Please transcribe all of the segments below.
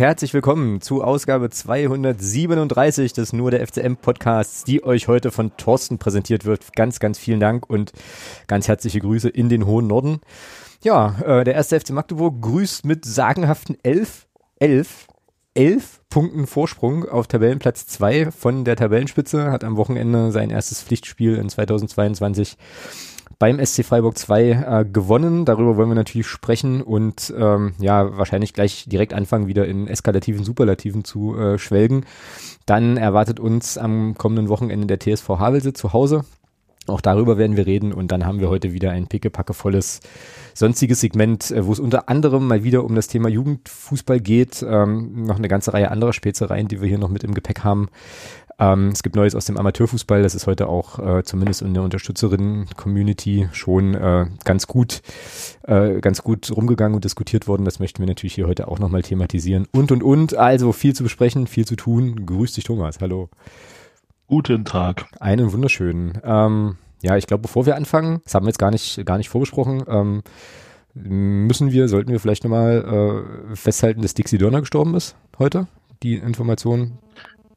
Herzlich willkommen zu Ausgabe 237 des Nur der FCM Podcasts, die euch heute von Thorsten präsentiert wird. Ganz, ganz vielen Dank und ganz herzliche Grüße in den hohen Norden. Ja, äh, der erste FC Magdeburg grüßt mit sagenhaften 11, 11, 11 Punkten Vorsprung auf Tabellenplatz 2 von der Tabellenspitze, hat am Wochenende sein erstes Pflichtspiel in 2022 beim SC Freiburg 2 äh, gewonnen. Darüber wollen wir natürlich sprechen und ähm, ja, wahrscheinlich gleich direkt anfangen, wieder in eskalativen Superlativen zu äh, schwelgen. Dann erwartet uns am kommenden Wochenende der TSV Havelse zu Hause. Auch darüber werden wir reden und dann haben wir heute wieder ein pickepackevolles sonstiges Segment, äh, wo es unter anderem mal wieder um das Thema Jugendfußball geht. Ähm, noch eine ganze Reihe anderer Spezereien, die wir hier noch mit im Gepäck haben. Ähm, es gibt Neues aus dem Amateurfußball, das ist heute auch äh, zumindest in der Unterstützerinnen-Community schon äh, ganz gut, äh, ganz gut rumgegangen und diskutiert worden. Das möchten wir natürlich hier heute auch nochmal thematisieren. Und und und. Also viel zu besprechen, viel zu tun. Grüß dich, Thomas. Hallo. Guten Tag. Einen wunderschönen. Ähm, ja, ich glaube, bevor wir anfangen, das haben wir jetzt gar nicht, gar nicht vorbesprochen, ähm, müssen wir, sollten wir vielleicht nochmal äh, festhalten, dass Dixie Dörner gestorben ist heute. Die Information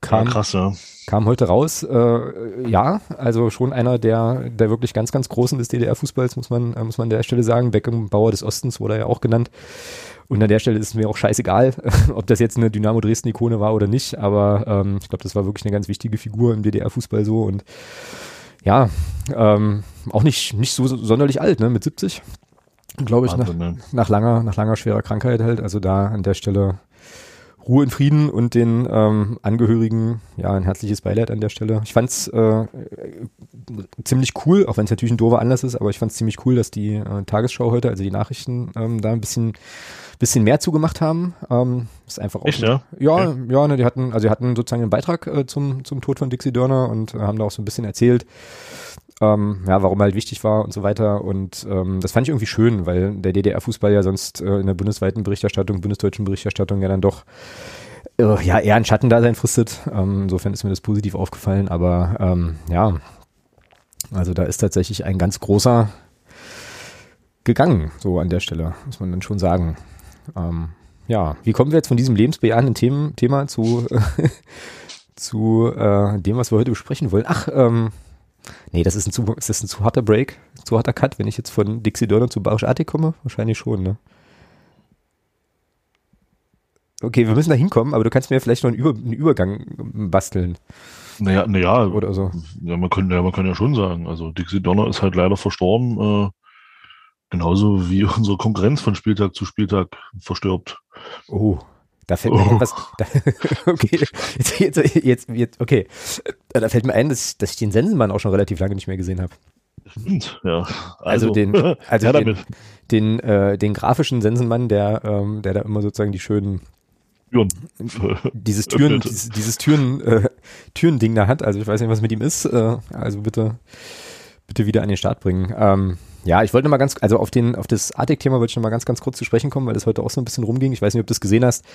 kam, ja, krass, ja. kam heute raus. Äh, ja, also schon einer der, der wirklich ganz, ganz Großen des DDR-Fußballs, muss man, äh, muss man an der Stelle sagen. Beckenbauer des Ostens wurde er ja auch genannt. Und an der Stelle ist es mir auch scheißegal, ob das jetzt eine Dynamo Dresden-Ikone war oder nicht. Aber ähm, ich glaube, das war wirklich eine ganz wichtige Figur im DDR-Fußball so. Und ja, ähm, auch nicht, nicht so sonderlich alt, ne? Mit 70, glaube ich, Wahnsinn, nach, ne? nach langer, nach langer schwerer Krankheit halt. Also da an der Stelle Ruhe in Frieden und den ähm, Angehörigen ja ein herzliches Beileid an der Stelle. Ich fand's äh, ziemlich cool, auch wenn es natürlich ein doofer Anlass ist, aber ich fand's ziemlich cool, dass die äh, Tagesschau heute, also die Nachrichten, ähm, da ein bisschen bisschen mehr zugemacht haben. Ähm, ist einfach auch Echt, ja? Ja, okay. ja, ne, die hatten, also die hatten sozusagen einen Beitrag äh, zum zum Tod von Dixie Dörner und äh, haben da auch so ein bisschen erzählt, ähm, ja, warum halt wichtig war und so weiter. Und ähm, das fand ich irgendwie schön, weil der DDR-Fußball ja sonst äh, in der bundesweiten Berichterstattung, bundesdeutschen Berichterstattung ja dann doch äh, ja eher ein Schattendasein fristet. Ähm, insofern ist mir das positiv aufgefallen, aber ähm, ja, also da ist tatsächlich ein ganz großer gegangen, so an der Stelle, muss man dann schon sagen. Ähm, ja, wie kommen wir jetzt von diesem lebensbejahenden Themen, Thema zu, zu äh, dem, was wir heute besprechen wollen? Ach, ähm, Nee, das ist ein zu, ist das ein zu harter Break, zu harter Cut, wenn ich jetzt von Dixie Donner zu Barisch Artig komme? Wahrscheinlich schon, ne? Okay, wir müssen da hinkommen, aber du kannst mir vielleicht noch einen, Über, einen Übergang basteln. Naja, naja, oder so. Ja, man könnte, ja, man kann ja schon sagen, also Dixie Donner ist halt leider verstorben, äh, genauso wie unsere Konkurrenz von Spieltag zu Spieltag verstirbt. Oh, da fällt mir oh. etwas. Da, okay, jetzt, jetzt, jetzt, jetzt, okay. Da fällt mir ein, dass, dass ich den Sensenmann auch schon relativ lange nicht mehr gesehen habe. Ja. Also, also den, also ja, den, den, äh, den grafischen Sensenmann, der, ähm, der da immer sozusagen die schönen Türen. Dieses Türen, dieses, dieses Türen, äh, Türending da hat. Also ich weiß nicht, was mit ihm ist. Äh, also bitte, bitte wieder an den Start bringen. Ähm, ja, ich wollte mal ganz, also auf den, auf das Arctic-Thema wollte ich noch mal ganz, ganz kurz zu sprechen kommen, weil das heute auch so ein bisschen rumging. Ich weiß nicht, ob du das gesehen hast,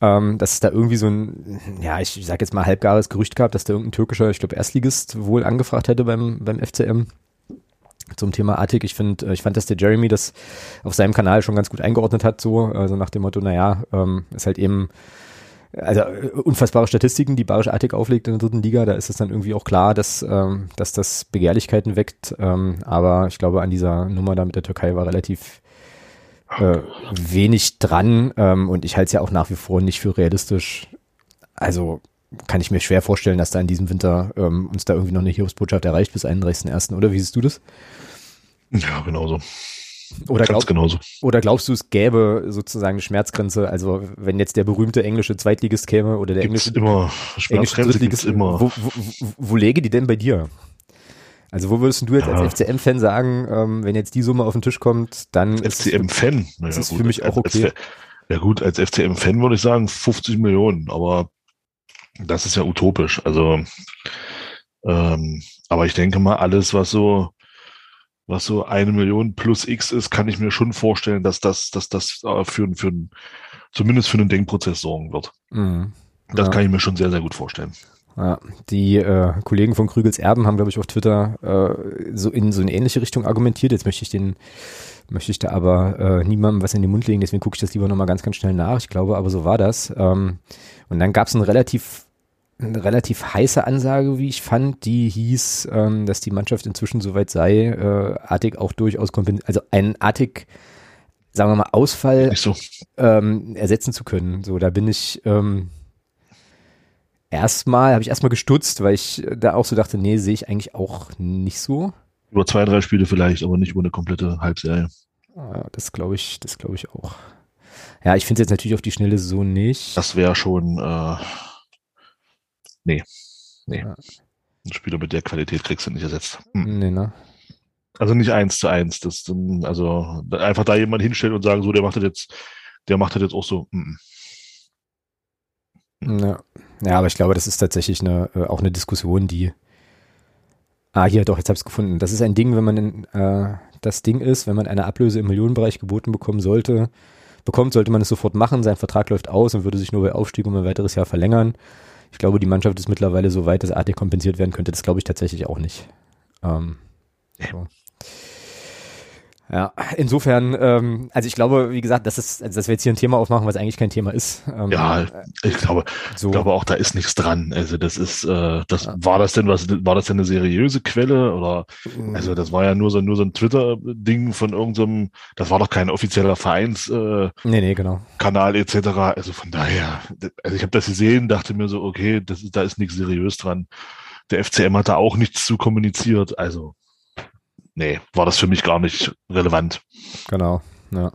ähm, dass es da irgendwie so ein, ja, ich sag jetzt mal halbgares Gerücht gab, dass da irgendein türkischer, ich glaube Erstligist wohl angefragt hätte beim, beim FCM zum Thema Arctic. Ich finde, ich fand, dass der Jeremy das auf seinem Kanal schon ganz gut eingeordnet hat, so, also nach dem Motto, naja, ähm, ist halt eben also äh, unfassbare Statistiken, die Barisch Attic auflegt in der dritten Liga, da ist es dann irgendwie auch klar, dass, ähm, dass das Begehrlichkeiten weckt. Ähm, aber ich glaube, an dieser Nummer da mit der Türkei war relativ äh, wenig dran ähm, und ich halte es ja auch nach wie vor nicht für realistisch. Also kann ich mir schwer vorstellen, dass da in diesem Winter ähm, uns da irgendwie noch eine Hiobsbotschaft erreicht bis 31.01. Oder wie siehst du das? Ja, genauso. Oder, glaub, oder glaubst du, es gäbe sozusagen eine Schmerzgrenze? Also wenn jetzt der berühmte englische Zweitligist käme oder der gibt's englische, immer. englische Drittligist, immer. Wo, wo, wo läge die denn bei dir? Also wo würdest du jetzt ja. als FCM-Fan sagen, ähm, wenn jetzt die Summe auf den Tisch kommt, dann FCM-Fan, naja, ist es für mich auch okay. Als, ja gut, als FCM-Fan würde ich sagen 50 Millionen, aber das ist ja utopisch. Also, ähm, aber ich denke mal, alles, was so was so eine Million plus X ist, kann ich mir schon vorstellen, dass das, dass das äh, für, für zumindest für einen Denkprozess sorgen wird. Mhm. Das ja. kann ich mir schon sehr, sehr gut vorstellen. Ja, die äh, Kollegen von Krügels Erben haben, glaube ich, auf Twitter äh, so in so eine ähnliche Richtung argumentiert. Jetzt möchte ich den, möchte ich da aber äh, niemandem was in den Mund legen, deswegen gucke ich das lieber nochmal ganz, ganz schnell nach. Ich glaube, aber so war das. Ähm, und dann gab es eine relativ, eine relativ heiße Ansage, wie ich fand, die hieß, ähm, dass die Mannschaft inzwischen soweit sei, äh, Artig auch durchaus kompensiert, also ein Artig sagen wir mal, Ausfall so. ähm, ersetzen zu können. So, da bin ich ähm, erstmal, habe ich erstmal gestutzt, weil ich da auch so dachte, nee, sehe ich eigentlich auch nicht so. Über zwei, drei Spiele vielleicht, aber nicht über eine komplette Halbserie. Ja, das glaube ich, das glaube ich auch. Ja, ich finde es jetzt natürlich auf die Schnelle so nicht. Das wäre schon, äh, nee, nee. Ja. Ein Spieler mit der Qualität kriegst du nicht ersetzt. Hm. Nee, ne? Also nicht eins zu eins. Das, also einfach da jemand hinstellen und sagen, so, der macht das jetzt, der macht das jetzt auch so. Mm. Ja. ja, aber ich glaube, das ist tatsächlich eine, äh, auch eine Diskussion, die. Ah, hier, doch, jetzt habe ich es gefunden. Das ist ein Ding, wenn man in, äh, das Ding ist, wenn man eine Ablöse im Millionenbereich geboten bekommen sollte, bekommt, sollte man es sofort machen. Sein Vertrag läuft aus und würde sich nur bei Aufstieg um ein weiteres Jahr verlängern. Ich glaube, die Mannschaft ist mittlerweile so weit, dass AT kompensiert werden könnte. Das glaube ich tatsächlich auch nicht. Ähm, so. Ja, insofern, ähm, also ich glaube, wie gesagt, das ist, also dass wir jetzt hier ein Thema aufmachen, was eigentlich kein Thema ist. Ähm, ja, ich glaube, so. ich glaube auch, da ist nichts dran. Also das ist, äh, das ja. war das denn was, war das denn eine seriöse Quelle oder? Mhm. Also das war ja nur so nur so ein Twitter-Ding von irgendeinem, das war doch kein offizieller Vereins äh, nee, nee, genau. Kanal etc. Also von daher, also ich habe das gesehen, dachte mir so, okay, das ist, da ist nichts seriös dran. Der FCM hat da auch nichts zu kommuniziert, also nee, war das für mich gar nicht relevant. Genau, ja.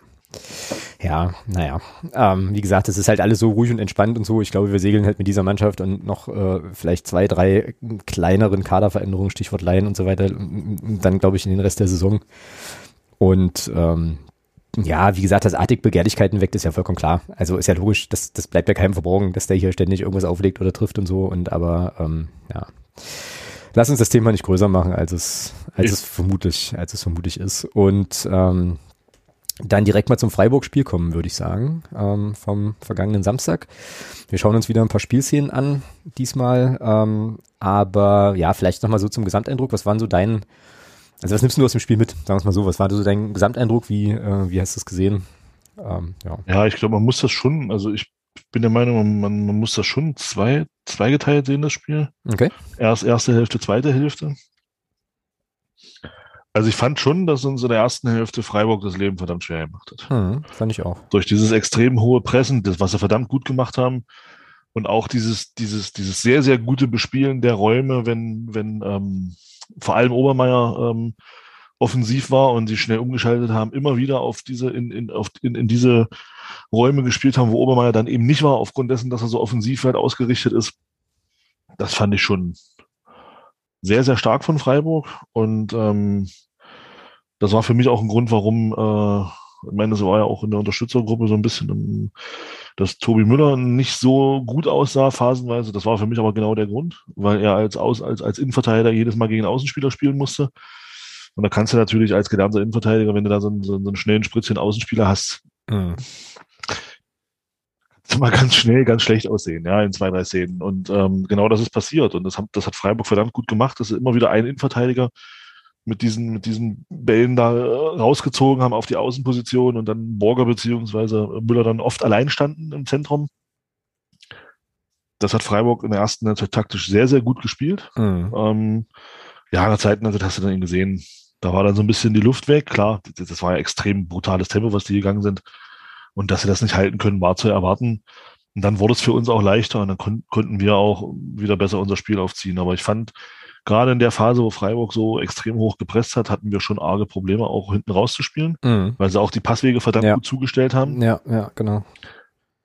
Ja, naja. Ähm, wie gesagt, es ist halt alles so ruhig und entspannt und so. Ich glaube, wir segeln halt mit dieser Mannschaft und noch äh, vielleicht zwei, drei kleineren Kaderveränderungen, Stichwort Laien und so weiter, dann glaube ich in den Rest der Saison. Und ähm, ja, wie gesagt, dass Artig Begehrlichkeiten weckt, ist ja vollkommen klar. Also ist ja logisch, das, das bleibt ja keinem verborgen, dass der hier ständig irgendwas auflegt oder trifft und so. Und aber ähm, ja lass uns das Thema nicht größer machen, als es, als es vermutlich, als es vermutlich ist. Und ähm, dann direkt mal zum Freiburg-Spiel kommen, würde ich sagen, ähm, vom vergangenen Samstag. Wir schauen uns wieder ein paar Spielszenen an, diesmal. Ähm, aber ja, vielleicht nochmal so zum Gesamteindruck. Was waren so dein, also was nimmst du aus dem Spiel mit? Sagen wir es mal so, was war so dein Gesamteindruck? Wie, äh, wie hast du es gesehen? Ähm, ja. ja, ich glaube, man muss das schon, also ich bin der Meinung, man, man muss das schon zwei, zweigeteilt sehen, das Spiel. Okay. Erst erste Hälfte, zweite Hälfte. Also ich fand schon, dass uns in der ersten Hälfte Freiburg das Leben verdammt schwer gemacht hat. Hm, fand ich auch. Durch dieses extrem hohe Pressen, das, was sie verdammt gut gemacht haben. Und auch dieses, dieses, dieses sehr, sehr gute Bespielen der Räume, wenn, wenn ähm, vor allem Obermeier ähm, offensiv war und sie schnell umgeschaltet haben, immer wieder auf diese, in, in, auf, in, in diese Räume gespielt haben, wo Obermeier dann eben nicht war, aufgrund dessen, dass er so offensiv halt ausgerichtet ist. Das fand ich schon sehr, sehr stark von Freiburg. Und ähm, das war für mich auch ein Grund, warum, äh, ich meine, das war ja auch in der Unterstützergruppe so ein bisschen, um, dass Tobi Müller nicht so gut aussah, phasenweise. Das war für mich aber genau der Grund, weil er als, Aus, als, als Innenverteidiger jedes Mal gegen Außenspieler spielen musste. Und da kannst du natürlich als gelernter Innenverteidiger, wenn du da so einen, so einen schnellen Spritzchen Außenspieler hast, mhm. mal ganz schnell, ganz schlecht aussehen, ja, in zwei, drei Szenen. Und ähm, genau das ist passiert. Und das hat, das hat Freiburg verdammt gut gemacht, dass sie immer wieder einen Innenverteidiger mit diesen, mit diesen Bällen da rausgezogen haben auf die Außenposition und dann Borger beziehungsweise Müller dann oft allein standen im Zentrum. Das hat Freiburg in der ersten Halbzeit taktisch sehr, sehr gut gespielt. Mhm. Ähm, ja, nach Zeiten also hast du dann eben gesehen, da war dann so ein bisschen die Luft weg. Klar, das war ja extrem brutales Tempo, was die gegangen sind. Und dass sie das nicht halten können, war zu erwarten. Und dann wurde es für uns auch leichter und dann kon konnten wir auch wieder besser unser Spiel aufziehen. Aber ich fand, gerade in der Phase, wo Freiburg so extrem hoch gepresst hat, hatten wir schon arge Probleme, auch hinten rauszuspielen, mhm. weil sie auch die Passwege verdammt ja. gut zugestellt haben. Ja, ja, genau.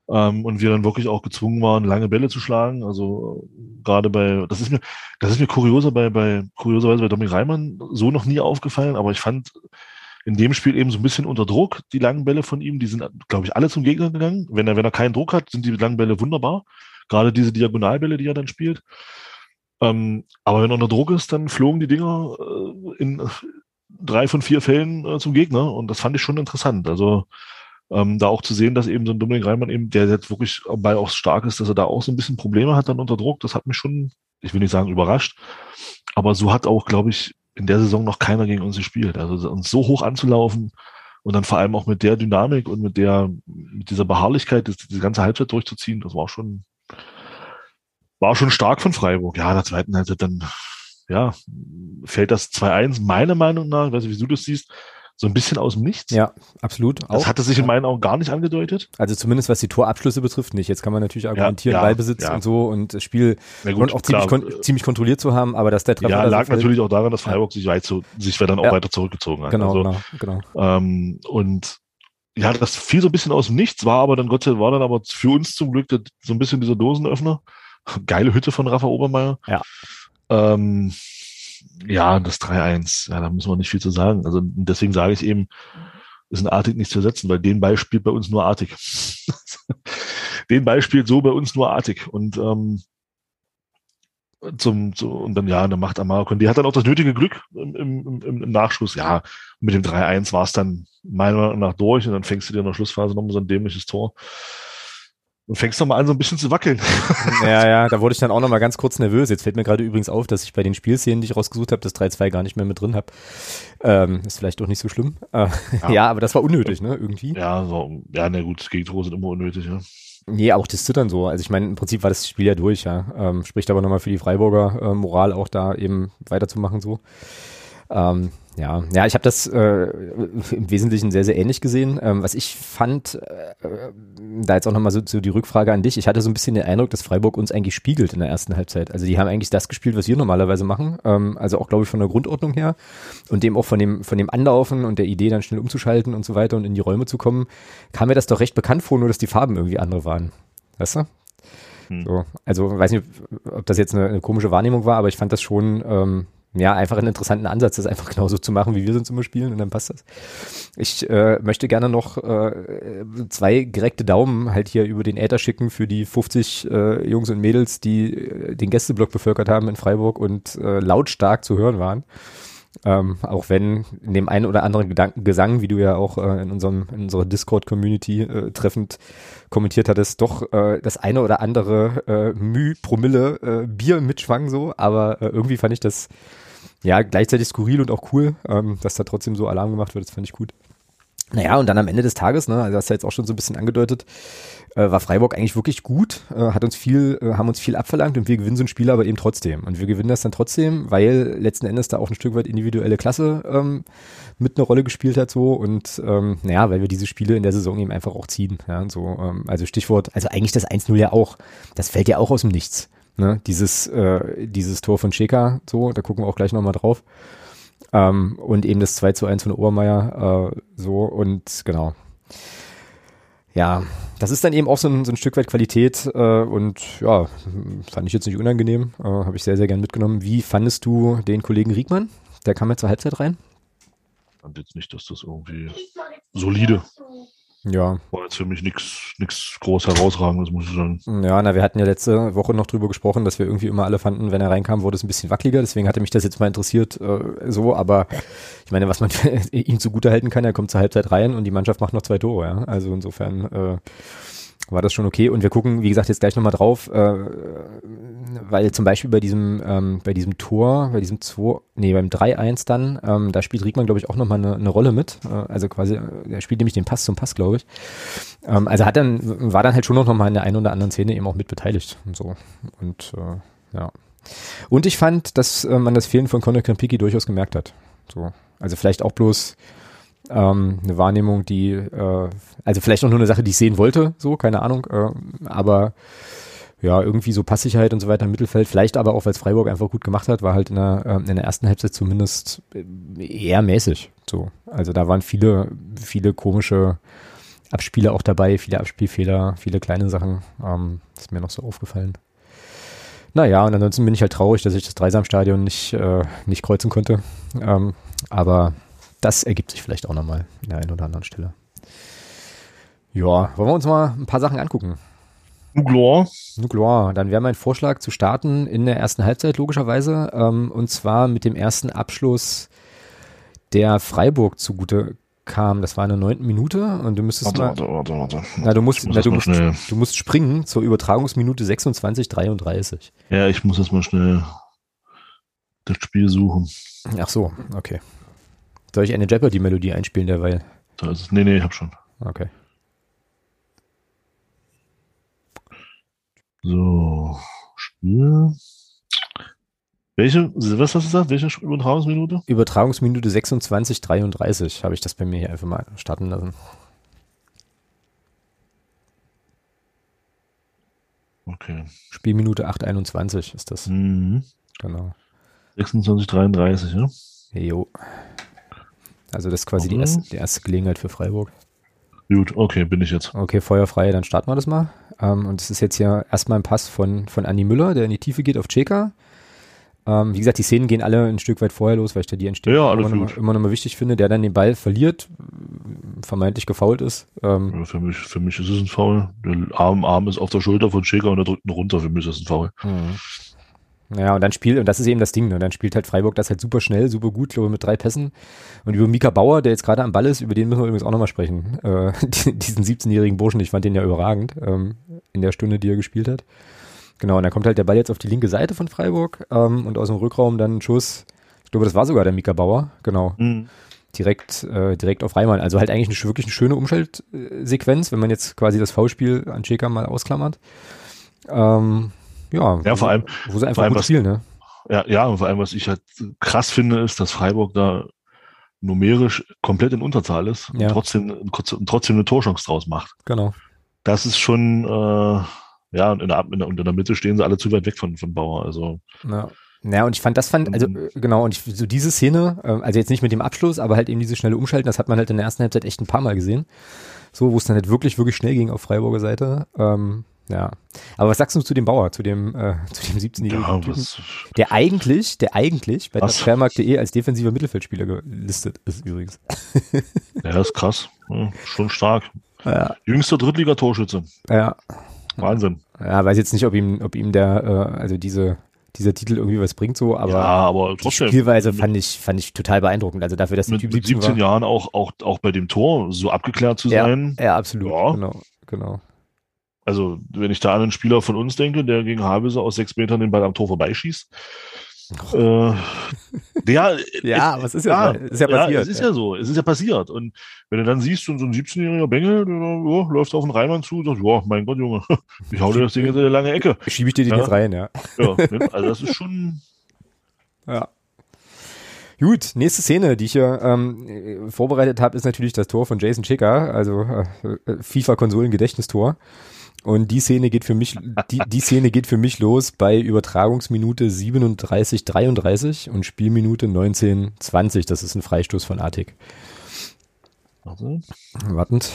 Ähm, und wir dann wirklich auch gezwungen waren, lange Bälle zu schlagen. Also gerade bei, das ist mir, das ist mir kurioser bei, bei kurioserweise bei Dominik Reimann so noch nie aufgefallen, aber ich fand in dem Spiel eben so ein bisschen unter Druck, die langen Bälle von ihm, die sind, glaube ich, alle zum Gegner gegangen. Wenn er, wenn er keinen Druck hat, sind die langen Bälle wunderbar. Gerade diese Diagonalbälle, die er dann spielt. Ähm, aber wenn er unter Druck ist, dann flogen die Dinger äh, in drei von vier Fällen äh, zum Gegner und das fand ich schon interessant. Also ähm, da auch zu sehen, dass eben so ein Dominik Reimann eben, der jetzt wirklich bei auch stark ist, dass er da auch so ein bisschen Probleme hat dann unter Druck, das hat mich schon ich will nicht sagen überrascht, aber so hat auch, glaube ich, in der Saison noch keiner gegen uns gespielt. Also uns so hoch anzulaufen und dann vor allem auch mit der Dynamik und mit der, mit dieser Beharrlichkeit, das, diese ganze Halbzeit durchzuziehen, das war schon, war schon stark von Freiburg. Ja, in der zweiten Halbzeit dann, ja, fällt das 2-1 meiner Meinung nach, ich weiß nicht, wie du das siehst, so ein bisschen aus dem Nichts. Ja, absolut. Das auch. hatte sich in meinen Augen gar nicht angedeutet. Also zumindest was die Torabschlüsse betrifft nicht. Jetzt kann man natürlich argumentieren, ja, ja, Ballbesitz ja. und so und das Spiel gut, auch ziemlich, kon ziemlich kontrolliert zu haben, aber dass der Treffer. Ja, lag natürlich auch daran, dass Freiburg sich weit so, sich dann auch weiter zurückgezogen hat. Genau, also, genau, genau. Ähm, und ja, das fiel so ein bisschen aus dem Nichts, war aber dann Gott sei Dank, war dann aber für uns zum Glück so ein bisschen dieser Dosenöffner. Geile Hütte von Rafa Obermeier. Ja. Ähm, ja, das 3-1, ja, da müssen wir nicht viel zu sagen. Also deswegen sage ich eben, ist ein Artig nicht zu ersetzen, weil den Ball spielt bei uns nur Artig. den Ball spielt so bei uns nur Artig. Und ähm, zum, zu, und dann, ja, dann macht Amaro und die hat dann auch das nötige Glück im, im, im, im Nachschuss. Ja, mit dem 3-1 war es dann meiner Meinung nach durch und dann fängst du dir in der Schlussphase nochmal so ein dämliches Tor und fängst doch mal an, so ein bisschen zu wackeln. Ja, ja, da wurde ich dann auch noch mal ganz kurz nervös. Jetzt fällt mir gerade übrigens auf, dass ich bei den Spielszenen, die ich rausgesucht habe, das 3-2 gar nicht mehr mit drin habe. Ähm, ist vielleicht auch nicht so schlimm. Äh, ja. ja. aber das war unnötig, ne, irgendwie. Ja, so, ja, na gut, Gegentore sind immer unnötig, ja. Nee, auch das Zittern so. Also ich meine, im Prinzip war das Spiel ja durch, ja. Ähm, spricht aber nochmal für die Freiburger äh, Moral auch da eben weiterzumachen so. Ähm, ja, ja, ich habe das äh, im Wesentlichen sehr, sehr ähnlich gesehen. Ähm, was ich fand, äh, da jetzt auch nochmal so, so die Rückfrage an dich, ich hatte so ein bisschen den Eindruck, dass Freiburg uns eigentlich spiegelt in der ersten Halbzeit. Also die haben eigentlich das gespielt, was wir normalerweise machen. Ähm, also auch, glaube ich, von der Grundordnung her und dem auch von dem, von dem Anlaufen und der Idee, dann schnell umzuschalten und so weiter und in die Räume zu kommen, kam mir das doch recht bekannt vor, nur dass die Farben irgendwie andere waren. Weißt du? Hm. So, also weiß nicht, ob das jetzt eine, eine, komische Wahrnehmung war, aber ich fand das schon ähm, ja, einfach einen interessanten Ansatz, das einfach genauso zu machen, wie wir sind zum Spielen und dann passt das. Ich äh, möchte gerne noch äh, zwei gereckte Daumen halt hier über den Äther schicken für die 50 äh, Jungs und Mädels, die äh, den Gästeblock bevölkert haben in Freiburg und äh, lautstark zu hören waren. Ähm, auch wenn in dem einen oder anderen Gedanken, Gesang, wie du ja auch äh, in unserem in unserer Discord-Community äh, treffend kommentiert hattest, doch äh, das eine oder andere äh, Müh, Promille äh, Bier mitschwang so, aber äh, irgendwie fand ich das ja, gleichzeitig skurril und auch cool, ähm, dass da trotzdem so Alarm gemacht wird, das fand ich gut. Naja, und dann am Ende des Tages, ne, also hast du jetzt auch schon so ein bisschen angedeutet, äh, war Freiburg eigentlich wirklich gut, äh, hat uns viel, äh, haben uns viel abverlangt und wir gewinnen so ein Spiel aber eben trotzdem. Und wir gewinnen das dann trotzdem, weil letzten Endes da auch ein Stück weit individuelle Klasse ähm, mit einer Rolle gespielt hat so und ähm, naja, weil wir diese Spiele in der Saison eben einfach auch ziehen. Ja, so, ähm, also Stichwort, also eigentlich das 1-0 ja auch, das fällt ja auch aus dem Nichts. Ne? Dieses, äh, dieses Tor von Scheka, so, da gucken wir auch gleich nochmal drauf. Ähm, und eben das 2 zu 1 von Obermeier, äh, so, und genau. Ja, das ist dann eben auch so ein, so ein Stück weit Qualität äh, und ja, fand ich jetzt nicht unangenehm, äh, habe ich sehr, sehr gern mitgenommen. Wie fandest du den Kollegen Riegmann? Der kam ja zur Halbzeit rein. Ich fand jetzt nicht, dass das irgendwie solide ja. War jetzt für mich nichts groß herausragendes, muss ich sagen. Ja, na, wir hatten ja letzte Woche noch drüber gesprochen, dass wir irgendwie immer alle fanden, wenn er reinkam, wurde es ein bisschen wackeliger. Deswegen hatte mich das jetzt mal interessiert, äh, so. Aber ich meine, was man ihm zugute halten kann, er kommt zur Halbzeit rein und die Mannschaft macht noch zwei Tore, ja. Also insofern, äh, war das schon okay. Und wir gucken, wie gesagt, jetzt gleich nochmal drauf, äh, weil zum Beispiel bei diesem, ähm, bei diesem Tor, bei diesem 2, nee, beim 3-1 dann, ähm, da spielt Riegmann, glaube ich, auch nochmal eine, eine Rolle mit. Äh, also quasi, er spielt nämlich den Pass zum Pass, glaube ich. Ähm, also hat dann, war dann halt schon noch mal in der einen oder anderen Szene eben auch mit beteiligt und so. Und äh, ja. Und ich fand, dass äh, man das Fehlen von Conor Campiki durchaus gemerkt hat. So. Also vielleicht auch bloß ähm, eine Wahrnehmung, die, äh, also vielleicht auch nur eine Sache, die ich sehen wollte, so, keine Ahnung, äh, aber ja, irgendwie so Passsicherheit und so weiter im Mittelfeld, vielleicht aber auch, weil es Freiburg einfach gut gemacht hat, war halt in der, äh, in der ersten Halbzeit zumindest eher mäßig, so. Also da waren viele, viele komische Abspiele auch dabei, viele Abspielfehler, viele kleine Sachen, ähm, ist mir noch so aufgefallen. Naja, und ansonsten bin ich halt traurig, dass ich das Dreisamstadion nicht, äh, nicht kreuzen konnte. Ähm, aber das ergibt sich vielleicht auch nochmal in der einen oder anderen Stelle. Ja, wollen wir uns mal ein paar Sachen angucken. Nuglor. Nuglor. Dann wäre mein Vorschlag zu starten in der ersten Halbzeit logischerweise. Ähm, und zwar mit dem ersten Abschluss, der Freiburg zugute kam, das war in der neunten Minute und du müsstest Warte, mal, warte, warte, warte. na, du musst, muss na, du musst, du musst springen zur Übertragungsminute 26:33. Ja, ich muss jetzt mal schnell das Spiel suchen. Ach so, okay. Soll ich eine Jeopardy-Melodie einspielen derweil? Da ist es. Nee, nee, ich hab schon. Okay. So, Spiel. Welche, was hast du gesagt? Welche Übertragungsminute? Übertragungsminute 26:33 habe ich das bei mir hier einfach mal starten lassen. Okay. Spielminute 8:21 ist das. Mhm. Genau. 26, 33, ja? Jo. Also das ist quasi die Mhm. erste, die erste Gelegenheit für Freiburg. Gut, okay, bin ich jetzt. Okay, feuerfrei, dann starten wir das mal. Ähm, und es ist jetzt hier erstmal ein Pass von, von Andi Müller, der in die Tiefe geht auf Cheka. Ähm, wie gesagt, die Szenen gehen alle ein Stück weit vorher los, weil ich da die Entstehung Ja, alles immer, noch immer noch mal wichtig finde, der dann den Ball verliert, vermeintlich gefault ist. Ähm, Ja, Für mich, für mich ist es ein Foul. Der Arm, Arm ist auf der Schulter von Schäker und er drückt ihn runter. Für mich ist es ein Foul. Mhm. Ja, und dann spielt, und das ist eben das Ding, ne? dann spielt halt Freiburg das halt super schnell, super gut, glaube ich, mit drei Pässen. Und über Mika Bauer, der jetzt gerade am Ball ist, über den müssen wir übrigens auch nochmal sprechen. Äh, diesen 17-jährigen Burschen, ich fand den ja überragend, ähm, in der Stunde, die er gespielt hat. Genau, und dann kommt halt der Ball jetzt auf die linke Seite von Freiburg ähm, und aus dem Rückraum dann ein Schuss. Ich glaube, das war sogar der Mika Bauer, genau. Direkt, äh, direkt auf Reimann. Also halt eigentlich eine, wirklich eine schöne Umschaltsequenz, wenn man jetzt quasi das V-Spiel an Cheka mal ausklammert. Ähm, ja, Ja, vor allem, wo sie einfach allem gut was- spielen, ne? Ja, ja, und vor allem, was ich halt krass finde, ist, dass Freiburg da numerisch komplett in Unterzahl ist Ja. und trotzdem, und trotzdem eine Torchance draus macht. Genau. Das ist schon, äh, ja, und in der, in der, in der Mitte stehen sie alle zu weit weg von, von Bauer. Also, Ja. Ja, und ich fand, das fand, also Mhm. äh, genau, und ich, so diese Szene, ähm, also jetzt nicht mit dem Abschluss, aber halt eben diese schnelle Umschalten, das hat man halt in der ersten Halbzeit echt ein paar Mal gesehen. So, wo es dann halt wirklich, wirklich schnell ging auf Freiburger Seite. Ähm, ja. Aber was sagst du zu dem Bauer, zu dem, äh, zu dem 17-jährigen ja, Typen? Der eigentlich, der eigentlich bei transfermarkt.de als defensiver Mittelfeldspieler gelistet ist übrigens. ja, ist krass. Ja, schon stark. Ja. Jüngster Drittligatorschütze. Ja. Wahnsinn. Ja, weiß jetzt nicht, ob ihm, ob ihm der, äh, also diese, dieser Titel irgendwie was bringt so, aber ja, aber die trotzdem. Spielweise mit, fand ich, fand ich total beeindruckend. Also dafür, dass der mit, Typ mit 17 17 war. Jahren auch, auch, auch bei dem Tor so abgeklärt zu Ja, sein. ja, absolut. Ja. Genau, genau. Also, wenn ich da an einen Spieler von uns denke, der gegen Havelse aus sechs Metern den Ball am Tor vorbeischießt. Äh, der, Ja, was ist ja, ist ja passiert. es ist ja. so, es ist ja passiert. Und wenn du dann siehst, so ein 17-jähriger Bengel, der ja, läuft auf den Reimann zu und sagt, ja, mein Gott, Junge, ich hau dir das Ding jetzt in eine lange Ecke. Schiebe ich dir den Ja. jetzt rein, ja. Ja, ne? also das ist schon, Ja. Gut, nächste Szene, die ich hier ähm, äh, vorbereitet habe, ist natürlich das Tor von Jason Chicker, also äh, äh, FIFA-Konsolen-Gedächtnistor. Und die Szene geht für mich, die, die Szene geht für mich los bei Übertragungsminute 37, 33 und Spielminute 19, 20. Das ist ein Freistoß von Artig. warte, Wartend.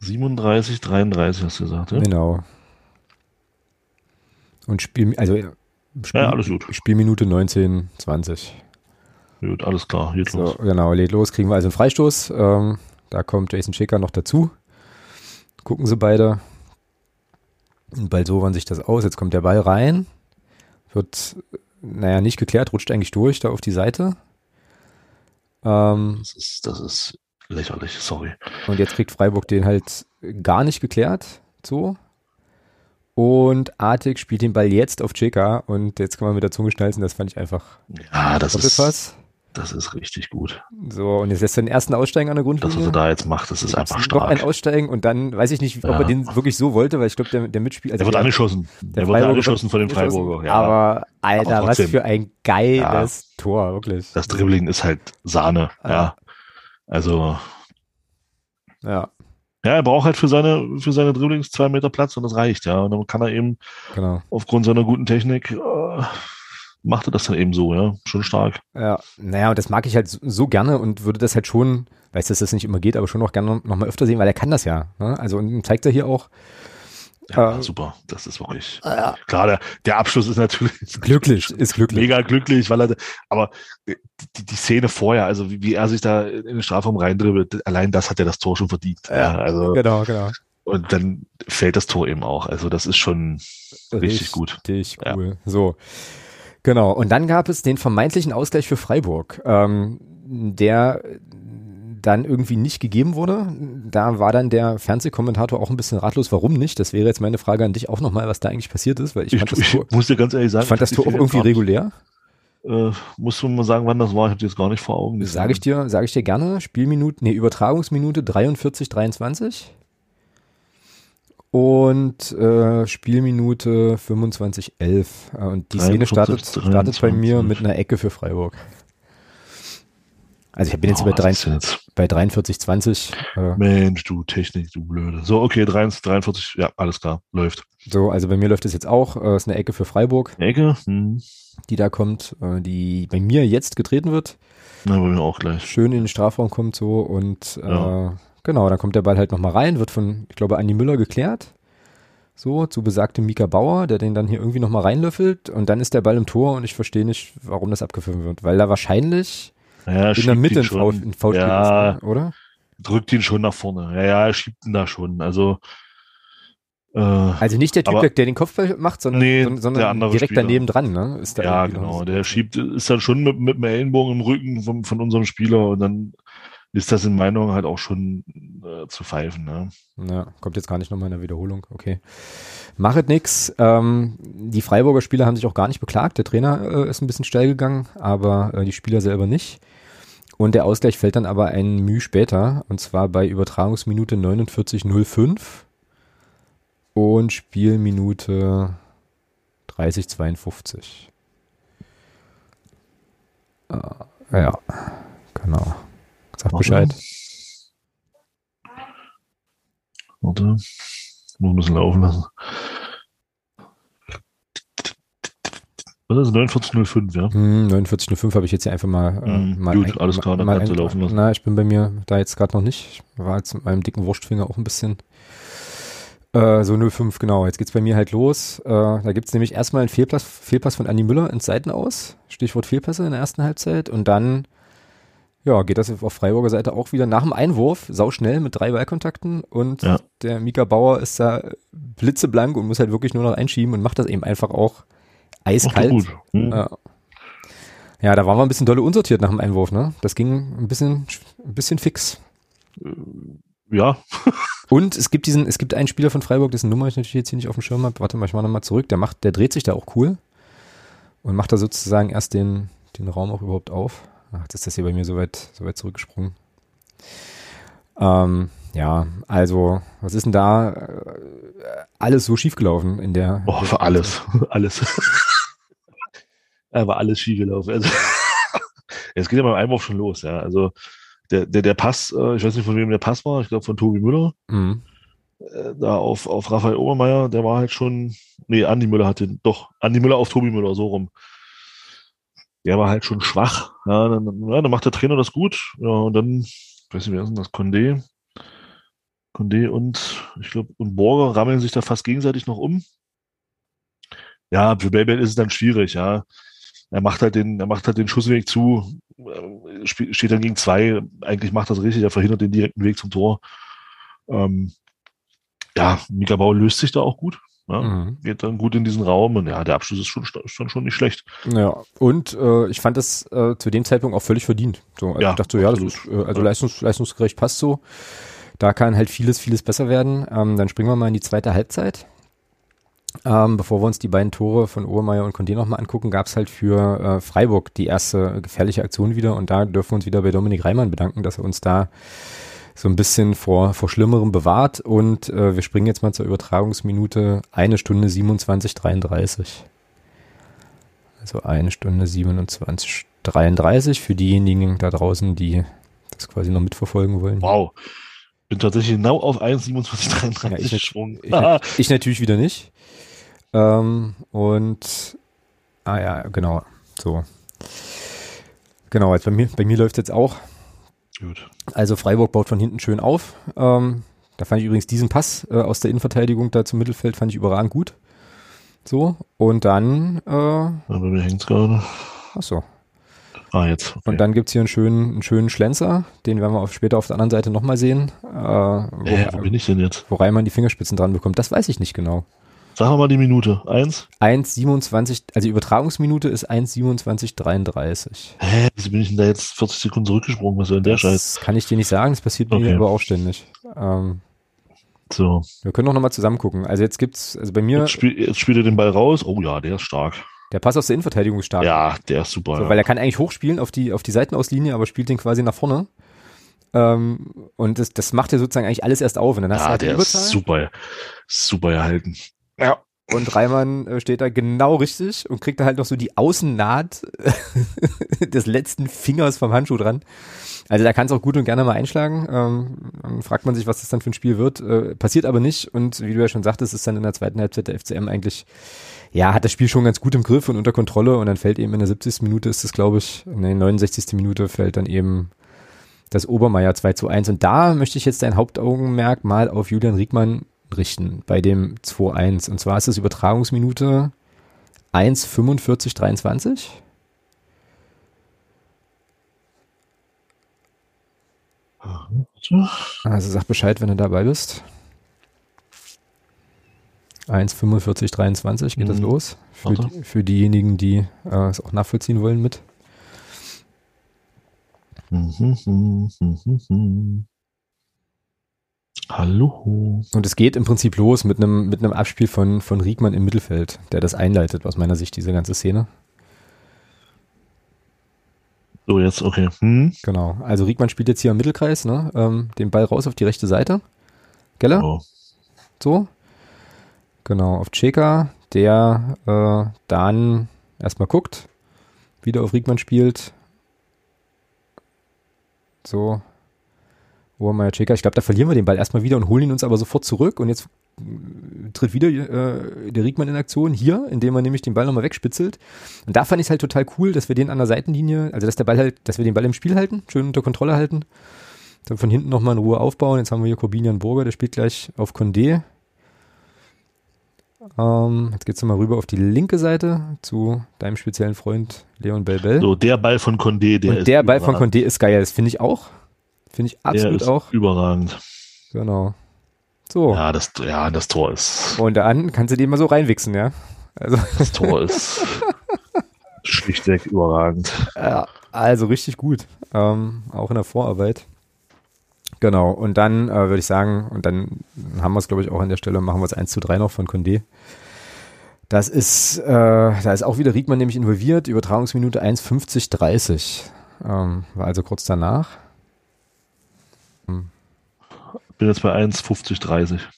37, 33 hast du gesagt, ja? Genau. Und Spiel, also Spiel, Ja, alles gut. Spielminute 19, 20. Gut, alles klar, geht So, los. genau, lädt los, kriegen wir also einen Freistoß. Ähm, da kommt Jason Schicker noch dazu. Gucken sie beide. Und bald sovern sich das aus. Jetzt kommt der Ball rein. Wird, naja, nicht geklärt, rutscht eigentlich durch, da auf die Seite. Ähm, Das ist, das ist lächerlich, sorry. und jetzt kriegt Freiburg den halt gar nicht geklärt. So. Und Artig spielt den Ball jetzt auf Cheka und jetzt kann man mit der Zunge schnalzen, das fand ich einfach Ja, das ist, Doppelpass. Das ist richtig gut. So, und jetzt lässt er den ersten aussteigen an der Das, was Grundlinie. er da jetzt macht, das ist einfach Noch ein stark. Aussteigen und dann weiß ich nicht, ob Ja. er den wirklich so wollte, weil ich glaube, der, der Mitspieler. also Der wird angeschossen. der Der wird angeschossen von dem. Freiburger. Ja. Aber Alter, Aber was für ein geiles Tor, wirklich. das Dribbling ist halt Sahne. Ja. Ja. Also, Ja, ja, er braucht halt für seine, für seine Dribblings zwei Meter Platz und das reicht, ja. Und dann kann er eben genau. aufgrund seiner guten Technik, äh, macht er das dann eben so, ja. Schon stark. Ja, naja, und das mag ich halt so, so gerne und würde das halt schon, weiß, dass das nicht immer geht, aber schon noch gerne noch mal öfter sehen, weil er kann das ja. Ne? Also und zeigt er hier auch Ja, Ähm, super. Das ist wirklich. Klar, der, der Abschluss ist natürlich glücklich, ist glücklich. mega glücklich, weil er, aber die, die Szene vorher, also wie, wie er sich da in den Strafraum reindribbelt, allein das hat er das Tor schon verdient. Ja, also, Genau, genau. und dann fällt das Tor eben auch. Also das ist schon richtig gut. Richtig Ja. cool. So. Genau. Und dann gab es den vermeintlichen Ausgleich für Freiburg. Ähm, der dann irgendwie nicht gegeben wurde. Da war dann der Fernsehkommentator auch ein bisschen ratlos, warum nicht. Das wäre jetzt meine Frage an dich auch nochmal, was da eigentlich passiert ist, weil ich, Ich, fand das ich Tor, muss dir ganz ehrlich sagen, ich fand das Tor auch irgendwie nicht- regulär. Äh, musst du mal sagen, wann das war? Ich habe jetzt gar nicht vor Augen. Sage ich dir, sage ich dir gerne. Spielminute, nee, Übertragungsminute 43, 23. Und äh, Spielminute 25, 11. Äh, Und die Szene 43, startet, startet bei mir 23. mit einer Ecke für Freiburg. Also ich bin jetzt Oh, bei, was drei, ist denn jetzt? bei 43, 20. Äh, Mensch, du Technik, du Blöde. So, okay, 43, 43, ja, alles klar, läuft. so, also bei mir läuft es jetzt auch. Äh, ist eine Ecke für Freiburg, Ecke? Hm. die da kommt, äh, die bei mir jetzt getreten wird. Na, bei mir auch gleich. schön in den Strafraum kommt so und Ja. Genau, dann kommt der Ball halt nochmal rein, wird von, ich glaube, Andi Müller geklärt. So, zu besagtem Mika Bauer, der den dann hier irgendwie nochmal reinlöffelt und dann ist der Ball im Tor und ich verstehe nicht, warum das abgepfiffen wird, weil da wahrscheinlich Ja, in der Mitte ein. Foul, ein Foul Ja. ist, oder? Drückt ihn schon nach vorne. Ja, ja, er schiebt ihn da schon. Also, äh, Also nicht der Typ, Aber- der, den Kopfball macht, sondern, Nee, sondern, sondern der andere direkt Spieler. daneben dran, ne? Ja, genau. Der schiebt, ist dann schon mit, mit dem Ellenbogen im Rücken von, von unserem Spieler und dann ist das in meiner Meinung halt auch schon äh, zu pfeifen. Ne? Ja, kommt jetzt gar nicht nochmal in der Wiederholung. Okay. Machet nix. Ähm, die Freiburger Spieler haben sich auch gar nicht beklagt. Der Trainer äh, ist ein bisschen steil gegangen, aber äh, die Spieler selber nicht. Und der Ausgleich fällt dann aber ein Mühe später, und zwar bei Übertragungsminute 49.05 und Spielminute 30.52. Äh, ja, genau. Sag Warte. Bescheid. Warte. Muss ein bisschen laufen lassen. Was ist 4905, ja? Hm, 49.05 habe ich jetzt hier einfach mal, äh, Hm, mal gut, alles klar, dann kannst du laufen lassen. Na, ich bin bei mir da jetzt gerade noch nicht. Ich war jetzt mit meinem dicken Wurstfinger auch ein bisschen. Äh, so 05, genau. Jetzt geht's bei mir halt los. Äh, da gibt's nämlich erstmal einen Fehlpass, Fehlpass von Andi Müller ins Seitenaus. Stichwort Fehlpässe in der ersten Halbzeit. Und dann, ja, geht das auf Freiburger Seite auch wieder nach dem Einwurf, sauschnell mit drei Ballkontakten. Und Ja. der Mika Bauer ist da blitzeblank und muss halt wirklich nur noch einschieben und macht das eben einfach auch eiskalt. doch gut. Hm. Ja. Da waren wir ein bisschen dolle unsortiert nach dem Einwurf, ne? Das ging ein bisschen, ein bisschen fix. Ja, Und es gibt diesen, es gibt einen Spieler von Freiburg, dessen Nummer ich natürlich jetzt hier nicht auf dem Schirm habe. Warte mal, ich mach nochmal zurück. Der macht, der dreht sich da auch cool und macht da sozusagen erst den, den Raum auch überhaupt auf. Ach, jetzt ist das hier bei mir so weit, so weit zurückgesprungen. Ähm, ja, also, was ist denn da äh, alles so schiefgelaufen in der? oh, für alles. alles. Aber alles schief gelaufen. Also, es geht ja beim Einwurf schon los, ja. Also der, der, der Pass, äh, ich weiß nicht, von wem der Pass war, ich glaube von Tobi Müller, Mhm. äh, da auf, auf Raphael Obermeier, der war halt schon, nee, Andi Müller hatte, doch, Andi Müller auf Tobi Müller, so rum. Der war halt schon schwach. Ja, dann, ja, dann macht der Trainer das gut. Ja, und dann, ich weiß nicht, wer ist denn das? Condé. Condé und, ich glaube, und Borger rammeln sich da fast gegenseitig noch um. Ja, für Belbel ist es dann schwierig, ja. Er macht halt den, er macht halt den Schussweg zu, äh, steht dann gegen zwei. Eigentlich macht das richtig, er verhindert den direkten Weg zum Tor. Ähm, ja, Mika Bau löst sich da auch gut. Ja, Mhm. Geht dann gut in diesen Raum und ja, der Abschluss ist schon, dann schon nicht schlecht. Ja, und äh, ich fand das äh, zu dem Zeitpunkt auch völlig verdient. So, also Ja, ich dachte so, ja, das ist, äh, also Ja. leistungs, leistungsgerecht passt so. Da kann halt vieles, vieles besser werden. Ähm, dann springen wir mal in die zweite Halbzeit. Ähm, bevor wir uns die beiden Tore von Obermeier und Condé nochmal angucken, gab es halt für äh, Freiburg die erste gefährliche Aktion wieder und da dürfen wir uns wieder bei Dominik Reimann bedanken, dass er uns da so ein bisschen vor, vor Schlimmerem bewahrt und äh, wir springen jetzt mal zur Übertragungsminute eine Stunde 27, 33. Also eine Stunde 27, 33 für diejenigen da draußen, die das quasi noch mitverfolgen wollen. Wow. Bin tatsächlich genau auf 1,2733 Ja, ich- gesprungen. Ich, nat- ich natürlich wieder nicht. Ähm, und ah ja, genau. So. Genau, jetzt bei mir, bei mir läuft jetzt auch. Gut. Also Freiburg baut von hinten schön auf. Ähm, da fand ich übrigens diesen Pass äh, aus der Innenverteidigung da zum Mittelfeld fand ich überragend gut. So, und dann, äh, Ja, bei mir hängt's gerade. achso, Ah, jetzt. Okay. und dann gibt's hier einen schönen, einen schönen Schlenzer, den werden wir auf, später auf der anderen Seite nochmal sehen, äh, wo, äh, wo bin ich denn jetzt? wo Reimann die Fingerspitzen dran bekommt. Das weiß ich nicht genau. Sag mal die Minute. Eins? 1,27, also die Übertragungsminute ist 1,27,33. Hä, wieso bin ich denn da jetzt 40 Sekunden zurückgesprungen? Was soll denn der Scheiß? Das kann ich dir nicht sagen, das passiert mir Okay. aber auch ständig. Ähm, So, wir können doch nochmal zusammen gucken. Also jetzt gibt's, also bei mir, jetzt, spiel, jetzt spielt er den Ball raus. Oh ja, der ist stark. der Pass aus der Innenverteidigung ist stark. Ja, der ist super. So, ja. weil er kann eigentlich hochspielen auf die, auf die Seitenauslinie, aber spielt den quasi nach vorne. Ähm, und das, das macht ja sozusagen eigentlich alles erst auf. Und dann hast du ja, halt der ist super, super erhalten. Ja. Und Reimann äh, steht da genau richtig und kriegt da halt noch so die Außennaht des letzten Fingers vom Handschuh dran. Also da kann es auch gut und gerne mal einschlagen. Ähm, dann fragt man sich, was das dann für ein Spiel wird. Äh, passiert aber nicht. Und wie du ja schon sagtest, ist dann in der zweiten Halbzeit der FCM eigentlich, ja, hat das Spiel schon ganz gut im Griff und unter Kontrolle. Und dann fällt eben in der 70. Minute ist es, glaube ich, in der 69. Minute fällt dann eben das Obermeier 2 zu 1. Und da möchte ich jetzt dein Hauptaugenmerk mal auf Julian Riegmann richten bei dem 2-1. Und zwar ist es Übertragungsminute 1,45,23. Also sag Bescheid, wenn du dabei bist. 1,45,23 geht das Mhm. los. Für, die, für diejenigen, die äh, es auch nachvollziehen wollen mit. Mhm, mhm. Hallo. Und es geht im Prinzip los mit einem mit einem Abspiel von, von Riegmann im Mittelfeld, der das einleitet, aus meiner Sicht, diese ganze Szene. So, jetzt, okay. Hm? Genau. Also Riegmann spielt jetzt hier im Mittelkreis, ne? Ähm, den Ball raus auf die rechte Seite. Geller? Oh. So. Genau, auf Cheka, der äh, dann erstmal guckt, wieder auf Riegmann spielt. So. Obermeier Cheka. Ich glaube, da verlieren wir den Ball erstmal wieder und holen ihn uns aber sofort zurück. Und jetzt äh, tritt wieder äh, der Riegmann in Aktion hier, indem er nämlich den Ball nochmal wegspitzelt. Und da fand ich es halt total cool, dass wir den an der Seitenlinie, also dass der Ball halt, dass wir den Ball im Spiel halten, schön unter Kontrolle halten. Dann von hinten nochmal in Ruhe aufbauen. Jetzt haben wir hier Corbinian Burger, der spielt gleich auf Condé. Ähm, jetzt geht's nochmal rüber auf die linke Seite zu deinem speziellen Freund Leon Belbel. So, der Ball von Condé, der Und ist der Ball von. Condé ist geil. Das finde ich auch. Finde ich absolut auch. überragend. Genau. So. Ja, das, ja, das Tor ist, Und dann kannst du den mal so reinwichsen, ja. Also, das Tor ist schlichtweg überragend. ja, also richtig gut. Ähm, auch in der Vorarbeit. Genau. Und dann äh, würde ich sagen, und dann haben wir es, glaube ich, auch an der Stelle, machen wir es 1 zu 3 noch von Condé. Das ist, äh, da ist auch wieder Riegmann nämlich involviert. Übertragungsminute 1,50,30. Ähm, war also kurz danach. Bin jetzt bei 1,50, 30.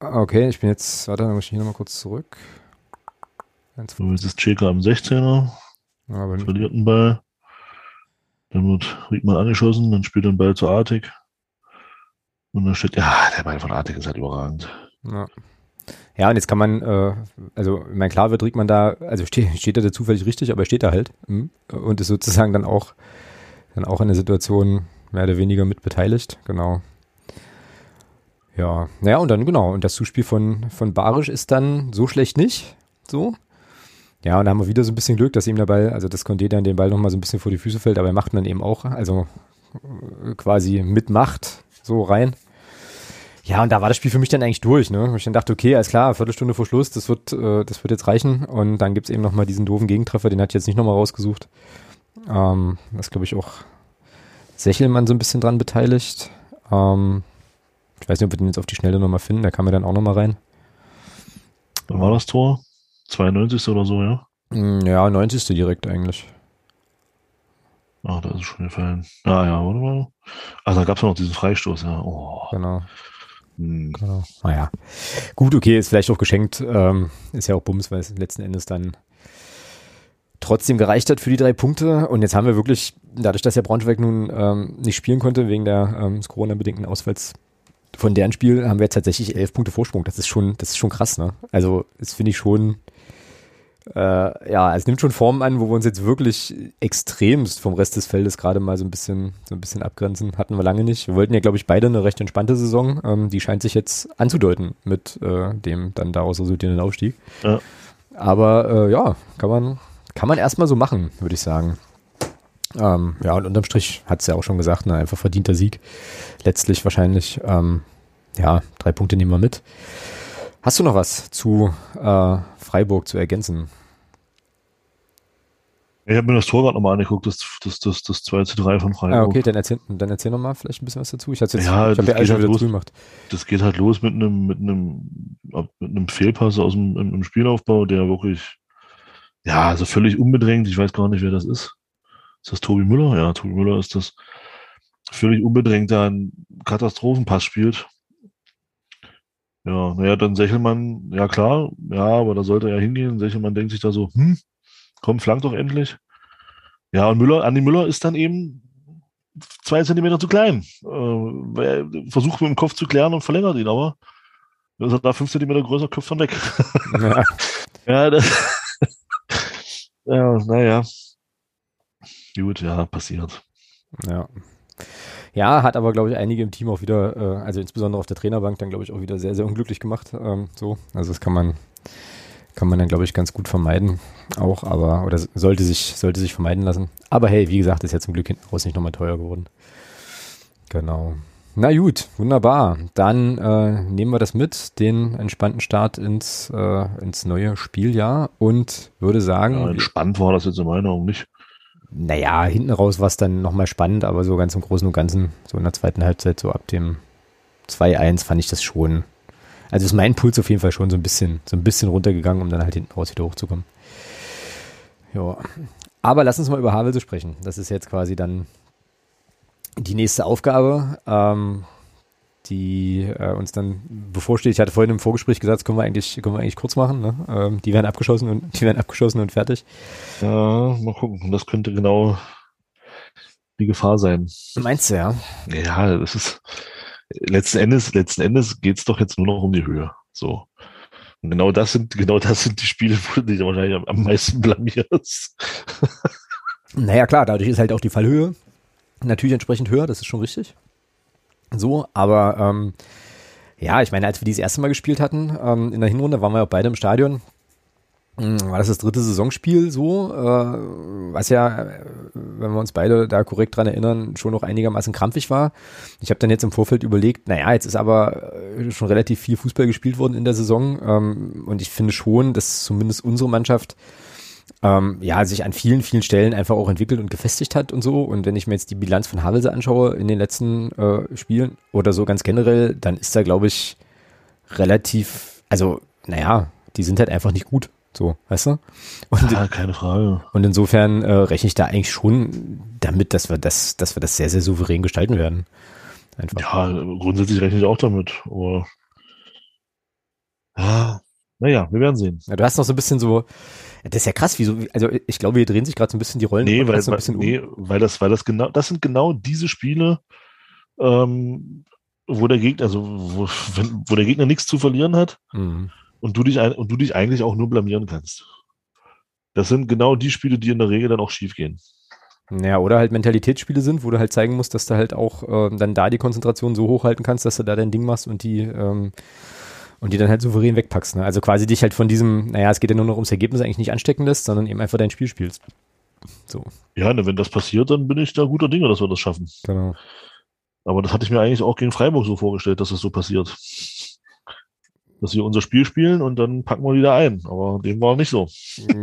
Okay, ich bin jetzt, warte, dann muss ich hier nochmal kurz zurück. 1, So, jetzt ist Cheka am 16er, aber verliert einen Ball. Dann wird Riedmann angeschossen, dann spielt er den Ball zu Artig. Und dann steht, ja, der Ball von Artig ist halt überragend. Ja. Ja, und jetzt kann man, äh, also, ich meine, klar wird Riegmann da, also steht, steht er da zufällig richtig, aber er steht da halt mhm. und ist sozusagen dann auch, dann auch in der Situation mehr oder weniger mit beteiligt, genau. Ja, naja, und dann, genau, und das Zuspiel von, von Barisch ist dann so schlecht nicht, so. Ja, und da haben wir wieder so ein bisschen Glück, dass ihm der Ball, also dass Condé dann den Ball nochmal so ein bisschen vor die Füße fällt, aber er macht dann eben auch, also äh, quasi mit Macht so rein. Ja, und da war das Spiel für mich dann eigentlich durch, ne? Ich dann dachte, okay, alles klar, Viertelstunde vor Schluss, das wird, äh, das wird jetzt reichen. Und dann gibt's eben nochmal diesen doofen Gegentreffer, den hat ich jetzt nicht nochmal rausgesucht. Ähm, das glaube ich auch Sechelmann so ein bisschen dran beteiligt. Ähm, ich weiß nicht, ob wir den jetzt auf die Schnelle nochmal finden, der kam mir dann auch nochmal rein. Wann war das Tor? 92. oder so, ja? Mm, Ja, 90. direkt eigentlich. Ah, da ist es schon gefallen. Ah ja, warte mal. Ach, da gab es noch diesen Freistoß, ja. Oh. Genau. Hm. Genau. Naja. Gut, okay, ist vielleicht auch geschenkt. Ähm, ist ja auch Bums, weil es letzten Endes dann trotzdem gereicht hat für die drei Punkte. Und jetzt haben wir wirklich, dadurch, dass ja Braunschweig nun ähm, nicht spielen konnte, wegen der ähm, des Corona-bedingten Ausfalls von deren Spiel, haben wir jetzt tatsächlich elf Punkte Vorsprung. Das ist schon, das ist schon krass, ne? Also, das finde ich schon, äh, ja, es nimmt schon Formen an, wo wir uns jetzt wirklich extremst vom Rest des Feldes gerade mal so ein bisschen, so ein bisschen abgrenzen. Hatten wir lange nicht. Wir wollten ja, glaube ich, beide eine recht entspannte Saison. Ähm, die scheint sich jetzt anzudeuten mit äh, dem dann daraus resultierenden Aufstieg. Ja. Aber äh, ja, kann man, kann man erstmal so machen, würde ich sagen. Ähm, ja, und unterm Strich hat es ja auch schon gesagt, ne, einfach verdienter Sieg. Letztlich wahrscheinlich, ähm, ja, drei Punkte nehmen wir mit. Hast du noch was zu äh, Freiburg zu ergänzen? Ich habe mir das Tor gerade nochmal angeguckt, das, das, das, das 2 zu 3 von Freiburg. Ah, okay, dann erzähl, dann erzähl nochmal vielleicht ein bisschen was dazu. Ich, jetzt, Ja, ich habe das ja alles geht schon halt wieder los. zugemacht. Das geht halt los mit einem, mit einem, mit einem Fehlpass aus dem im, im Spielaufbau, der wirklich, ja, also völlig unbedrängt. Ich weiß gar nicht, wer das ist. Ist das Tobi Müller? Ja, Tobi Müller ist das. Völlig unbedrängt da einen Katastrophenpass spielt. Ja, naja, dann Sechelmann, ja klar, ja, aber da sollte er ja hingehen. Sechelmann denkt sich da so, hm, komm, flank doch endlich. Ja, und Müller, Andi Müller ist dann eben zwei Zentimeter zu klein. Äh, er versucht mit dem Kopf zu klären und verlängert ihn, aber ist er da fünf Zentimeter größer, köpft dann weg. Ja. ja, das, ja, naja. Gut, ja, passiert. Ja. Ja, hat aber, glaube ich, einige im Team auch wieder, äh, also insbesondere auf der Trainerbank, dann, glaube ich, auch wieder sehr, sehr unglücklich gemacht. Ähm, so. Also das kann man, kann man dann, glaube ich, ganz gut vermeiden. Auch, aber, oder sollte sich, sollte sich vermeiden lassen. Aber hey, wie gesagt, ist ja zum Glück hinten raus nicht nochmal teuer geworden. Genau. Na gut, wunderbar. Dann äh, nehmen wir das mit, den entspannten Start ins, äh, ins neue Spieljahr und würde sagen, Ja, entspannt war das jetzt in meiner Augen nicht. naja, hinten raus war es dann nochmal spannend, aber so ganz im Großen und Ganzen, so in der zweiten Halbzeit, so ab dem 2-1 fand ich das schon. Also ist mein Puls auf jeden Fall schon so ein bisschen, so ein bisschen runtergegangen, um dann halt hinten raus wieder hochzukommen. Ja. Aber lass uns mal über Havelse sprechen. Das ist jetzt quasi dann die nächste Aufgabe, ähm, die äh, uns dann bevorsteht. Ich hatte vorhin im Vorgespräch gesagt, das können wir eigentlich, können wir eigentlich kurz machen. Ne? Ähm, die werden abgeschossen und die werden abgeschossen und fertig. Ja, mal gucken. Das könnte genau die Gefahr sein. Meinst du ja? Ja, das ist letzten Endes, letzten Endes geht's doch jetzt nur noch um die Höhe. So. Und genau das sind, genau das sind die Spiele, wo du dich wahrscheinlich am, am meisten blamierst. Naja, klar, dadurch ist halt auch die Fallhöhe natürlich entsprechend höher, das ist schon richtig. So, aber ähm, ja, ich meine, als wir die das erste Mal gespielt hatten, ähm, in der Hinrunde waren wir auch beide im Stadion. Mm, War das das dritte Saisonspiel so, äh, was ja, äh, wenn wir uns beide da korrekt dran erinnern, schon noch einigermaßen krampfig war. Ich habe dann jetzt im Vorfeld überlegt, naja, jetzt ist aber äh, schon relativ viel Fußball gespielt worden in der Saison ähm, und ich finde schon, dass zumindest unsere Mannschaft ähm, ja, sich an vielen, vielen Stellen einfach auch entwickelt und gefestigt hat und so. Und wenn ich mir jetzt die Bilanz von Havelse anschaue in den letzten äh, Spielen oder so ganz generell, dann ist da, glaube ich, relativ, also, naja, die sind halt einfach nicht gut. So, weißt du? Und, Ja, keine Frage. und insofern äh, rechne ich da eigentlich schon damit, dass wir das, dass wir das sehr, sehr souverän gestalten werden. Einfach. Ja, grundsätzlich rechne ich auch damit, aber ah, naja, wir werden sehen. Ja, du hast noch so ein bisschen so, das ist ja krass, wie so, also ich glaube, hier drehen sich gerade so ein bisschen die Rollen Nee, weil, so ein bisschen um. nee, weil das, weil das genau, das sind genau diese Spiele, ähm, wo der Gegner, also wo, wenn, wo der Gegner nichts zu verlieren hat Mhm. und du dich und du dich eigentlich auch nur blamieren kannst. Das sind genau die Spiele, die in der Regel dann auch schief gehen. Ja, oder halt Mentalitätsspiele sind, wo du halt zeigen musst, dass du halt auch ähm, dann da die Konzentration so hochhalten kannst, dass du da dein Ding machst und die ähm, und die dann halt souverän wegpackst. Ne? Also quasi dich halt von diesem, naja, es geht ja nur noch ums Ergebnis eigentlich nicht anstecken lässt, sondern eben einfach dein Spiel spielst. So, Ja, ne, wenn das passiert, dann bin ich da guter Dinge, dass wir das schaffen. genau. Aber das hatte ich mir eigentlich auch gegen Freiburg so vorgestellt, dass das so passiert. Dass wir unser Spiel spielen und dann packen wir wieder ein. Aber dem war nicht so.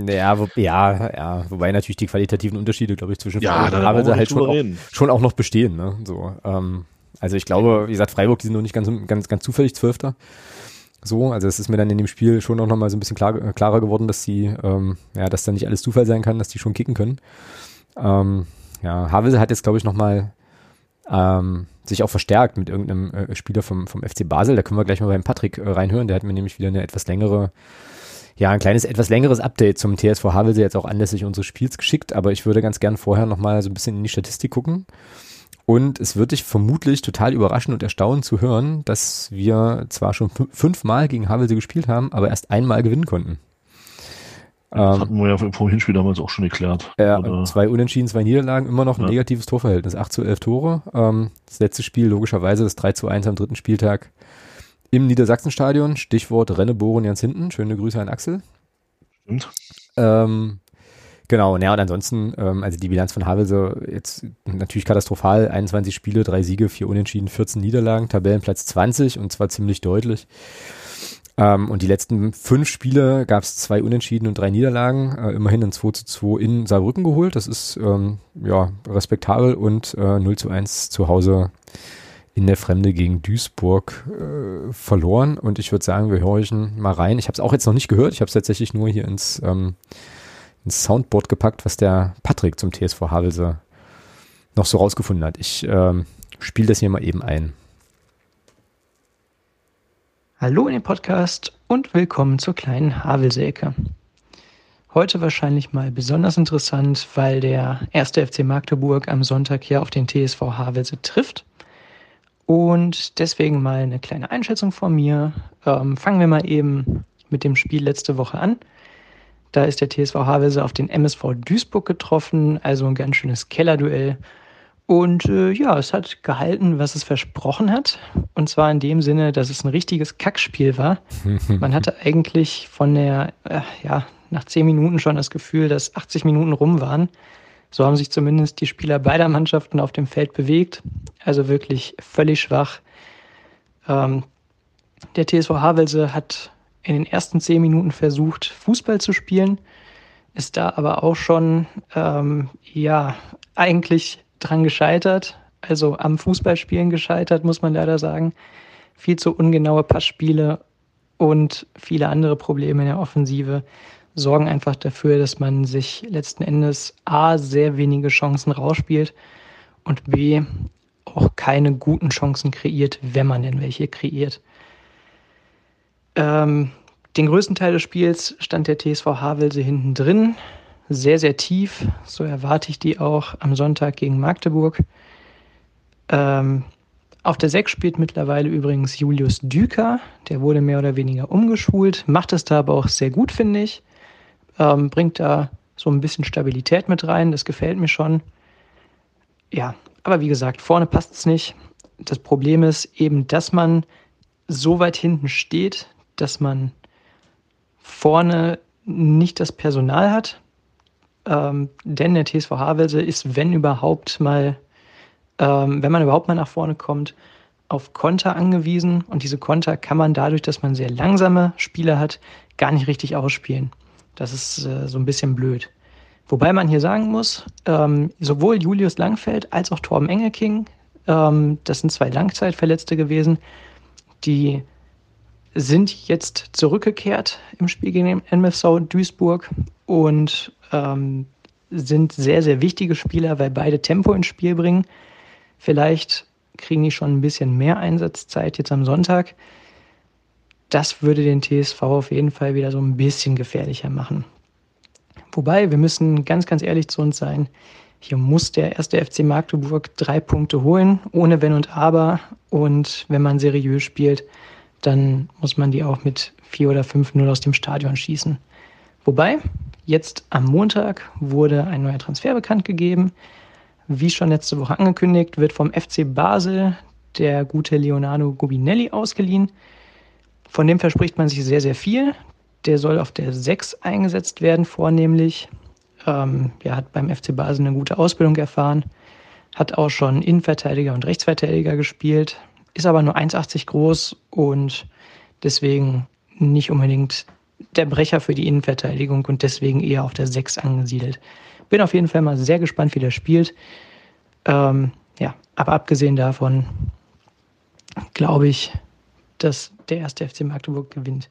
Ja, wo, ja, ja, wobei natürlich die qualitativen Unterschiede, glaube ich, zwischen Ja, Freiburg und wir halt schon auch, schon auch noch bestehen. Ne? So, ähm, also ich glaube, wie gesagt, Freiburg, die sind noch nicht ganz, ganz, ganz zufällig Zwölfter. So, also es ist mir dann in dem Spiel schon auch noch mal so ein bisschen klar, äh, klarer geworden, dass die, ähm, ja, dass da nicht alles Zufall sein kann, dass die schon kicken können. Ähm, ja, Havelse hat jetzt, glaube ich, noch mal ähm, sich auch verstärkt mit irgendeinem äh, Spieler vom, vom FC Basel. Da können wir gleich mal beim Patrick äh, reinhören. Der hat mir nämlich wieder eine etwas längere, ja, ein kleines, etwas längeres Update zum TSV Havelse jetzt auch anlässlich unseres Spiels geschickt. Aber ich würde ganz gern vorher noch mal so ein bisschen in die Statistik gucken. Und es wird dich vermutlich total überraschen und erstaunen zu hören, dass wir zwar schon fün- fünfmal gegen Havelse gespielt haben, aber erst einmal gewinnen konnten. Das Ähm, hatten wir ja vom Hinspiel damals auch schon geklärt. ja, Oder- zwei Unentschieden, zwei Niederlagen, immer noch ein Ja. negatives Torverhältnis, 8 zu 11 Tore. Ähm, das letzte Spiel logischerweise das 3 zu 1 am dritten Spieltag im Niedersachsenstadion. Stichwort Rennebohren ganz hinten. Schöne Grüße an Axel. Stimmt. Ähm, genau, naja, und ansonsten, ähm, also die Bilanz von Havelse jetzt natürlich katastrophal. 21 Spiele, drei Siege, vier Unentschieden, 14 Niederlagen, Tabellenplatz 20 und zwar ziemlich deutlich. Ähm, und die letzten fünf Spiele gab es zwei Unentschieden und drei Niederlagen. Äh, immerhin ein 2 zu 2 in Saarbrücken geholt. Das ist ähm, ja respektabel und äh, 0 zu 1 zu Hause in der Fremde gegen Duisburg äh, verloren. Und ich würde sagen, wir horchen mal rein. Ich habe es auch jetzt noch nicht gehört. Ich habe es tatsächlich nur hier ins, ähm, ins Soundboard gepackt, was der Patrick zum TSV Havelse noch so rausgefunden hat. Ich ähm, spiele das hier mal eben ein. Hallo in den Podcast und willkommen zur kleinen Havelsäke. Heute wahrscheinlich mal besonders interessant, weil der erste FC Magdeburg am Sonntag hier auf den TSV Havelse trifft. Und deswegen mal eine kleine Einschätzung von mir. Ähm, fangen wir mal eben mit dem Spiel letzte Woche an. Da ist der TSV Havelse auf den MSV Duisburg getroffen, also ein ganz schönes Kellerduell. Und äh, ja, es hat gehalten, was es versprochen hat. Und zwar in dem Sinne, dass es ein richtiges Kackspiel war. Man hatte eigentlich von der, äh, ja, nach zehn Minuten schon das Gefühl, dass 80 Minuten rum waren. So haben sich zumindest die Spieler beider Mannschaften auf dem Feld bewegt. Also wirklich völlig schwach. Ähm, der TSV Havelse hat in den ersten zehn Minuten versucht, Fußball zu spielen, ist da aber auch schon, ähm, ja, eigentlich dran gescheitert, also am Fußballspielen gescheitert, muss man leider sagen. Viel zu ungenaue Passspiele und viele andere Probleme in der Offensive sorgen einfach dafür, dass man sich letzten Endes A sehr wenige Chancen rausspielt und B auch keine guten Chancen kreiert, wenn man denn welche kreiert. Ähm, den größten Teil des Spiels stand der TSV Havelse hinten drin sehr, sehr tief. So erwarte ich die auch am Sonntag gegen Magdeburg. Ähm, auf der 6 spielt mittlerweile übrigens Julius Düker. Der wurde mehr oder weniger umgeschult, macht es da aber auch sehr gut, finde ich. Ähm, bringt da so ein bisschen Stabilität mit rein, das gefällt mir schon. Ja, aber wie gesagt, vorne passt es nicht. Das Problem ist eben, dass man so weit hinten steht, dass man vorne nicht das Personal hat, ähm, denn der TSV Havelse ist, wenn überhaupt mal, ähm, wenn man überhaupt mal nach vorne kommt, auf Konter angewiesen. Und diese Konter kann man dadurch, dass man sehr langsame Spieler hat, gar nicht richtig ausspielen. Das ist äh, so ein bisschen blöd. Wobei man hier sagen muss, ähm, sowohl Julius Langfeld als auch Torben Engelking, ähm, das sind zwei Langzeitverletzte gewesen, die sind jetzt zurückgekehrt im Spiel gegen den MFV Duisburg und ähm, sind sehr, sehr wichtige Spieler, weil beide Tempo ins Spiel bringen. Vielleicht kriegen die schon ein bisschen mehr Einsatzzeit jetzt am Sonntag. Das würde den TSV auf jeden Fall wieder so ein bisschen gefährlicher machen. Wobei, wir müssen ganz, ganz ehrlich zu uns sein. Hier muss der erste FC Magdeburg drei Punkte holen, ohne Wenn und Aber. Und wenn man seriös spielt, dann muss man die auch mit 4 oder 5-0 aus dem Stadion schießen. Wobei, jetzt am Montag wurde ein neuer Transfer bekannt gegeben. Wie schon letzte Woche angekündigt, wird vom FC Basel der gute Leonardo Gubinelli ausgeliehen. Von dem verspricht man sich sehr, sehr viel. Der soll auf der 6 eingesetzt werden, vornehmlich. Ähm, er hat beim FC Basel eine gute Ausbildung erfahren, hat auch schon Innenverteidiger und Rechtsverteidiger gespielt, ist aber nur 1,80 groß und deswegen nicht unbedingt der Brecher für die Innenverteidigung und deswegen eher auf der 6 angesiedelt. Bin auf jeden Fall mal sehr gespannt, wie der spielt. Ähm, ja, aber abgesehen davon glaube ich, dass der erste FC Magdeburg gewinnt.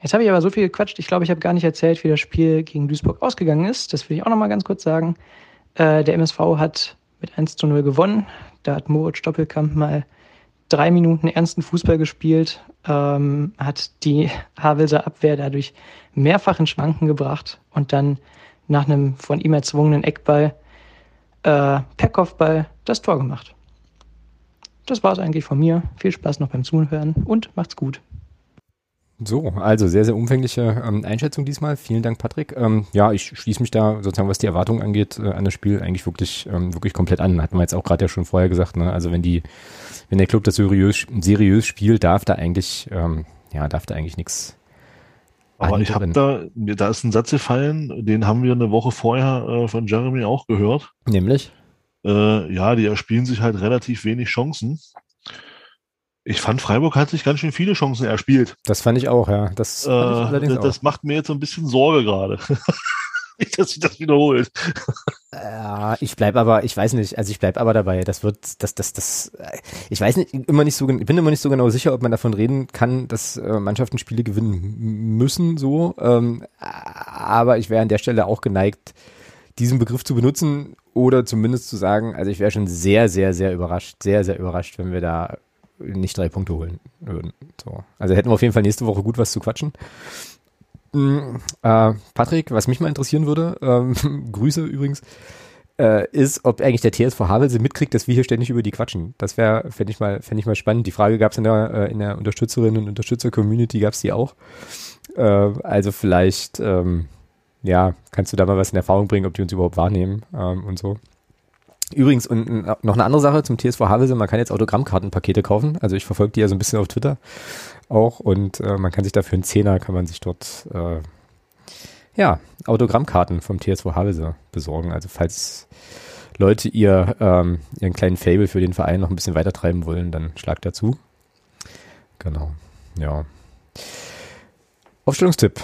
Jetzt habe ich aber so viel gequatscht. Ich glaube, ich habe gar nicht erzählt, wie das Spiel gegen Duisburg ausgegangen ist. Das will ich auch noch mal ganz kurz sagen. Äh, der MSV hat mit 1 zu 0 gewonnen. Da hat Moritz Stoppelkamp mal drei Minuten ernsten Fußball gespielt, ähm, hat die Havelser Abwehr dadurch mehrfach in Schwanken gebracht und dann nach einem von ihm erzwungenen Eckball äh, per Kopfball das Tor gemacht. Das war es eigentlich von mir. Viel Spaß noch beim Zuhören und macht's gut. So, also sehr, sehr umfängliche ähm, Einschätzung diesmal. Vielen Dank, Patrick. Ähm, ja, ich schließe mich da sozusagen, was die Erwartungen angeht, äh, an das Spiel eigentlich wirklich, ähm, wirklich komplett an. Hatten wir jetzt auch gerade ja schon vorher gesagt. Ne? Also wenn die, wenn der Club das seriös, seriös spielt, darf da eigentlich, ähm, ja, darf da eigentlich nichts. Aber ich habe da, da ist ein Satz gefallen, den haben wir eine Woche vorher äh, von Jeremy auch gehört. Nämlich? Äh, ja, die erspielen sich halt relativ wenig Chancen Ich fand, Freiburg hat sich ganz schön viele Chancen erspielt. Das fand ich auch, ja. Das, äh, das, das macht mir jetzt so ein bisschen Sorge gerade. nicht, dass sich das wiederholt. Ja, ich bleib aber, ich weiß nicht, also ich bleib aber dabei. Das wird, das, das, das, ich weiß nicht, immer nicht so, ich bin immer nicht so genau sicher, ob man davon reden kann, dass äh, Mannschaften Spiele gewinnen müssen, so. Ähm, aber ich wäre an der Stelle auch geneigt, diesen Begriff zu benutzen oder zumindest zu sagen, also ich wäre schon sehr, sehr, sehr überrascht, sehr, sehr überrascht, wenn wir da nicht drei Punkte holen würden. So. Also hätten wir auf jeden Fall nächste Woche gut was zu quatschen. Mhm, äh, Patrick, was mich mal interessieren würde, ähm, Grüße übrigens, äh, ist, ob eigentlich der TSV Havelse mitkriegt, dass wir hier ständig über die quatschen. Das wäre, fände ich mal, fände ich mal spannend. Die Frage gab es in der, äh, der Unterstützerinnen und Unterstützer-Community, gab es die auch. Äh, also vielleicht, ähm, ja, kannst du da mal was in Erfahrung bringen, ob die uns überhaupt wahrnehmen ähm, und so. Übrigens, und noch eine andere Sache zum TSV Havelse, man kann jetzt Autogrammkartenpakete kaufen. Also ich verfolge die ja so ein bisschen auf Twitter auch und äh, man kann sich dafür einen Zehner, kann man sich dort äh, ja, Autogrammkarten vom TSV Havelse besorgen. Also falls Leute ihr ähm, ihren kleinen Fable für den Verein noch ein bisschen weiter treiben wollen, dann schlagt dazu. Genau, ja. Aufstellungstipp.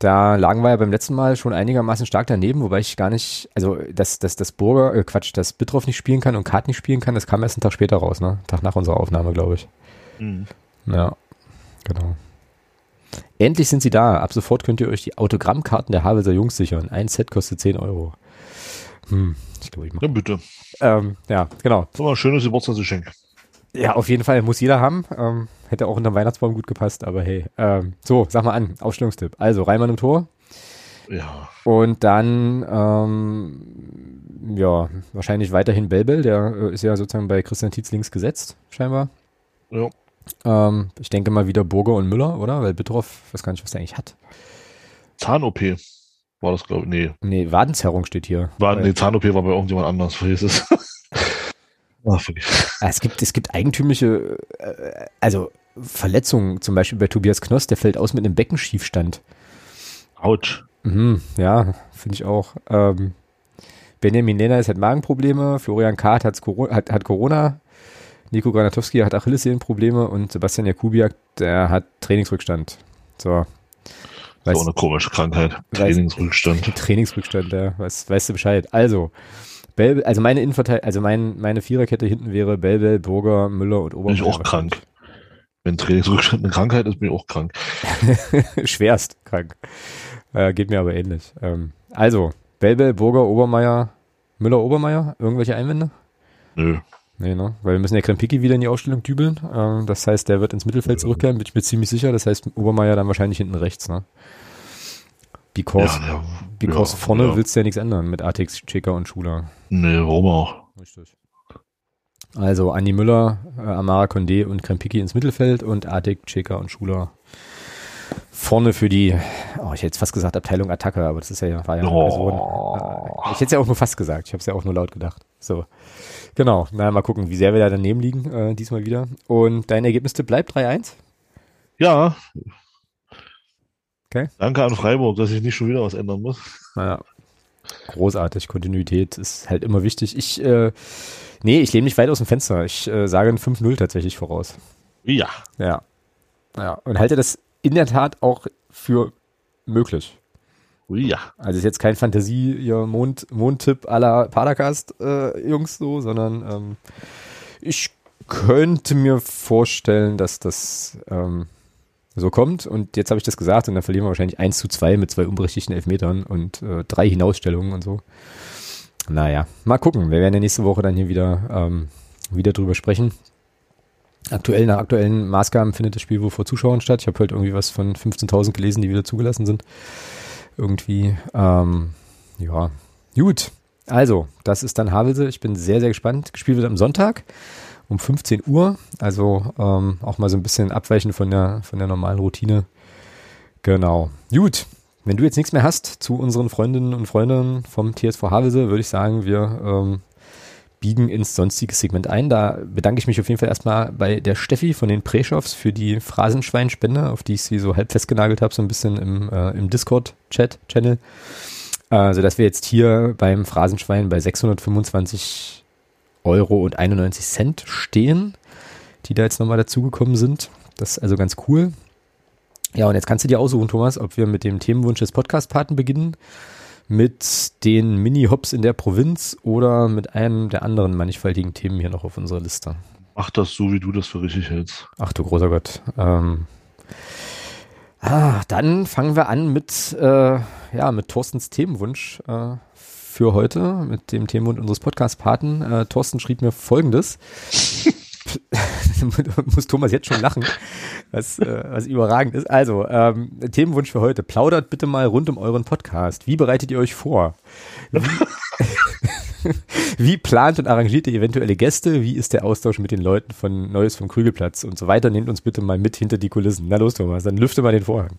Da lagen wir ja beim letzten Mal schon einigermaßen stark daneben, wobei ich gar nicht, also dass, dass das Burger, äh Quatsch, dass Bitroff nicht spielen kann und Kart nicht spielen kann, das kam erst einen Tag später raus, ne? Tag nach unserer Aufnahme, glaube ich. Mhm. Ja, genau. Endlich sind sie da. Ab sofort könnt ihr euch die Autogrammkarten der Havelser Jungs sichern. Ein Set kostet 10 Euro. Hm, ich glaube, ich mache. Ja, bitte. Ähm, ja, genau. Das war ein schönes Geburtstagsgeschenk. Ja, auf jeden Fall muss jeder haben. Ähm, hätte auch unter dem Weihnachtsbaum gut gepasst, aber hey. Ähm, so, sag mal an, Aufstellungstipp. Also, Reimann im Tor. Ja. Und dann, ähm, ja, wahrscheinlich weiterhin Belbel, der äh, ist ja sozusagen bei Christian Tietz links gesetzt, scheinbar. Ja. Ähm, ich denke mal wieder Burger und Müller, oder? Weil Bittroff, weiß gar nicht, was der eigentlich hat. Zahn-OP war das, glaube ich. Nee. Nee, Wadenzerrung steht hier. War, nee, Zahn-OP war bei irgendjemand anders, vergiss es. Ach, ah, es gibt, es gibt eigentümliche, äh, also Verletzungen, zum Beispiel bei Tobias Knoss, der fällt aus mit einem Beckenschiefstand. Autsch. Mhm, ja, finde ich auch. Ähm, Benjamin Lehner hat Magenprobleme, Florian Kahrt hat, hat Corona, Nico Granatowski hat Achillessehnenprobleme und Sebastian Jakubiak, der hat Trainingsrückstand. So. Weiß, so eine komische Krankheit. Trainingsrückstand. Weiß, Trainingsrückstand, ja. Weißt, weißt du Bescheid. Also, Bell, also meine Innenverteidigung, also mein, meine Viererkette hinten wäre Belbel, Burger, Müller und Obermeier. Bin ich auch krank. Wenn Trainingsrückstand eine Krankheit ist, bin ich auch krank. Schwerst krank. Äh, geht mir aber ähnlich. Ähm, also, Belbel, Burger, Obermeier, Müller, Obermeier, irgendwelche Einwände? Nö. Nee, ne? Weil wir müssen ja Krempiki wieder in die Ausstellung dübeln. Ähm, das heißt, der wird ins Mittelfeld zurückkehren, bin ich mir ziemlich sicher. Das heißt, Obermeier dann wahrscheinlich hinten rechts, ne? Because, ja, because ja, vorne ja. willst du ja nichts ändern mit Artix, Checker und Schuler. Nee, warum auch? Richtig. Also Andi Müller, äh, Amara Condé und Krempiki ins Mittelfeld und Artik, Checker und Schuler vorne für die, oh, ich hätte jetzt fast gesagt Abteilung Attacke, aber das ist ja, war ja eine oh. Person. Äh, ich hätte es ja auch nur fast gesagt, ich habe es ja auch nur laut gedacht. So. Genau, na mal gucken, wie sehr wir da daneben liegen, äh, diesmal wieder. Und dein Ergebnistipp bleibt 3-1? Ja. Okay. Danke an Freiburg, dass ich nicht schon wieder was ändern muss. Naja, großartig. Kontinuität ist halt immer wichtig. Ich, äh, nee, ich lehne mich weit aus dem Fenster. Ich äh, sage ein 5-0 tatsächlich voraus. Ja. Ja. Ja. Und halte das in der Tat auch für möglich. Ja. Also ist jetzt kein Fantasie, ihr Mond, Mondtipp aller Padercast, äh, Jungs so, sondern ähm, ich könnte mir vorstellen, dass das ähm, so kommt. Und jetzt habe ich das gesagt und dann verlieren wir wahrscheinlich 1 zu 2 mit zwei unberechtigten Elfmetern und äh, drei Hinausstellungen und so. Naja, mal gucken. Wir werden ja nächste Woche dann hier wieder, ähm, wieder drüber sprechen. Aktuell, nach aktuellen Maßgaben findet das Spiel wohl vor Zuschauern statt. Ich habe heute irgendwie was von 15.000 gelesen, die wieder zugelassen sind irgendwie. Ähm, ja, gut. Also, das ist dann Havelse. Ich bin sehr, sehr gespannt. Gespielt wird am Sonntag um 15 Uhr. Also ähm, auch mal so ein bisschen abweichen von der, von der normalen Routine. Genau. Gut. Wenn du jetzt nichts mehr hast zu unseren Freundinnen und Freunden vom TSV Havelse, würde ich sagen, wir ähm, biegen ins sonstige Segment ein. Da bedanke ich mich auf jeden Fall erstmal bei der Steffi von den Preschoffs für die Phrasenschweinspende, auf die ich sie so halb festgenagelt habe, so ein bisschen im, äh, im Discord-Chat-Channel. Also, dass wir jetzt hier beim Phrasenschwein bei 625 Euro und 91 Cent stehen. die da jetzt nochmal dazugekommen sind. Das ist also ganz cool. Ja, und jetzt kannst du dir aussuchen, Thomas, ob wir mit dem Themenwunsch des Podcast-Paten beginnen, mit den Mini-Hops in der Provinz oder mit einem der anderen mannigfaltigen Themen hier noch auf unserer Liste. Mach das so, wie du das für richtig hältst. Ach du großer Gott. Ähm, ah, dann fangen wir an mit, äh, ja, mit Thorstens Themenwunsch äh, für heute, mit dem Themenwunsch unseres Podcast-Paten. Äh, Thorsten schrieb mir folgendes. muss Thomas jetzt schon lachen, was, äh, was überragend ist. Also, ähm, Themenwunsch für heute. Plaudert bitte mal rund um euren Podcast. Wie bereitet ihr euch vor? Wie, wie plant und arrangiert ihr eventuelle Gäste? Wie ist der Austausch mit den Leuten von Neues vom Krügelplatz und so weiter? Nehmt uns bitte mal mit hinter die Kulissen. Na los, Thomas, dann lüfte mal den Vorhang.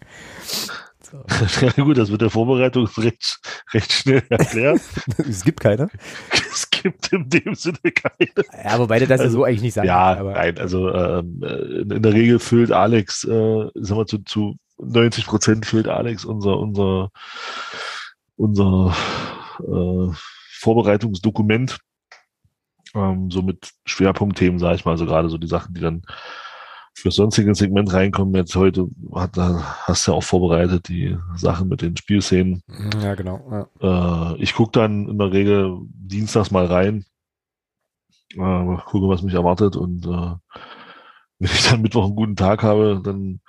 Ja gut, das wird der Vorbereitung recht, recht schnell erklärt. es gibt keine. Es gibt in dem Sinne keine. Ja, wobei der das also, ja so eigentlich nicht sagt. Ja, aber nein, also ähm, äh, in der Regel füllt Alex, äh, sagen wir zu, zu 90 Prozent füllt Alex unser, unser, unser äh, Vorbereitungsdokument. Ähm, so mit Schwerpunktthemen, sage ich mal, so gerade so die Sachen, die dann für sonstige Segment reinkommen. Jetzt heute hat, hast du ja auch vorbereitet die Sachen mit den Spielszenen. Ja, genau. Ja. Äh, ich gucke dann in der Regel dienstags mal rein, äh, gucke, was mich erwartet und äh, wenn ich dann Mittwoch einen guten Tag habe, dann,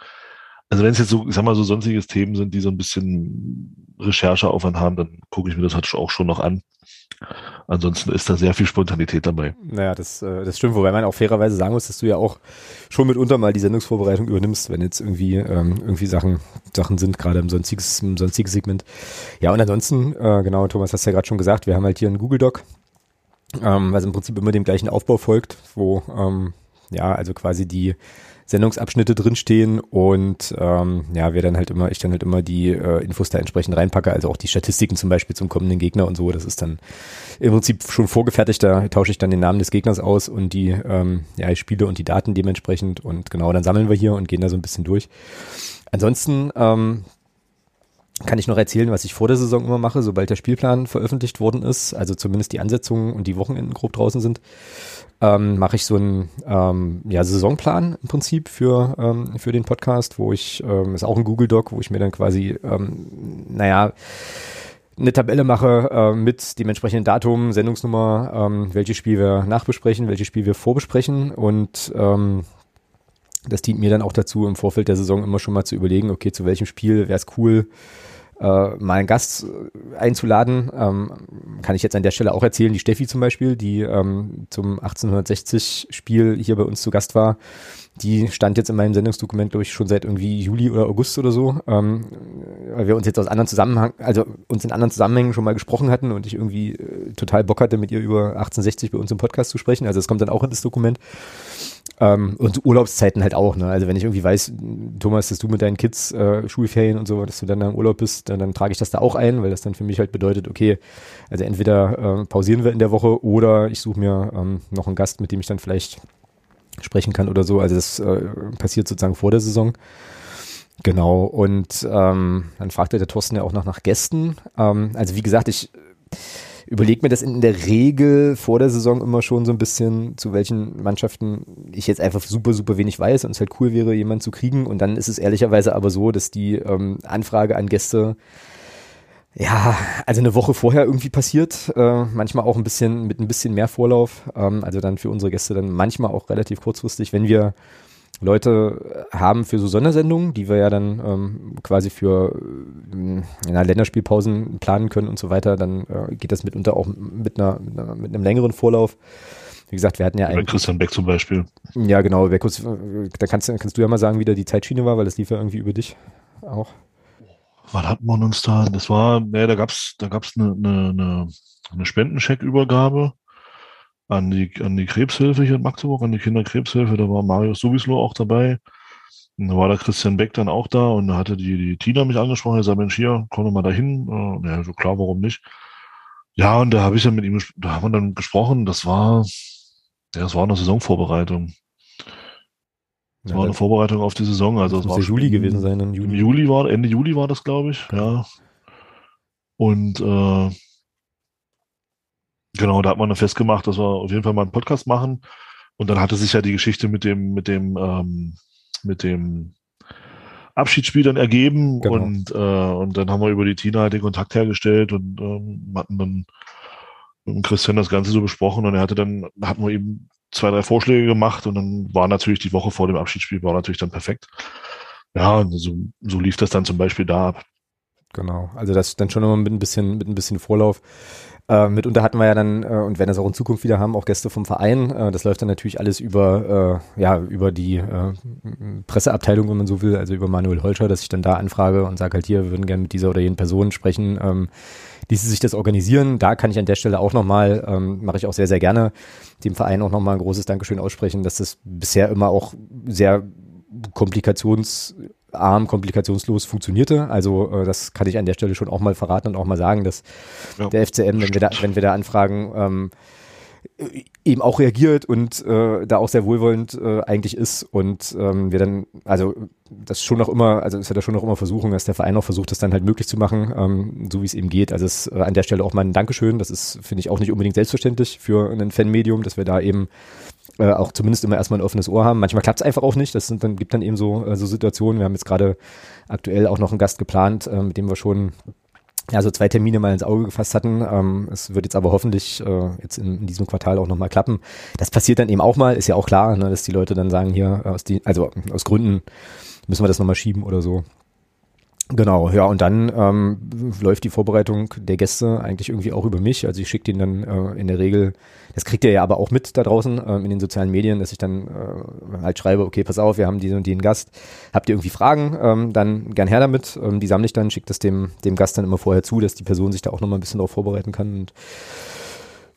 also wenn es jetzt so, ich sag mal, so sonstiges Themen sind, die so ein bisschen Rechercheaufwand haben, dann gucke ich mir das halt auch schon noch an. Ansonsten ist da sehr viel Spontanität dabei. Naja, das, äh, das stimmt, wobei man auch fairerweise sagen muss, dass du ja auch schon mitunter mal die Sendungsvorbereitung übernimmst, wenn jetzt irgendwie, ähm, irgendwie Sachen, Sachen sind, gerade im sonstiges, im sonstigen Segment. Ja, und ansonsten, äh, genau, Thomas hast ja gerade schon gesagt, wir haben halt hier einen Google Doc, ähm, was im Prinzip immer dem gleichen Aufbau folgt, wo ähm, ja, also quasi die Sendungsabschnitte drinstehen und ähm, ja, wir dann halt immer, ich dann halt immer die äh, Infos da entsprechend reinpacke, also auch die Statistiken zum Beispiel zum kommenden Gegner und so, das ist dann im Prinzip schon vorgefertigt, da tausche ich dann den Namen des Gegners aus und die ähm, ja, Spiele und die Daten dementsprechend und genau, dann sammeln wir hier und gehen da so ein bisschen durch. Ansonsten ähm, kann ich noch erzählen, was ich vor der Saison immer mache, sobald der Spielplan veröffentlicht worden ist, also zumindest die Ansetzungen und die Wochenenden grob draußen sind ähm, mache ich so einen ähm, ja, Saisonplan im Prinzip für, ähm, für den Podcast, wo ich, ähm, ist auch ein Google Doc, wo ich mir dann quasi, ähm, naja, eine Tabelle mache äh, mit dem entsprechenden Datum, Sendungsnummer, ähm, welches Spiel wir nachbesprechen, welches Spiel wir vorbesprechen und ähm, das dient mir dann auch dazu, im Vorfeld der Saison immer schon mal zu überlegen, okay, zu welchem Spiel wäre es cool, äh, mal einen Gast äh, einzuladen. Ähm, kann ich jetzt an der Stelle auch erzählen, die Steffi zum Beispiel, die ähm, zum 1860-Spiel hier bei uns zu Gast war, die stand jetzt in meinem Sendungsdokument, glaube ich, schon seit irgendwie Juli oder August oder so, ähm, weil wir uns jetzt aus anderen Zusammenhang, also uns in anderen Zusammenhängen schon mal gesprochen hatten und ich irgendwie äh, total Bock hatte, mit ihr über 1860 bei uns im Podcast zu sprechen. Also es kommt dann auch in das Dokument. Ähm, und Urlaubszeiten halt auch, ne? Also wenn ich irgendwie weiß, Thomas, dass du mit deinen Kids äh, Schulferien und so, dass du dann da im Urlaub bist, dann, dann trage ich das da auch ein, weil das dann für mich halt bedeutet, okay, also entweder äh, pausieren wir in der Woche oder ich suche mir ähm, noch einen Gast, mit dem ich dann vielleicht sprechen kann oder so. Also das äh, passiert sozusagen vor der Saison. Genau, und ähm, dann fragte der Thorsten ja auch noch nach Gästen. Ähm, also wie gesagt, ich überlege mir das in der Regel vor der Saison immer schon so ein bisschen, zu welchen Mannschaften ich jetzt einfach super, super wenig weiß und es halt cool wäre, jemanden zu kriegen. Und dann ist es ehrlicherweise aber so, dass die ähm, Anfrage an Gäste ja, also eine Woche vorher irgendwie passiert, äh, manchmal auch ein bisschen mit ein bisschen mehr Vorlauf. Ähm, also dann für unsere Gäste dann manchmal auch relativ kurzfristig, wenn wir Leute haben für so Sondersendungen, die wir ja dann ähm, quasi für äh, ja, Länderspielpausen planen können und so weiter, dann äh, geht das mitunter auch mit, einer, mit, einer, mit einem längeren Vorlauf. Wie gesagt, wir hatten ja einen. Christian Beck zum Beispiel. Ja, genau. Beck, äh, da kannst, kannst du ja mal sagen, wie da die Zeitschiene war, weil das lief ja irgendwie über dich auch. Was hatten wir uns da? Das war, ne, da gab's, da gab's eine, eine, eine Spendencheckübergabe an die, an die Krebshilfe hier in Magdeburg, an die Kinderkrebshilfe. Da war Marius sowieso auch dabei. Und da war der Christian Beck dann auch da und da hatte die, die Tina mich angesprochen, er sagte, Mensch, hier, komm doch mal dahin. Äh, ja, so klar, warum nicht? Ja, und da habe ich dann mit ihm, da haben wir dann gesprochen, das war, ja, das war eine Saisonvorbereitung. Das ja, war eine Vorbereitung auf die Saison. Also das muss war Juli gewesen sein. Juli. Juli war, Ende Juli war das, glaube ich. Ja. Und äh, genau, da hat man dann festgemacht, dass wir auf jeden Fall mal einen Podcast machen. und dann hatte sich ja die Geschichte mit dem, mit dem, ähm, mit dem Abschiedsspiel dann ergeben genau. und, äh, und dann haben wir über die Tina halt den Kontakt hergestellt und ähm, hatten dann mit Christian das Ganze so besprochen und er hatte dann, hatten wir ihm zwei, drei Vorschläge gemacht und dann war natürlich die Woche vor dem Abschiedsspiel war natürlich dann perfekt. Ja, so, so lief das dann zum Beispiel da ab. Genau, also das dann schon immer mit ein bisschen, mit ein bisschen Vorlauf. Äh, mitunter hatten wir ja dann, äh, und werden das auch in Zukunft wieder haben, auch Gäste vom Verein. Äh, das läuft dann natürlich alles über, äh, ja, über die äh, Presseabteilung, wenn man so will, also über Manuel Holscher, dass ich dann da anfrage und sage halt hier, wir würden gerne mit dieser oder jenen Person sprechen. Ähm, ließe sich das organisieren. Da kann ich an der Stelle auch nochmal, ähm, mache ich auch sehr, sehr gerne, dem Verein auch nochmal ein großes Dankeschön aussprechen, dass das bisher immer auch sehr komplikationsarm, komplikationslos funktionierte. Also äh, das kann ich an der Stelle schon auch mal verraten und auch mal sagen, dass ja, der FCM, wenn wir da, wenn wir da anfragen, ähm, eben auch reagiert und äh, da auch sehr wohlwollend äh, eigentlich ist und ähm, wir dann, also das schon noch immer, also ist ja da schon noch immer Versuchung, dass der Verein auch versucht, das dann halt möglich zu machen, ähm, so wie es eben geht. Also es, äh, an der Stelle auch mal ein Dankeschön, das ist, finde ich, auch nicht unbedingt selbstverständlich für ein Fanmedium, dass wir da eben äh, auch zumindest immer erstmal ein offenes Ohr haben. Manchmal klappt es einfach auch nicht. Das sind dann, gibt dann eben so, äh, so Situationen. Wir haben jetzt gerade aktuell auch noch einen Gast geplant, äh, mit dem wir schon ja, so zwei Termine mal ins Auge gefasst hatten. Ähm, es wird jetzt aber hoffentlich äh, jetzt in, in diesem Quartal auch nochmal klappen. Das passiert dann eben auch mal, ist ja auch klar, ne, dass die Leute dann sagen, hier, aus die, also aus Gründen müssen wir das nochmal schieben oder so. Genau, ja, und dann ähm, läuft die Vorbereitung der Gäste eigentlich irgendwie auch über mich. Also ich schicke den dann äh, in der Regel, das kriegt ihr ja aber auch mit da draußen ähm, in den sozialen Medien, dass ich dann äh, halt schreibe, okay, pass auf, wir haben diesen und den Gast. Habt ihr irgendwie Fragen, ähm, dann gern her damit. Ähm, die sammle ich dann, schicke das dem, dem Gast dann immer vorher zu, dass die Person sich da auch nochmal ein bisschen darauf vorbereiten kann. Und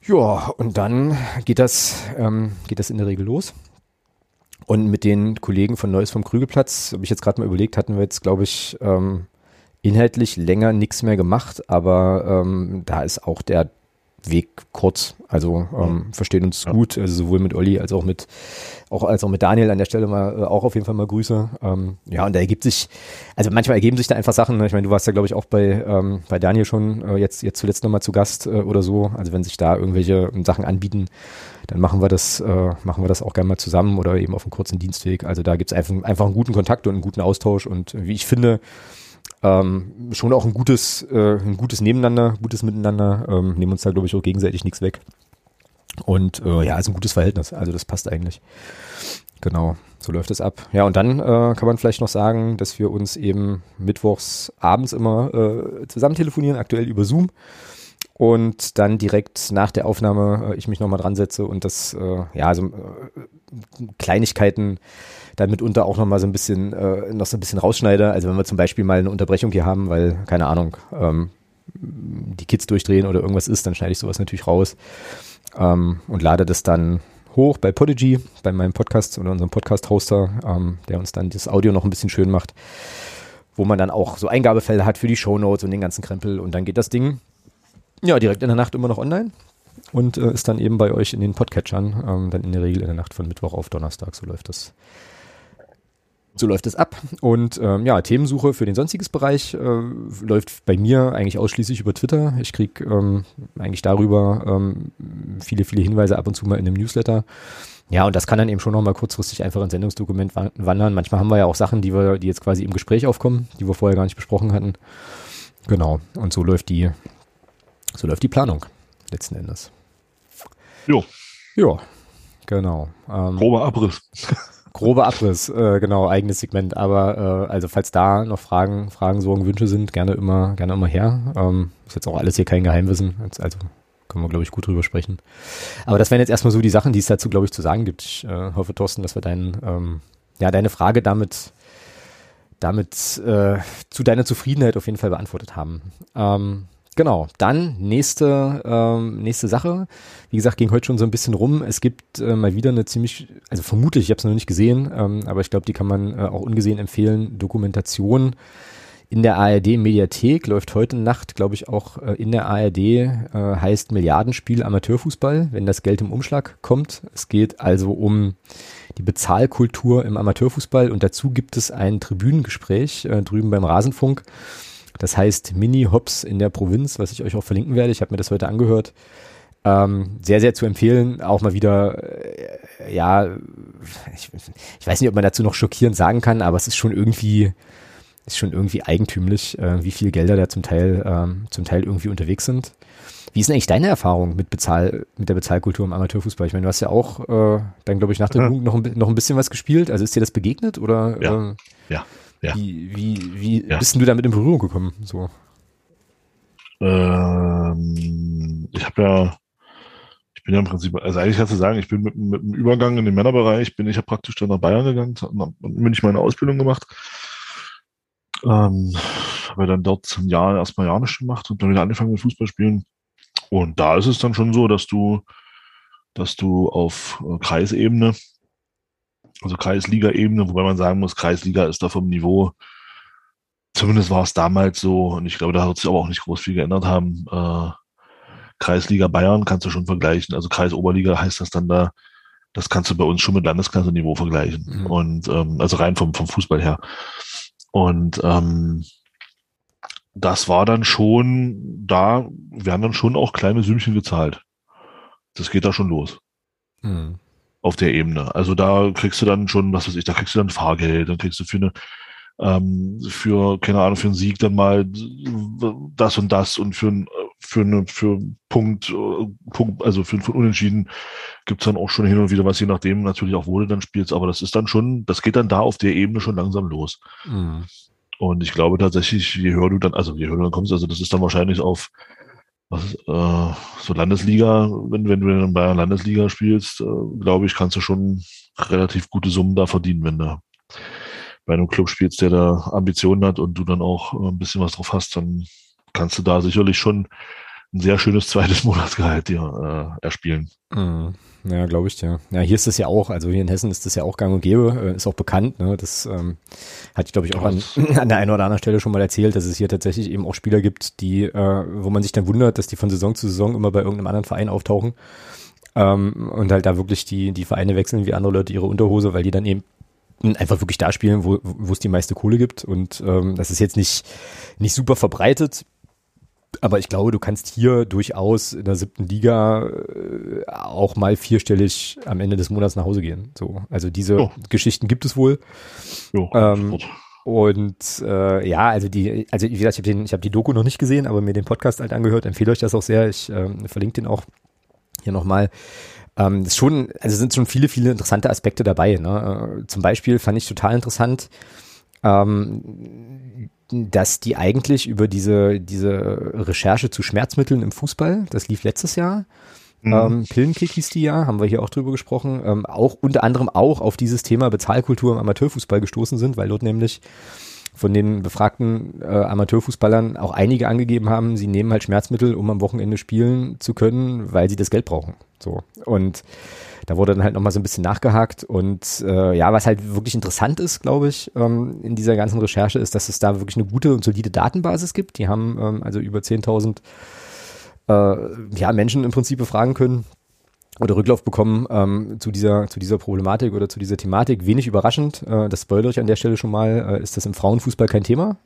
ja, und dann geht das, ähm, geht das in der Regel los. Und mit den Kollegen von Neues vom Krügelplatz, habe ich jetzt gerade mal überlegt, hatten wir jetzt, glaube ich, ähm, inhaltlich länger nichts mehr gemacht, aber ähm, da ist auch der Weg kurz. Also ähm, verstehen uns ja. gut, also sowohl mit Olli als auch mit auch als auch mit Daniel an der Stelle mal äh, auch auf jeden Fall mal Grüße. Ähm, ja, und da ergibt sich, also manchmal ergeben sich da einfach Sachen. Ne? Ich meine, du warst ja glaube ich auch bei ähm, bei Daniel schon äh, jetzt jetzt zuletzt nochmal zu Gast äh, oder so. Also wenn sich da irgendwelche Sachen anbieten, dann machen wir das äh, machen wir das auch gerne mal zusammen oder eben auf einem kurzen Dienstweg. Also da gibt es einfach einfach einen guten Kontakt und einen guten Austausch und wie ich finde ähm, schon auch ein gutes, äh, ein gutes Nebeneinander, gutes Miteinander, ähm, nehmen uns da, glaube ich, auch gegenseitig nichts weg. Und äh, ja, ist ein gutes Verhältnis, also das passt eigentlich. Genau, so läuft es ab. Ja, und dann äh, kann man vielleicht noch sagen, dass wir uns eben mittwochs abends immer äh, zusammen telefonieren, aktuell über Zoom. Und dann direkt nach der Aufnahme äh, ich mich nochmal dran setze und das, äh, ja, also äh, Kleinigkeiten dann mitunter auch nochmal so ein bisschen, äh, noch so ein bisschen rausschneide. Also wenn wir zum Beispiel mal eine Unterbrechung hier haben, weil, keine Ahnung, ähm, die Kids durchdrehen oder irgendwas ist, dann schneide ich sowas natürlich raus ähm, und lade das dann hoch bei Podigy, bei meinem Podcast oder unserem Podcast-Hoster, ähm, der uns dann das Audio noch ein bisschen schön macht, wo man dann auch so Eingabefelder hat für die Shownotes und den ganzen Krempel und dann geht das Ding ja direkt in der Nacht immer noch online und äh, ist dann eben bei euch in den Podcatchern, ähm, dann in der Regel in der Nacht von Mittwoch auf Donnerstag, so läuft das so läuft es ab. Und ähm, ja, Themensuche für den sonstiges Bereich äh, läuft bei mir eigentlich ausschließlich über Twitter. Ich kriege ähm, eigentlich darüber ähm, viele, viele Hinweise ab und zu mal in einem Newsletter. Ja, und das kann dann eben schon nochmal kurzfristig einfach ins Sendungsdokument wandern. Manchmal haben wir ja auch Sachen, die wir, die jetzt quasi im Gespräch aufkommen, die wir vorher gar nicht besprochen hatten. Genau. Und so läuft die, so läuft die Planung letzten Endes. Jo. Ja, genau. Ähm, Grober Abriss. grober Abriss, äh, genau, eigenes Segment. Aber äh, also falls da noch Fragen, Fragen, Sorgen, Wünsche sind, gerne immer, gerne immer her. Ähm, ist jetzt auch alles hier kein Geheimwissen. Also können wir, glaube ich, gut drüber sprechen. Aber das wären jetzt erstmal so die Sachen, die es dazu, glaube ich, zu sagen gibt. Ich äh, hoffe, Thorsten, dass wir deinen, ähm, ja, deine Frage damit, damit äh, zu deiner Zufriedenheit auf jeden Fall beantwortet haben. Ähm, Genau, dann nächste, ähm, nächste Sache. Wie gesagt, ging heute schon so ein bisschen rum. Es gibt äh, mal wieder eine ziemlich, also vermutlich, ich habe es noch nicht gesehen, ähm, aber ich glaube, die kann man äh, auch ungesehen empfehlen. Dokumentation in der ARD Mediathek läuft heute Nacht, glaube ich, auch äh, in der ARD, äh, heißt Milliardenspiel Amateurfußball, wenn das Geld im Umschlag kommt. Es geht also um die Bezahlkultur im Amateurfußball und dazu gibt es ein Tribünengespräch äh, drüben beim Rasenfunk das heißt Mini-Hops in der Provinz, was ich euch auch verlinken werde. Ich habe mir das heute angehört. Ähm, sehr, sehr zu empfehlen. Auch mal wieder, äh, ja, ich, ich, weiß nicht, ob man dazu noch schockierend sagen kann, aber es ist schon irgendwie, ist schon irgendwie eigentümlich, äh, wie viel Gelder da zum Teil, ähm, zum Teil irgendwie unterwegs sind. Wie ist denn eigentlich deine Erfahrung mit Bezahl, mit der Bezahlkultur im Amateurfußball? Ich meine, du hast ja auch äh, dann, glaube ich, nach der Jugend noch, ein, noch ein bisschen was gespielt. Also ist dir das begegnet oder? Ja. Äh, ja. Ja. Wie, wie, wie ja. bist denn du damit in Berührung gekommen? So. Ähm, ich habe ja, ich bin ja im Prinzip, also eigentlich kannst du sagen, ich bin mit, mit dem Übergang in den Männerbereich, bin ich ja praktisch dann nach Bayern gegangen, bin ich meine Ausbildung gemacht. Ähm, habe dann dort ein Jahr erstmal ja nicht gemacht und dann wieder angefangen mit Fußballspielen. Und da ist es dann schon so, dass du, dass du auf äh, Kreisebene, also Kreisliga-Ebene, wobei man sagen muss, Kreisliga ist da vom Niveau, zumindest war es damals so, und ich glaube, da wird sich aber auch nicht groß viel geändert haben. Äh, Kreisliga Bayern kannst du schon vergleichen, also Kreisoberliga heißt das dann da, das kannst du bei uns schon mit Landesklasse-Niveau vergleichen. Mhm. Und ähm, also rein vom, vom Fußball her. Und ähm, das war dann schon, da werden dann schon auch kleine Sümmchen gezahlt. Das geht da schon los. Mhm. Auf der Ebene. Also da kriegst du dann schon, was weiß ich, da kriegst du dann Fahrgeld, dann kriegst du für eine, ähm, für, keine Ahnung, für einen Sieg dann mal das und das und für ein, für eine, für Punkt, Punkt, also für, für Unentschieden gibt's dann auch schon hin und wieder was, je nachdem natürlich auch, wo du dann spielst, aber das ist dann schon, das geht dann da auf der Ebene schon langsam los. Mhm. Und ich glaube tatsächlich, je höher du dann, also je höher du dann kommst, also das ist dann wahrscheinlich auf was, äh, so Landesliga, wenn, wenn du bei einer Landesliga spielst, äh, glaube ich, kannst du schon relativ gute Summen da verdienen, wenn du bei einem Club spielst, der da Ambitionen hat und du dann auch äh, ein bisschen was drauf hast, dann kannst du da sicherlich schon ein sehr schönes zweites Monatsgehalt dir äh, erspielen. Mhm. Ja, glaube ich, ja. Ja, hier ist das ja auch, also hier in Hessen ist das ja auch gang und gäbe, äh, ist auch bekannt, ne? Das ähm, hatte ich, glaube ich, auch an, an der einen oder anderen Stelle schon mal erzählt, dass es hier tatsächlich eben auch Spieler gibt, die, äh, wo man sich dann wundert, dass die von Saison zu Saison immer bei irgendeinem anderen Verein auftauchen. Ähm, und halt da wirklich die, die Vereine wechseln wie andere Leute ihre Unterhose, weil die dann eben einfach wirklich da spielen, wo, wo es die meiste Kohle gibt. Und ähm, das ist jetzt nicht, nicht super verbreitet aber ich glaube, du kannst hier durchaus in der siebten Liga äh, auch mal vierstellig am Ende des Monats nach Hause gehen. So, also diese oh. Geschichten gibt es wohl. Oh, ähm, und äh, ja, also die, also wie gesagt, ich habe den, ich habe die Doku noch nicht gesehen, aber mir den Podcast halt angehört, empfehle euch das auch sehr. Ich ähm, verlinke den auch hier nochmal. Ähm, ist schon, also sind schon viele, viele interessante Aspekte dabei. Ne? Äh, zum Beispiel fand ich total interessant, ähm, dass die eigentlich über diese, diese Recherche zu Schmerzmitteln im Fußball, das lief letztes Jahr, mhm. ähm, Pillenkick hieß die ja, haben wir hier auch drüber gesprochen, ähm, auch unter anderem auch auf dieses Thema Bezahlkultur im Amateurfußball gestoßen sind, weil dort nämlich von den befragten äh, Amateurfußballern auch einige angegeben haben, sie nehmen halt Schmerzmittel, um am Wochenende spielen zu können, weil sie das Geld brauchen. So. Und da wurde dann halt nochmal so ein bisschen nachgehakt und äh, ja, was halt wirklich interessant ist, glaube ich, ähm, in dieser ganzen Recherche ist, dass es da wirklich eine gute und solide Datenbasis gibt. Die haben ähm, also über 10.000 äh, ja, Menschen im Prinzip befragen können oder Rücklauf bekommen ähm, zu dieser zu dieser Problematik oder zu dieser Thematik. Wenig überraschend, äh, das spoilere ich an der Stelle schon mal, äh, ist das im Frauenfußball kein Thema.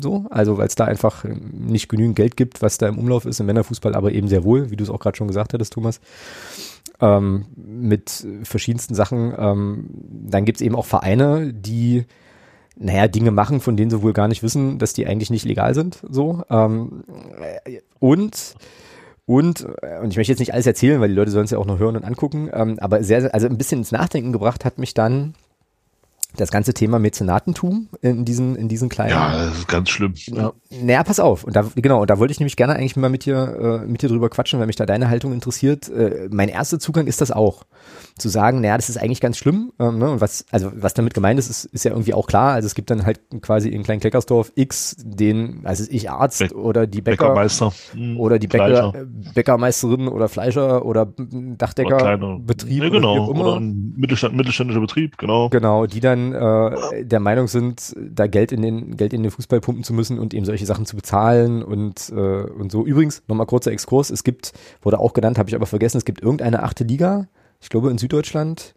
So, also weil es da einfach nicht genügend Geld gibt, was da im Umlauf ist im Männerfußball, aber eben sehr wohl, wie du es auch gerade schon gesagt hattest, Thomas ähm, mit verschiedensten Sachen. Ähm, dann gibt es eben auch Vereine, die naja, Dinge machen, von denen sie wohl gar nicht wissen, dass die eigentlich nicht legal sind. So. Ähm, und und, und ich möchte jetzt nicht alles erzählen, weil die Leute sollen es ja auch noch hören und angucken, ähm, aber sehr, also ein bisschen ins Nachdenken gebracht hat mich dann das ganze Thema Mäzenatentum in diesen, in diesen kleinen. Ja, das ist ganz schlimm. Ja. Naja, pass auf. Und da, genau, und da wollte ich nämlich gerne eigentlich mal mit dir, äh, mit dir drüber quatschen, weil mich da deine Haltung interessiert. Äh, mein erster Zugang ist das auch. Zu sagen, naja, das ist eigentlich ganz schlimm. Ähm, ne? Und was, also was damit gemeint ist, ist, ist ja irgendwie auch klar. Also es gibt dann halt quasi in Klein-Kleckersdorf X den, also ich Arzt Be oder die Bäcker, Bäckermeister hm, oder die Bäcker, Bäckermeisterin oder Fleischer oder Dachdeckerbetrieb. Ja, genau. Oder, oder ein Mittelstand, mittelständischer Betrieb, genau. Genau, die dann äh, der Meinung sind, da Geld in den Geld in den Fußball pumpen zu müssen und eben solche Sachen zu bezahlen und äh, und so. Übrigens nochmal kurzer Exkurs: Es gibt wurde auch genannt, habe ich aber vergessen, es gibt irgendeine achte Liga, ich glaube in Süddeutschland,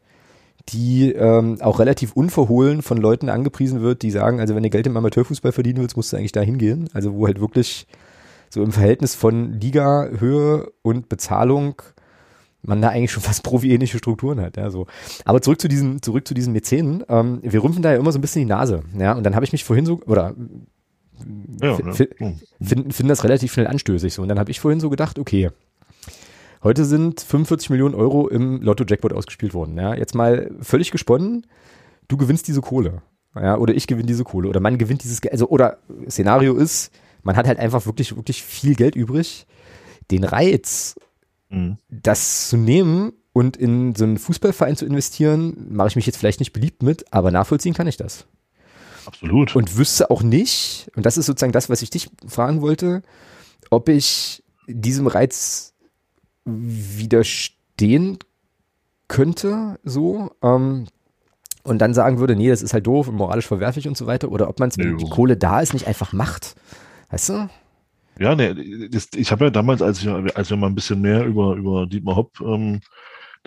die ähm, auch relativ unverhohlen von Leuten angepriesen wird, die sagen, also wenn du Geld im Amateurfußball verdienen willst, musst du eigentlich da hingehen. Also wo halt wirklich so im Verhältnis von Liga-Höhe und Bezahlung man da eigentlich schon fast profi-ähnliche Strukturen hat. Ja, so. Aber zurück zu diesen, zurück zu diesen Mäzenen. Ähm, wir rümpfen da ja immer so ein bisschen die Nase. Ja, und dann habe ich mich vorhin so, oder ja, ja. finden find das relativ schnell anstößig so. Und dann habe ich vorhin so gedacht, okay, heute sind 45 Millionen Euro im Lotto-Jackpot ausgespielt worden. Ja, jetzt mal völlig gesponnen, du gewinnst diese Kohle. Ja, oder ich gewinne diese Kohle. Oder man gewinnt dieses Geld. Also, oder Szenario ist, man hat halt einfach wirklich, wirklich viel Geld übrig. Den Reiz, mhm. das zu nehmen und in so einen Fußballverein zu investieren, mache ich mich jetzt vielleicht nicht beliebt mit, aber nachvollziehen kann ich das. Absolut. Und wüsste auch nicht, und das ist sozusagen das, was ich dich fragen wollte, ob ich diesem Reiz widerstehen könnte, so, ähm, und dann sagen würde, nee, das ist halt doof und moralisch verwerflich und so weiter, oder ob man es, wenn die Kohle da ist, nicht einfach macht. Weißt du? Ja, nee, das, ich habe ja damals, als wir, als wir mal ein bisschen mehr über, über Dietmar Hopp ähm,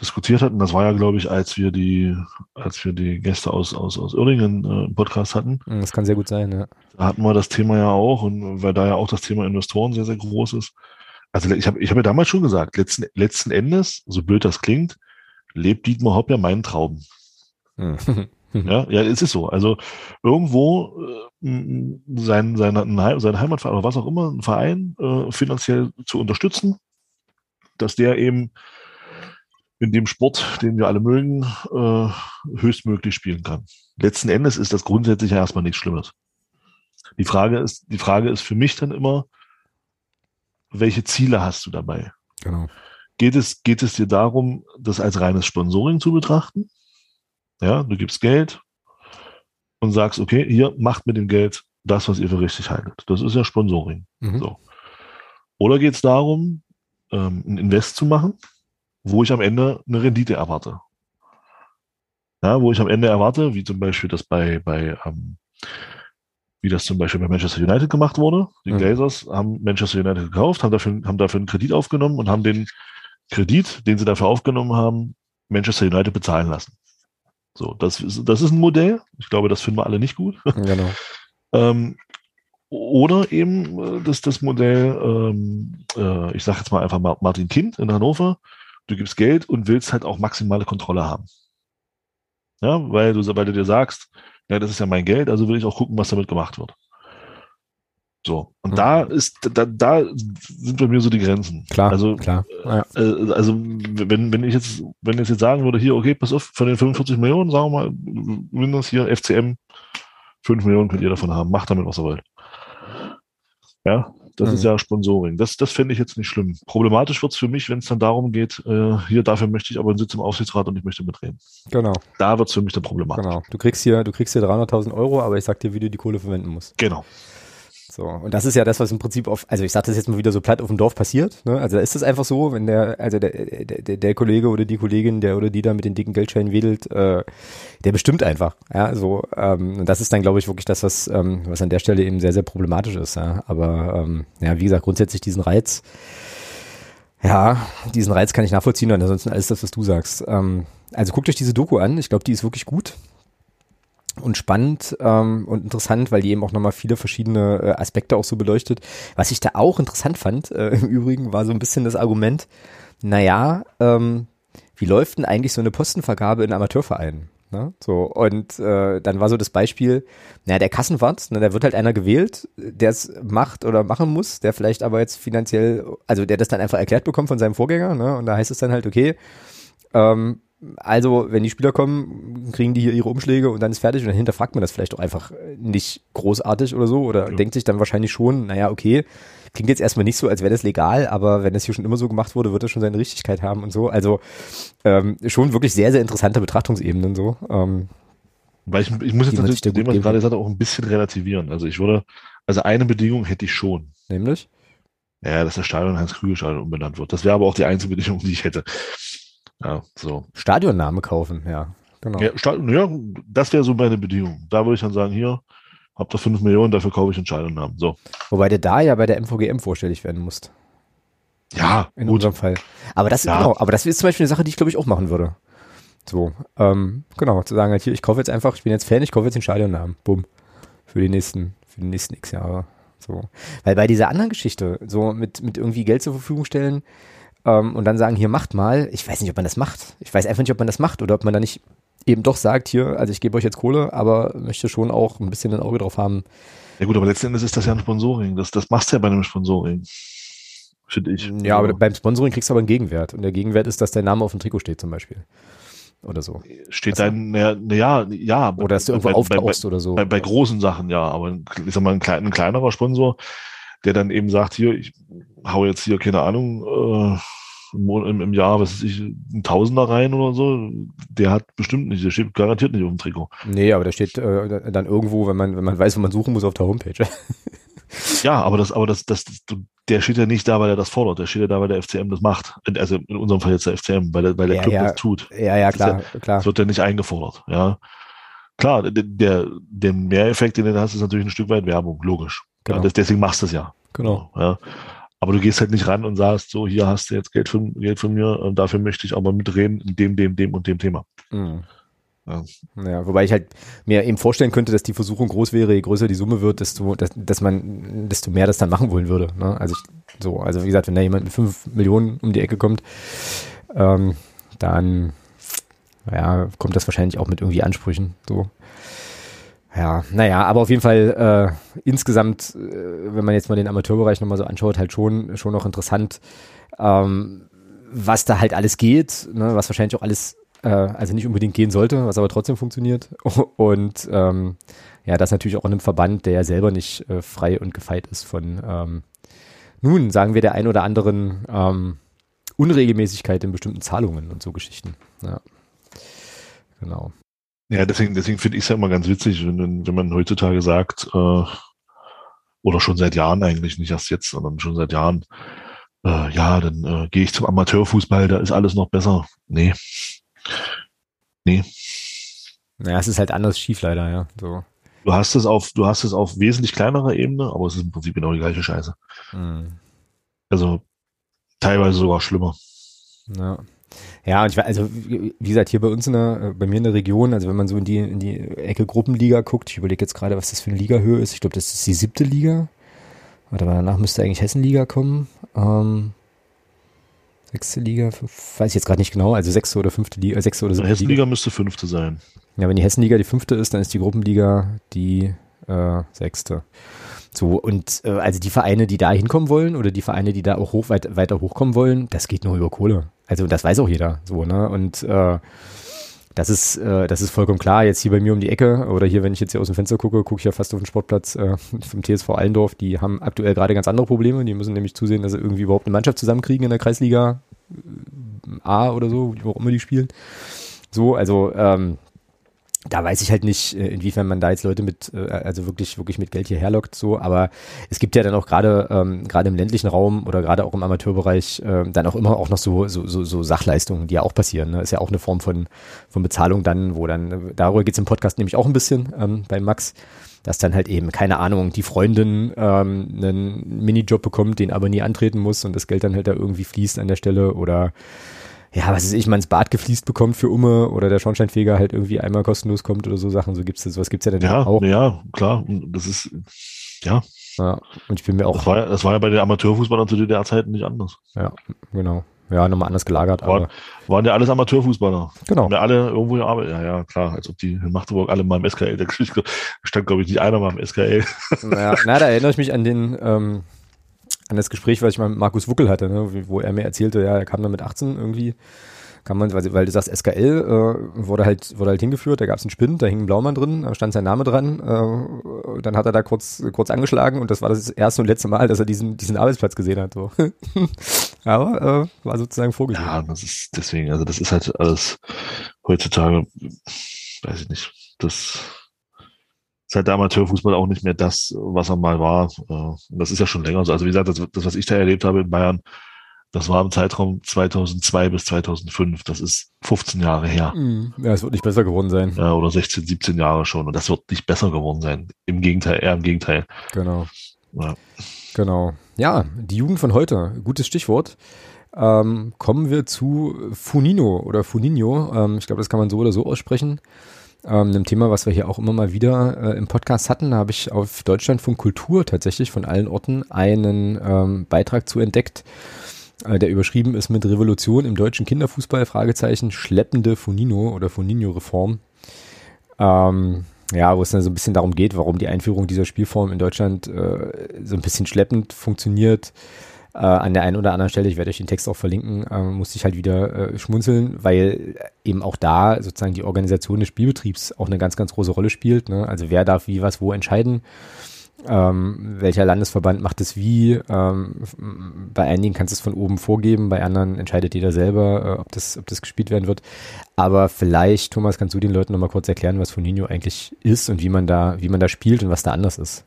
diskutiert hatten, das war ja, glaube ich, als wir die, als wir die Gäste aus, aus, aus Irringen äh, im Podcast hatten. Hm, das kann sehr gut sein, ja. Da hatten wir das Thema ja auch und weil da ja auch das Thema Investoren sehr, sehr groß ist. Also ich habe ich hab ja damals schon gesagt, letzten, letzten Endes, so blöd das klingt, lebt Dietmar Hopp ja meinen Traum. Hm. Ja, ja, es ist so. Also irgendwo äh, sein, sein, sein Heimatverein oder was auch immer, ein Verein äh, finanziell zu unterstützen, dass der eben in dem Sport, den wir alle mögen, äh, höchstmöglich spielen kann. Letzten Endes ist das grundsätzlich ja erstmal nichts Schlimmes. Die Frage ist, die Frage ist für mich dann immer, welche Ziele hast du dabei? Genau. Geht es, geht es dir darum, das als reines Sponsoring zu betrachten? Ja, du gibst Geld und sagst, okay, hier macht mit dem Geld das, was ihr für richtig haltet. Das ist ja Sponsoring. Mhm. So. Oder geht es darum, ähm, ein Invest zu machen, wo ich am Ende eine Rendite erwarte. Ja, wo ich am Ende erwarte, wie zum Beispiel das bei, bei ähm, wie das zum Beispiel bei Manchester United gemacht wurde. Die mhm. Glazers haben Manchester United gekauft, haben dafür, haben dafür einen Kredit aufgenommen und haben den Kredit, den sie dafür aufgenommen haben, Manchester United bezahlen lassen. So, das ist, das ist ein Modell. Ich glaube, das finden wir alle nicht gut. Genau. ähm, oder eben äh, das, das Modell, ähm, äh, ich sage jetzt mal einfach Martin Kind in Hannover, du gibst Geld und willst halt auch maximale Kontrolle haben. Ja, weil du, weil du dir sagst, ja, das ist ja mein Geld, also will ich auch gucken, was damit gemacht wird. So. Und mhm. da ist, da, da sind bei mir so die Grenzen. Klar, also, klar. Ja. Äh, also, wenn, wenn ich jetzt, wenn ich jetzt sagen würde, hier, okay, pass auf, von den 45 Millionen, sagen wir mal, mindestens hier FCM, 5 Millionen könnt ihr davon haben, macht damit, was ihr wollt. Ja, das mhm. ist ja Sponsoring. Das, das fände ich jetzt nicht schlimm. Problematisch wird es für mich, wenn es dann darum geht, äh, hier dafür möchte ich aber einen Sitz im Aufsichtsrat und ich möchte mitreden. Genau. Da wird es für mich dann problematisch. Genau. Du kriegst hier, du kriegst hier 300.000 Euro, aber ich sag dir, wie du die Kohle verwenden musst. Genau. So, und das ist ja das, was im Prinzip auf, also ich sage das jetzt mal wieder so platt auf dem Dorf passiert. Ne? Also da ist es einfach so, wenn der, also der, der, der Kollege oder die Kollegin, der oder die da mit den dicken Geldscheinen wedelt, äh, der bestimmt einfach. Ja, so, ähm, und das ist dann, glaube ich, wirklich das, was, ähm, was an der Stelle eben sehr, sehr problematisch ist. Ja? Aber ähm, ja, wie gesagt, grundsätzlich diesen Reiz, ja, diesen Reiz kann ich nachvollziehen und ansonsten alles das, was du sagst. Ähm, also guckt euch diese Doku an, ich glaube, die ist wirklich gut und spannend ähm, und interessant, weil die eben auch nochmal viele verschiedene äh, Aspekte auch so beleuchtet. Was ich da auch interessant fand, äh, im Übrigen, war so ein bisschen das Argument, naja, ähm, wie läuft denn eigentlich so eine Postenvergabe in Amateurvereinen? Ne? So, und äh, dann war so das Beispiel, naja, der Kassenwart, ne, da wird halt einer gewählt, der es macht oder machen muss, der vielleicht aber jetzt finanziell, also der das dann einfach erklärt bekommt von seinem Vorgänger, ne? Und da heißt es dann halt, okay, ähm, also, wenn die Spieler kommen, kriegen die hier ihre Umschläge und dann ist fertig und dann hinterfragt man das vielleicht auch einfach nicht großartig oder so oder ja. denkt sich dann wahrscheinlich schon, naja, okay, klingt jetzt erstmal nicht so, als wäre das legal, aber wenn das hier schon immer so gemacht wurde, wird das schon seine Richtigkeit haben und so. Also ähm, schon wirklich sehr, sehr interessante Betrachtungsebenen so. Ähm, Weil ich, ich muss jetzt natürlich dem, was ich gerade gesagt auch ein bisschen relativieren. Also ich würde, also eine Bedingung hätte ich schon. Nämlich? Ja, dass das Stadion Heinz-Krüger-Stadion umbenannt wird. Das wäre aber auch die einzige Bedingung, die ich hätte. Ja, so. Stadionname kaufen, ja. Genau. Ja, ja das wäre so meine Bedingung. Da würde ich dann sagen, hier, habt ihr 5 Millionen, dafür kaufe ich einen Stadionnamen. So. Wobei du da ja bei der MVGM vorstellig werden musst. Ja, in gut. unserem Fall. Aber das, ja. genau, aber das ist zum Beispiel eine Sache, die ich glaube ich auch machen würde. So, ähm, genau, zu sagen halt hier, ich kaufe jetzt einfach, ich bin jetzt Fan, ich kaufe jetzt den Stadionnamen. Bumm. Für die nächsten, für die nächsten X Jahre. So. Weil bei dieser anderen Geschichte, so mit, mit irgendwie Geld zur Verfügung stellen ähm, und dann sagen, hier macht mal, ich weiß nicht, ob man das macht. Ich weiß einfach nicht, ob man das macht oder ob man da nicht eben doch sagt, hier, also ich gebe euch jetzt Kohle, aber möchte schon auch ein bisschen ein Auge drauf haben. Ja gut, aber letzten Endes ist das ja ein Sponsoring. Das, das machst du ja bei einem Sponsoring. Finde ich. Ja, aber beim Sponsoring kriegst du aber einen Gegenwert. Und der Gegenwert ist, dass dein Name auf dem Trikot steht zum Beispiel. Oder so. Steht dein, ja, ja, ja. Oder dass du irgendwo bei, auftauchst bei, oder so. Bei, bei großen Sachen, ja. Aber ich sag mal, ein, klein, ein kleinerer Sponsor, der dann eben sagt, hier, ich hau jetzt hier, keine Ahnung, äh, im, im Jahr, was weiß ich, ein Tausender rein oder so, der hat bestimmt nicht, der steht garantiert nicht auf dem Trikot. Nee, aber der steht äh, dann irgendwo, wenn man, wenn man weiß, wo man suchen muss, auf der Homepage. ja, aber das, aber das, das, das, der steht ja nicht da, weil er das fordert, der steht ja da, weil der FCM das macht. Also in unserem Fall jetzt der FCM, weil der, weil der Ja, Club ja. das tut. ja, ja, klar, ja- klar. Das wird ja nicht eingefordert, ja. Klar, der, der, der Mehreffekt, den du hast, ist natürlich ein Stück weit Werbung, logisch. Genau. Ja, deswegen machst du es ja. Genau. Ja. Aber du gehst halt nicht ran und sagst, so, hier hast du jetzt Geld von, Geld von mir und dafür möchte ich aber mitreden in dem, dem, dem und dem Thema. Mhm. Ja. Ja, wobei ich halt mir eben vorstellen könnte, dass die Versuchung groß wäre, je größer die Summe wird, desto, dass, dass man, desto mehr das dann machen wollen würde. Ne? Also ich, so, also wie gesagt, wenn da jemand mit fünf Millionen um die Ecke kommt, ähm, dann, ja, kommt das wahrscheinlich auch mit irgendwie Ansprüchen. So. Ja, naja, aber auf jeden Fall äh, insgesamt, äh, wenn man jetzt mal den Amateurbereich nochmal so anschaut, halt schon, schon noch interessant, ähm, was da halt alles geht, ne, was wahrscheinlich auch alles, äh, also nicht unbedingt gehen sollte, was aber trotzdem funktioniert. Und ähm, ja, das natürlich auch in einem Verband, der ja selber nicht äh, frei und gefeit ist von, ähm, nun sagen wir der ein oder anderen ähm, Unregelmäßigkeit in bestimmten Zahlungen und so Geschichten. Ja. Genau. Ja, deswegen, deswegen finde ich es ja immer ganz witzig, wenn, wenn man heutzutage sagt, äh, oder schon seit Jahren eigentlich, nicht erst jetzt, sondern schon seit Jahren, äh, ja, dann äh, gehe ich zum Amateurfußball, da ist alles noch besser. Nee. Nee. Naja, es ist halt anders schief leider, ja. So. Du hast es auf, du hast es auf wesentlich kleinerer Ebene, aber es ist im Prinzip genau die gleiche Scheiße. Hm. Also teilweise sogar schlimmer. Ja. Ja, und ich war, also wie gesagt, hier bei uns in der, äh, bei mir in der Region, also wenn man so in die, in die Ecke Gruppenliga guckt, ich überlege jetzt gerade, was das für eine Ligahöhe ist. Ich glaube, das ist die siebte Liga. Warte mal, danach müsste eigentlich Hessenliga kommen. Ähm, sechste Liga, fünf, weiß ich jetzt gerade nicht genau, also sechste oder fünfte Liga, äh, sechste oder siebte Liga. Hessenliga müsste fünfte sein. Ja, wenn die Hessenliga die fünfte ist, dann ist die Gruppenliga die äh, sechste. So, und äh, also die Vereine, die da hinkommen wollen oder die Vereine, die da auch hoch, weit, weiter hochkommen wollen, das geht nur über Kohle. Also das weiß auch jeder so, ne? Und äh, das ist, äh, das ist vollkommen klar. Jetzt hier bei mir um die Ecke oder hier, wenn ich jetzt hier aus dem Fenster gucke, gucke ich ja fast auf den Sportplatz äh, vom TSV Allendorf. Die haben aktuell gerade ganz andere Probleme. Die müssen nämlich zusehen, dass sie irgendwie überhaupt eine Mannschaft zusammenkriegen in der Kreisliga äh, A oder so, wo auch immer die spielen. So, also ähm, da weiß ich halt nicht, äh, inwiefern man da jetzt Leute mit, äh, also wirklich, wirklich mit Geld hierher lockt, so, aber es gibt ja dann auch gerade, ähm, gerade im ländlichen Raum oder gerade auch im Amateurbereich, äh, dann auch immer auch noch so, so, so, so Sachleistungen, die ja auch passieren. Ne? Ist ja auch eine Form von, von Bezahlung dann, wo dann, darüber geht's im Podcast nämlich auch ein bisschen ähm, bei Max, dass dann halt eben, keine Ahnung, die Freundin ähm, einen Minijob bekommt, den aber nie antreten muss und das Geld dann halt da irgendwie fließt an der Stelle oder ja, was weiß ich, man ins Bad gefliest bekommt für Umme oder der Schornsteinfeger halt irgendwie einmal kostenlos kommt oder so Sachen, so gibt's das, was gibt's ja dann Ja, auch. ja, klar. Und Das ist, ja, Ja, und ich bin mir das auch, war, ja- das war ja bei den Amateurfußballern zu DDR-Zeiten nicht anders. ja, genau. Ja, nochmal anders gelagert, aber Waren, waren ja alles Amateurfußballer. genau. Haben ja alle irgendwo gearbeitet. Ja, ja, klar, als ob die in Magdeburg alle mal im SKL, da stand, glaube ich, nicht einer mal im SKL. Ja, na, da erinnere ich mich an den, ähm, an das Gespräch, was ich mal mit Markus Wuckel hatte, ne, wo er mir erzählte, ja, er kam dann mit 18 irgendwie, kann man, weil, weil du sagst, SKL äh, wurde halt wurde halt hingeführt, da gab es einen Spind, da hing ein Blaumann drin, da stand sein Name dran, äh, dann hat er da kurz kurz angeschlagen und das war das erste und letzte Mal, dass er diesen diesen Arbeitsplatz gesehen hat. So. Aber äh, war sozusagen vorgesehen. Ja, das ist deswegen, also das ist halt alles heutzutage, weiß ich nicht, das ist halt der Amateurfußball auch nicht mehr das, was er mal war. Äh, Und das ist ja schon länger so. Also wie gesagt, das, das was ich da erlebt habe in Bayern, das war im Zeitraum 2002 bis 2005. Das ist 15 Jahre her. Mhm. Ja, es wird nicht besser geworden sein. Ja, oder 16, 17 Jahre schon. Und das wird nicht besser geworden sein. Im Gegenteil, eher im Gegenteil. Genau. Ja. Genau. Ja, die Jugend von heute, gutes Stichwort. Ähm, kommen wir zu Funino oder Funinho. Ähm, ich glaube, das kann man so oder so aussprechen. Ähm, einem Thema, was wir hier auch immer mal wieder äh, im Podcast hatten. Da habe ich auf Deutschlandfunk Kultur tatsächlich von allen Orten einen ähm, Beitrag zu entdeckt, äh, der überschrieben ist mit Revolution im deutschen Kinderfußball, Fragezeichen, schleppende Funino oder Funino-Reform. Ähm, ja, wo es dann so ein bisschen darum geht, warum die Einführung dieser Spielform in Deutschland äh, so ein bisschen schleppend funktioniert. Äh, an der einen oder anderen Stelle, ich werde euch den Text auch verlinken, äh, musste ich halt wieder äh, schmunzeln, weil eben auch da sozusagen die Organisation des Spielbetriebs auch eine ganz, ganz große Rolle spielt. Ne? Also wer darf wie, was, wo entscheiden ähm, welcher Landesverband macht es wie. Ähm, bei einigen kannst du es von oben vorgeben, bei anderen entscheidet jeder selber, äh, ob, das, ob das gespielt werden wird. Aber vielleicht, Thomas, kannst du den Leuten nochmal kurz erklären, was Foninho eigentlich ist und wie man da, wie man da spielt und was da anders ist.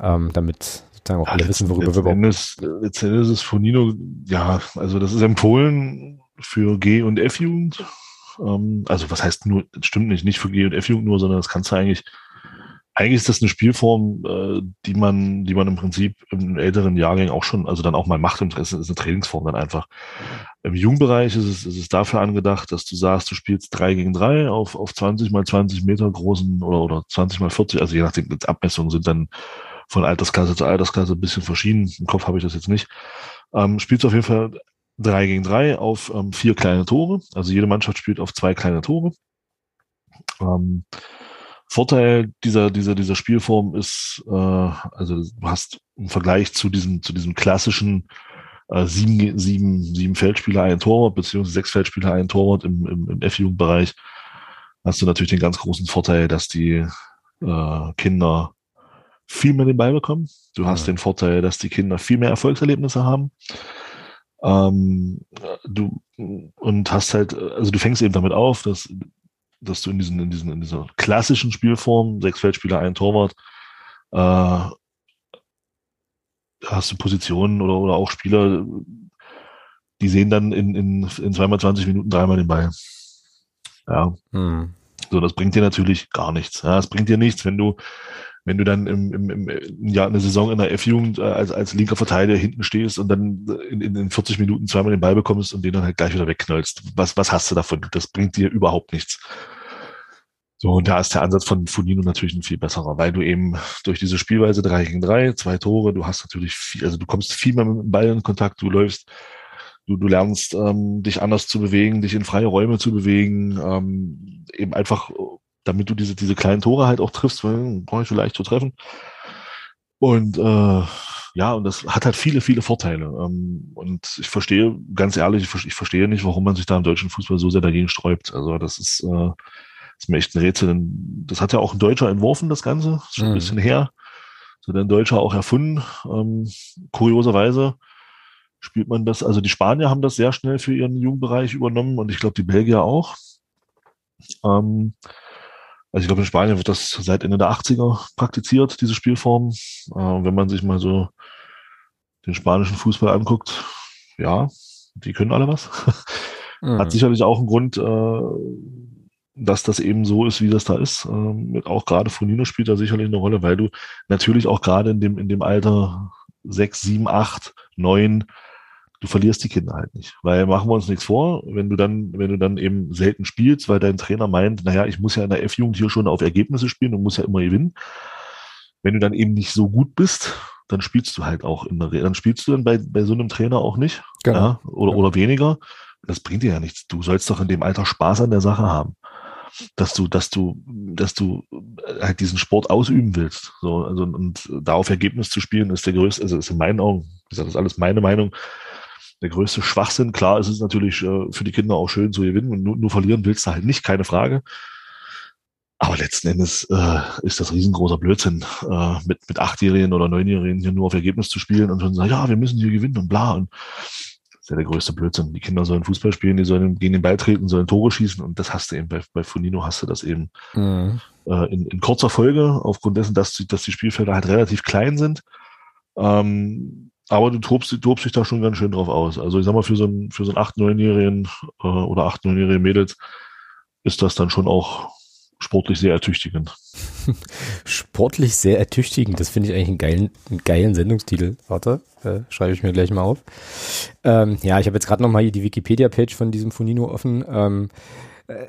Ähm, damit sozusagen auch ja, alle wissen, worüber wir überhaupt. Letztendlich ist es Fonino, ja, also das ist empfohlen für G- und F-Jugend. Ähm, also was heißt nur, stimmt nicht, nicht für G- und F-Jugend nur, sondern das kannst du eigentlich eigentlich ist das eine Spielform, äh, die man, die man im Prinzip im älteren Jahrgang auch schon, also dann auch mal macht. Das ist eine Trainingsform dann einfach. Im Jugendbereich ist es, ist es dafür angedacht, dass du sagst, du spielst drei gegen drei auf, auf 20 mal 20 Meter großen oder, oder 20 mal 40, also je nachdem, die Abmessungen sind dann von Altersklasse zu Altersklasse ein bisschen verschieden. Im Kopf habe ich das jetzt nicht. Ähm, spielst auf jeden Fall drei gegen drei auf ähm, vier kleine Tore. Also jede Mannschaft spielt auf zwei kleine Tore. Ähm, Vorteil dieser, dieser, dieser Spielform ist, äh, also du hast im Vergleich zu diesem, zu diesem klassischen äh, sieben, sieben, sieben Feldspieler, ein Torwart, beziehungsweise sechs Feldspieler, ein Torwart im, im, im F-Jugendbereich, hast du natürlich den ganz großen Vorteil, dass die äh, Kinder viel mehr den Ball bekommen. Du hast ja. den Vorteil, dass die Kinder viel mehr Erfolgserlebnisse haben. Ähm, du und hast halt, also du fängst eben damit auf, dass dass du in diesen, in diesen, in dieser klassischen Spielform, sechs Feldspieler, ein Torwart, äh, hast du Positionen oder, oder auch Spieler, die sehen dann in, in, in zweimal 20 Minuten dreimal den Ball. Ja. Hm. So, das bringt dir natürlich gar nichts. Ja, es bringt dir nichts, wenn du, wenn du dann im, im, im Jahr eine Saison in der F-Jugend äh, als, als linker Verteidiger hinten stehst und dann in, in, in 40 Minuten zweimal den Ball bekommst und den dann halt gleich wieder wegknallst. Was, was hast du davon? Das bringt dir überhaupt nichts. So, und da ist der Ansatz von Funino natürlich ein viel besserer, weil du eben durch diese Spielweise drei gegen drei, zwei Tore, du hast natürlich viel, also du kommst viel mehr mit dem Ball in Kontakt, du läufst, du, du lernst ähm, dich anders zu bewegen, dich in freie Räume zu bewegen, ähm, eben einfach, damit du diese, diese kleinen Tore halt auch triffst, weil brauche ich vielleicht zu treffen. Und äh, ja, und das hat halt viele, viele Vorteile. Ähm, und ich verstehe, ganz ehrlich, ich, ich verstehe nicht, warum man sich da im deutschen Fußball so sehr dagegen sträubt. Also das ist äh, ist mir echt ein Rätsel. Das hat ja auch ein Deutscher entworfen, das Ganze. Ist schon ein mhm. bisschen her. So ein Deutscher auch erfunden. Ähm, kurioserweise spielt man das, also die Spanier haben das sehr schnell für ihren Jugendbereich übernommen und ich glaube die Belgier auch. Ähm, also ich glaube in Spanien wird das seit Ende der 80er praktiziert, diese Spielform. Äh, wenn man sich mal so den spanischen Fußball anguckt, ja, die können alle was. Mhm. Hat sicherlich auch einen Grund, äh, dass das eben so ist, wie das da ist. Ähm, auch gerade Fonino spielt da sicherlich eine Rolle, weil du natürlich auch gerade in dem, in dem Alter sechs, sieben, acht, neun, du verlierst die Kinder halt nicht. Weil machen wir uns nichts vor, wenn du dann, wenn du dann eben selten spielst, weil dein Trainer meint, naja, ich muss ja in der F-Jugend hier schon auf Ergebnisse spielen und muss ja immer gewinnen. Wenn du dann eben nicht so gut bist, dann spielst du halt auch in der, dann spielst du dann bei, bei so einem Trainer auch nicht. Genau. Ja, oder, ja. oder weniger. Das bringt dir ja nichts. Du sollst doch in dem Alter Spaß an der Sache haben dass du, dass du, dass du äh, halt diesen Sport ausüben willst. So, also und da auf Ergebnis zu spielen, ist der größte, also ist in meinen Augen, wie gesagt, das ist alles meine Meinung, der größte Schwachsinn. Klar, es ist natürlich äh, für die Kinder auch schön zu gewinnen und nur, nur verlieren willst du halt nicht, keine Frage. Aber letzten Endes äh, ist das riesengroßer Blödsinn, äh, mit, mit Achtjährigen oder Neunjährigen hier nur auf Ergebnis zu spielen und schon sagen, ja, wir müssen hier gewinnen und bla. Und ist ja der größte Blödsinn. Die Kinder sollen Fußball spielen, die sollen gegen den Ball treten, sollen Tore schießen und das hast du eben bei, bei Funino hast du das eben mhm. äh, in, in kurzer Folge, aufgrund dessen, dass, die, dass die Spielfelder halt relativ klein sind. Ähm, aber du tobst, du tobst dich da schon ganz schön drauf aus. Also ich sag mal, für so einen, für so einen 8-, 9-Jährigen äh, oder 8-, 9-Jährigen Mädels ist das dann schon auch sportlich sehr ertüchtigend. sportlich sehr ertüchtigend, das finde ich eigentlich einen geilen, einen geilen Sendungstitel. Warte, äh, schreibe ich mir gleich mal auf. Ähm, ja, ich habe jetzt gerade nochmal hier die Wikipedia-Page von diesem Funino offen. Ähm, Äh,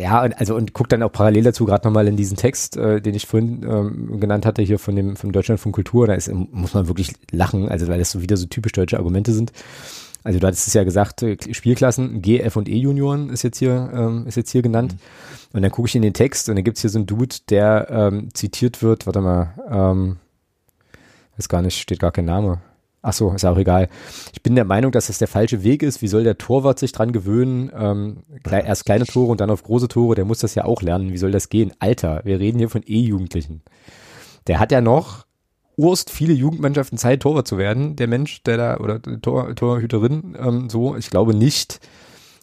ja, also und guck dann auch parallel dazu gerade nochmal in diesen Text, äh, den ich vorhin ähm, genannt hatte, hier von dem vom Deutschland von Kultur, da ist, muss man wirklich lachen, also weil das so wieder so typisch deutsche Argumente sind. Also du hattest es ja gesagt, äh, Spielklassen, G, F und E Junioren ist jetzt hier, ähm, ist jetzt hier genannt. Mhm. Und dann gucke ich in den Text und dann gibt's hier so einen Dude, der ähm, zitiert wird, warte mal, ähm, weiß gar nicht, steht gar kein Name. Ach so, ist auch egal. Ich bin der Meinung, dass das der falsche Weg ist. Wie soll der Torwart sich dran gewöhnen? Ähm, erst kleine Tore und dann auf große Tore. Der muss das ja auch lernen. Wie soll das gehen? Alter, wir reden hier von E-Jugendlichen. Der hat ja noch urst viele Jugendmannschaften Zeit, Torwart zu werden. Der Mensch, der da, oder Tor, Torhüterin, ähm, so. Ich glaube nicht.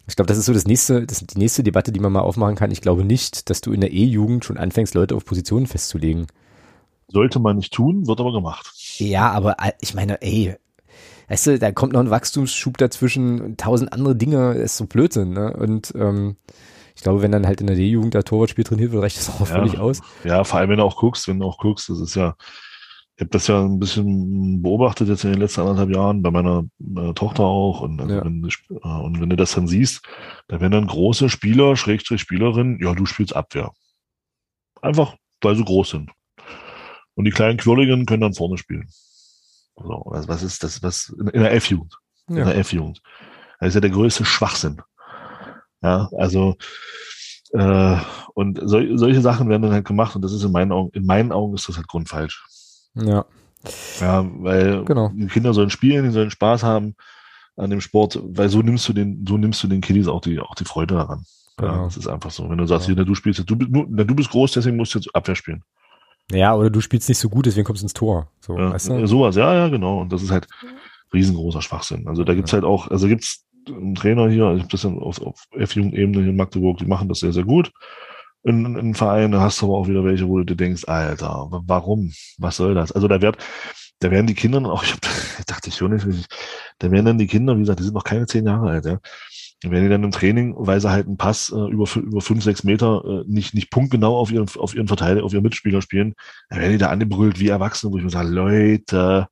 Ich glaube, das ist so das nächste, das ist die nächste Debatte, die man mal aufmachen kann. Ich glaube nicht, dass du in der E-Jugend schon anfängst, Leute auf Positionen festzulegen. Sollte man nicht tun, wird aber gemacht. Ja, aber äh, ich meine, ey, weißt du, da kommt noch ein Wachstumsschub dazwischen, tausend andere Dinge, ist so Blödsinn, ne? Und ähm, ich glaube, wenn dann halt in der D-Jugend der Torwartspiel trainiert wird, reicht das auch ja, völlig aus. Ja, vor allem, wenn du auch guckst, wenn du auch guckst, das ist ja, ich habe das ja ein bisschen beobachtet jetzt in den letzten anderthalb Jahren, bei meiner, meiner Tochter auch. Und, also ja. wenn, äh, und wenn du das dann siehst, da werden dann große Spieler, Schrägstrich Spielerin, ja, du spielst Abwehr. Einfach, weil sie groß sind. Und die kleinen Quirligen können dann vorne spielen. So, also was ist das, was in der F-Jugend? In der F-Jugend. Das ist ja der größte Schwachsinn. Ja, also äh, und so, solche Sachen werden dann halt gemacht und das ist in meinen Augen, in meinen Augen ist das halt grundfalsch. Ja. Ja, weil genau. die Kinder sollen spielen, die sollen Spaß haben an dem Sport, weil so nimmst du den, so nimmst du den Kiddies auch die, auch die Freude daran. Genau. Ja, das ist einfach so. Wenn du sagst, ja. hier, du spielst jetzt, du, du, du bist groß, deswegen musst du jetzt Abwehr spielen. Ja, oder du spielst nicht so gut, deswegen kommst du ins Tor. So, ja, weißt du? Sowas, ja, ja, genau. Und das ist halt riesengroßer Schwachsinn. Also da gibt's ja. halt auch, also gibt's einen Trainer hier, ich habe das auf, auf F-Jugendebene hier in Magdeburg, die machen das sehr, sehr gut. In, in Vereinen hast du aber auch wieder welche, wo du dir denkst, Alter, warum? Was soll das? Also da wird, da werden die Kinder, auch ich, hab, ich dachte schon nicht, da werden dann die Kinder, wie gesagt, die sind noch keine zehn Jahre alt, ja, wenn die dann im Training, weil sie halt einen Pass äh, über, über fünf, sechs Meter äh, nicht, nicht punktgenau auf ihren, auf ihren Verteidiger, auf ihren Mitspieler spielen, dann werden die da angebrüllt wie Erwachsene, wo ich mir sage, Leute,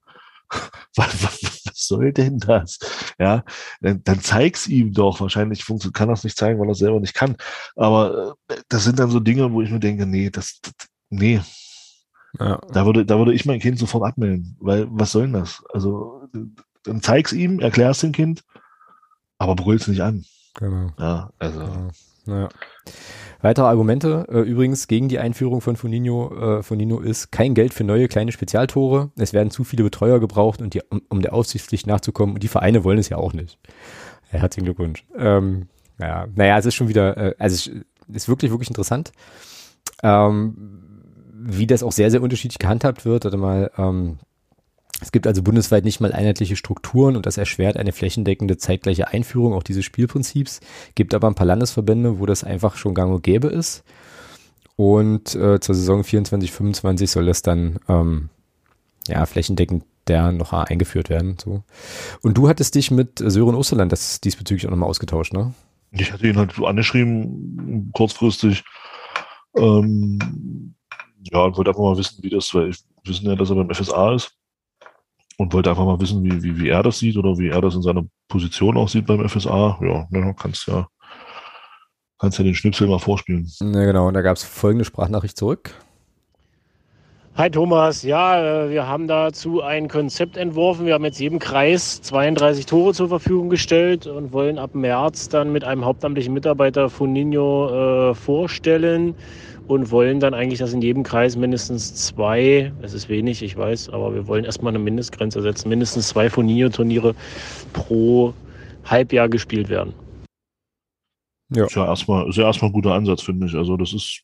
was, was, was soll denn das? Ja, dann, dann zeig's ihm doch. Wahrscheinlich kann das nicht zeigen, weil er selber nicht kann. Aber äh, das sind dann so Dinge, wo ich mir denke, nee, das, das nee. Ja. Da würde, da würde ich mein Kind sofort abmelden, weil was soll denn das? Also, dann zeig's ihm, erklär's dem Kind, aber brüllt's nicht an. Genau. Ja, also. Genau. Ja. Weitere Argumente äh, übrigens gegen die Einführung von Foninho, äh, Fonino ist kein Geld für neue kleine Spezialtore. Es werden zu viele Betreuer gebraucht, und die, um, um der Aufsichtspflicht nachzukommen. Und die Vereine wollen es ja auch nicht. Ja, herzlichen Glückwunsch. Ähm, naja, naja, es ist schon wieder, äh, also es ist wirklich, wirklich interessant. Ähm, wie das auch sehr, sehr unterschiedlich gehandhabt wird. Warte mal, ähm, es gibt also bundesweit nicht mal einheitliche Strukturen und das erschwert eine flächendeckende zeitgleiche Einführung auch dieses Spielprinzips. Gibt aber ein paar Landesverbände, wo das einfach schon gang und gäbe ist. Und äh, zur Saison 24, 25 soll das dann ähm, ja flächendeckend der noch eingeführt werden. So. Und du hattest dich mit Sören Osterland das diesbezüglich auch nochmal ausgetauscht, ne? Ich hatte ihn halt so angeschrieben, kurzfristig. Ähm, ja, wollte einfach mal wissen, wie das, weil ich wissen ja, dass er beim FSA ist und wollte einfach mal wissen, wie, wie, wie er das sieht oder wie er das in seiner Position auch sieht beim FSA. Ja, ja kannst ja, kannst ja den Schnipsel mal vorspielen. Ja, genau. Und da gab es folgende Sprachnachricht zurück. Hi Thomas, ja, äh, wir haben dazu ein Konzept entworfen. Wir haben jetzt jedem Kreis 32 Tore zur Verfügung gestellt und wollen ab März dann mit einem hauptamtlichen Mitarbeiter von Nino äh, vorstellen und wollen dann eigentlich, dass in jedem Kreis mindestens zwei, es ist wenig, ich weiß, aber wir wollen erstmal eine Mindestgrenze setzen, mindestens zwei Furnio-Turniere pro Halbjahr gespielt werden. Ja. Ist ja erstmal, ist ja erstmal ein guter Ansatz, finde ich. Also das ist,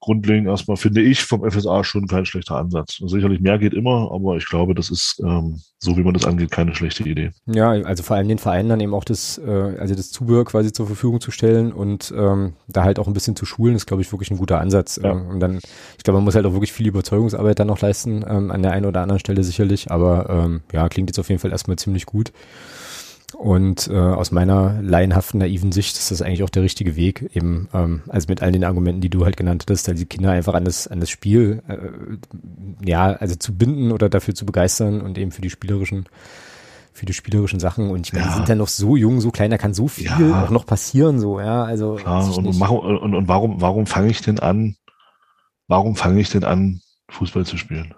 grundlegend erstmal, finde ich, vom FSA schon kein schlechter Ansatz. Sicherlich mehr geht immer, aber ich glaube, das ist, ähm, so wie man das angeht, keine schlechte Idee. Ja, also vor allem den Vereinen dann eben auch das, äh, also das Zubehör quasi zur Verfügung zu stellen und ähm, da halt auch ein bisschen zu schulen, ist, glaube ich, wirklich ein guter Ansatz. Ja. und dann, ich glaube, man muss halt auch wirklich viel Überzeugungsarbeit dann noch leisten, ähm, an der einen oder anderen Stelle sicherlich, aber ähm, ja, klingt jetzt auf jeden Fall erstmal ziemlich gut. Und äh, aus meiner laienhaften, naiven Sicht ist das eigentlich auch der richtige Weg, eben, ähm, also mit all den Argumenten, die du halt genannt hast, halt die Kinder einfach an das, an das Spiel, äh, ja, also zu binden oder dafür zu begeistern und eben für die spielerischen für die spielerischen Sachen. Und ich meine, Ja. die sind dann noch so jung, so klein, da kann so viel Ja. auch noch passieren, so, ja. Also Klar, und, und, und warum, warum fange ich denn an, warum fange ich denn an, Fußball zu spielen?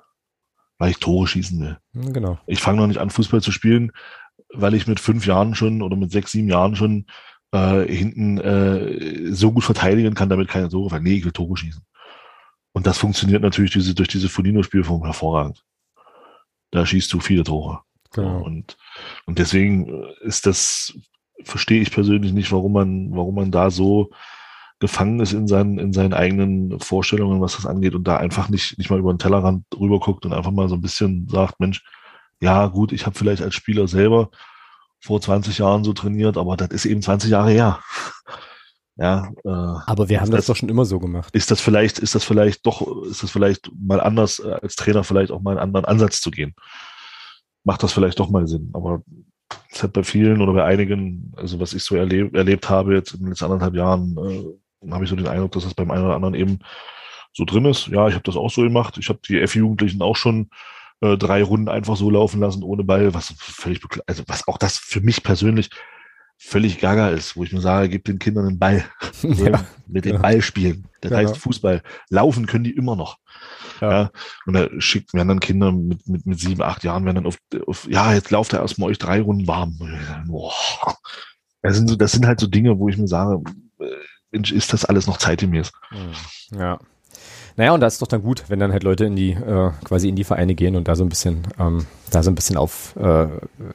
Weil ich Tore schießen will. Genau. Ich fange noch nicht an, Fußball zu spielen, weil ich mit fünf Jahren schon oder mit sechs, sieben Jahren schon äh, hinten äh, so gut verteidigen kann, damit keine Tore fallen. Nee, ich will Tore schießen. Und das funktioniert natürlich diese, durch diese Folino-Spielform hervorragend. Da schießt du viele Tore. genau. Und, und deswegen äh, ist das, verstehe ich persönlich nicht, warum man, warum man da so gefangen ist in seinen, in seinen eigenen Vorstellungen, was das angeht und da einfach nicht, nicht mal über den Tellerrand rüber guckt und einfach mal so ein bisschen sagt, Mensch, ja gut, ich habe vielleicht als Spieler selber vor 20 Jahren so trainiert, aber das ist eben 20 Jahre her. Ja, äh, Aber wir haben das, das- doch schon immer so gemacht. ist das vielleicht, ist das vielleicht doch, ist das vielleicht mal anders, äh, als Trainer vielleicht auch mal einen anderen Ansatz zu gehen. Macht das vielleicht doch mal Sinn. Aber es hat bei vielen oder bei einigen, also was ich so erleb, erlebt habe jetzt in den letzten anderthalb Jahren, äh, habe ich so den Eindruck, dass das beim einen oder anderen eben so drin ist. Ja, ich habe das auch so gemacht. Ich habe die F-Jugendlichen auch schon äh, drei Runden einfach so laufen lassen ohne Ball, was völlig, also was auch das für mich persönlich völlig gaga ist, wo ich mir sage, gib den Kindern einen Ball ja, mit dem Ja. Ball spielen. Das Ja. heißt Fußball. Laufen können die immer noch. Ja. Und da schickt werden dann Kinder mit, mit, mit sieben, acht Jahren, werden dann auf, auf ja, jetzt lauft er erstmal euch drei Runden warm. Boah. Das sind, so, das sind halt so Dinge, wo ich mir sage, äh, Mensch, ist das alles noch zeitgemäß? Ja. Naja, und da ist doch dann gut, wenn dann halt Leute in die, äh, quasi in die Vereine gehen und da so ein bisschen, ähm, da so ein bisschen auf, äh,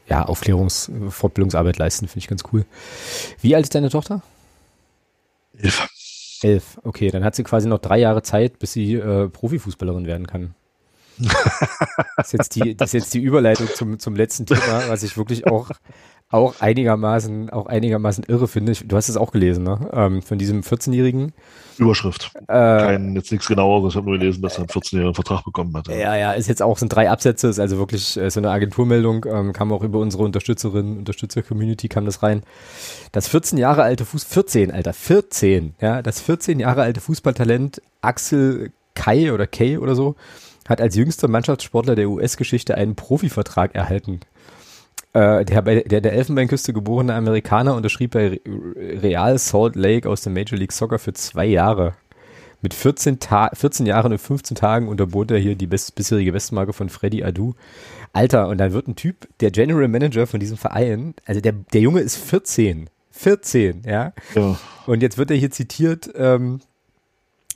ja, Aufklärungs-, Fortbildungsarbeit leisten, finde ich ganz cool. Wie alt ist deine Tochter? Hilfe. Elf. Okay, dann hat sie quasi noch drei Jahre Zeit, bis sie äh, Profifußballerin werden kann. Das ist jetzt die, das ist jetzt die Überleitung zum, zum letzten Thema, was ich wirklich auch, auch einigermaßen, auch einigermaßen irre finde. Ich, du hast es auch gelesen, ne? Ähm, von diesem 14-Jährigen. Überschrift. Äh, Kein, jetzt nichts genaueres. Ich habe nur gelesen, dass er einen 14-jährigen Vertrag bekommen hat. Ja, ja, ist jetzt auch, sind drei Absätze, ist also wirklich äh, so eine Agenturmeldung, ähm, kam auch über unsere Unterstützerinnen, Unterstützer-Community kam das rein. Das 14 Jahre alte Fuß, 14, Alter, 14, ja, das 14 Jahre alte Fußballtalent Axel Kai oder Kay oder so, hat als jüngster Mannschaftssportler der US-Geschichte einen Profivertrag erhalten. Äh, der, bei der der Elfenbeinküste geborene Amerikaner unterschrieb bei Re- Real Salt Lake aus der Major League Soccer für zwei Jahre. Mit 14, Ta 14 Jahren und 15 Tagen unterbot er hier die best bisherige Bestmarke von Freddy Adu. Alter, und dann wird ein Typ, der General Manager von diesem Verein, also der, der Junge ist 14. 14, ja. Ja. Und jetzt wird er hier zitiert, ähm,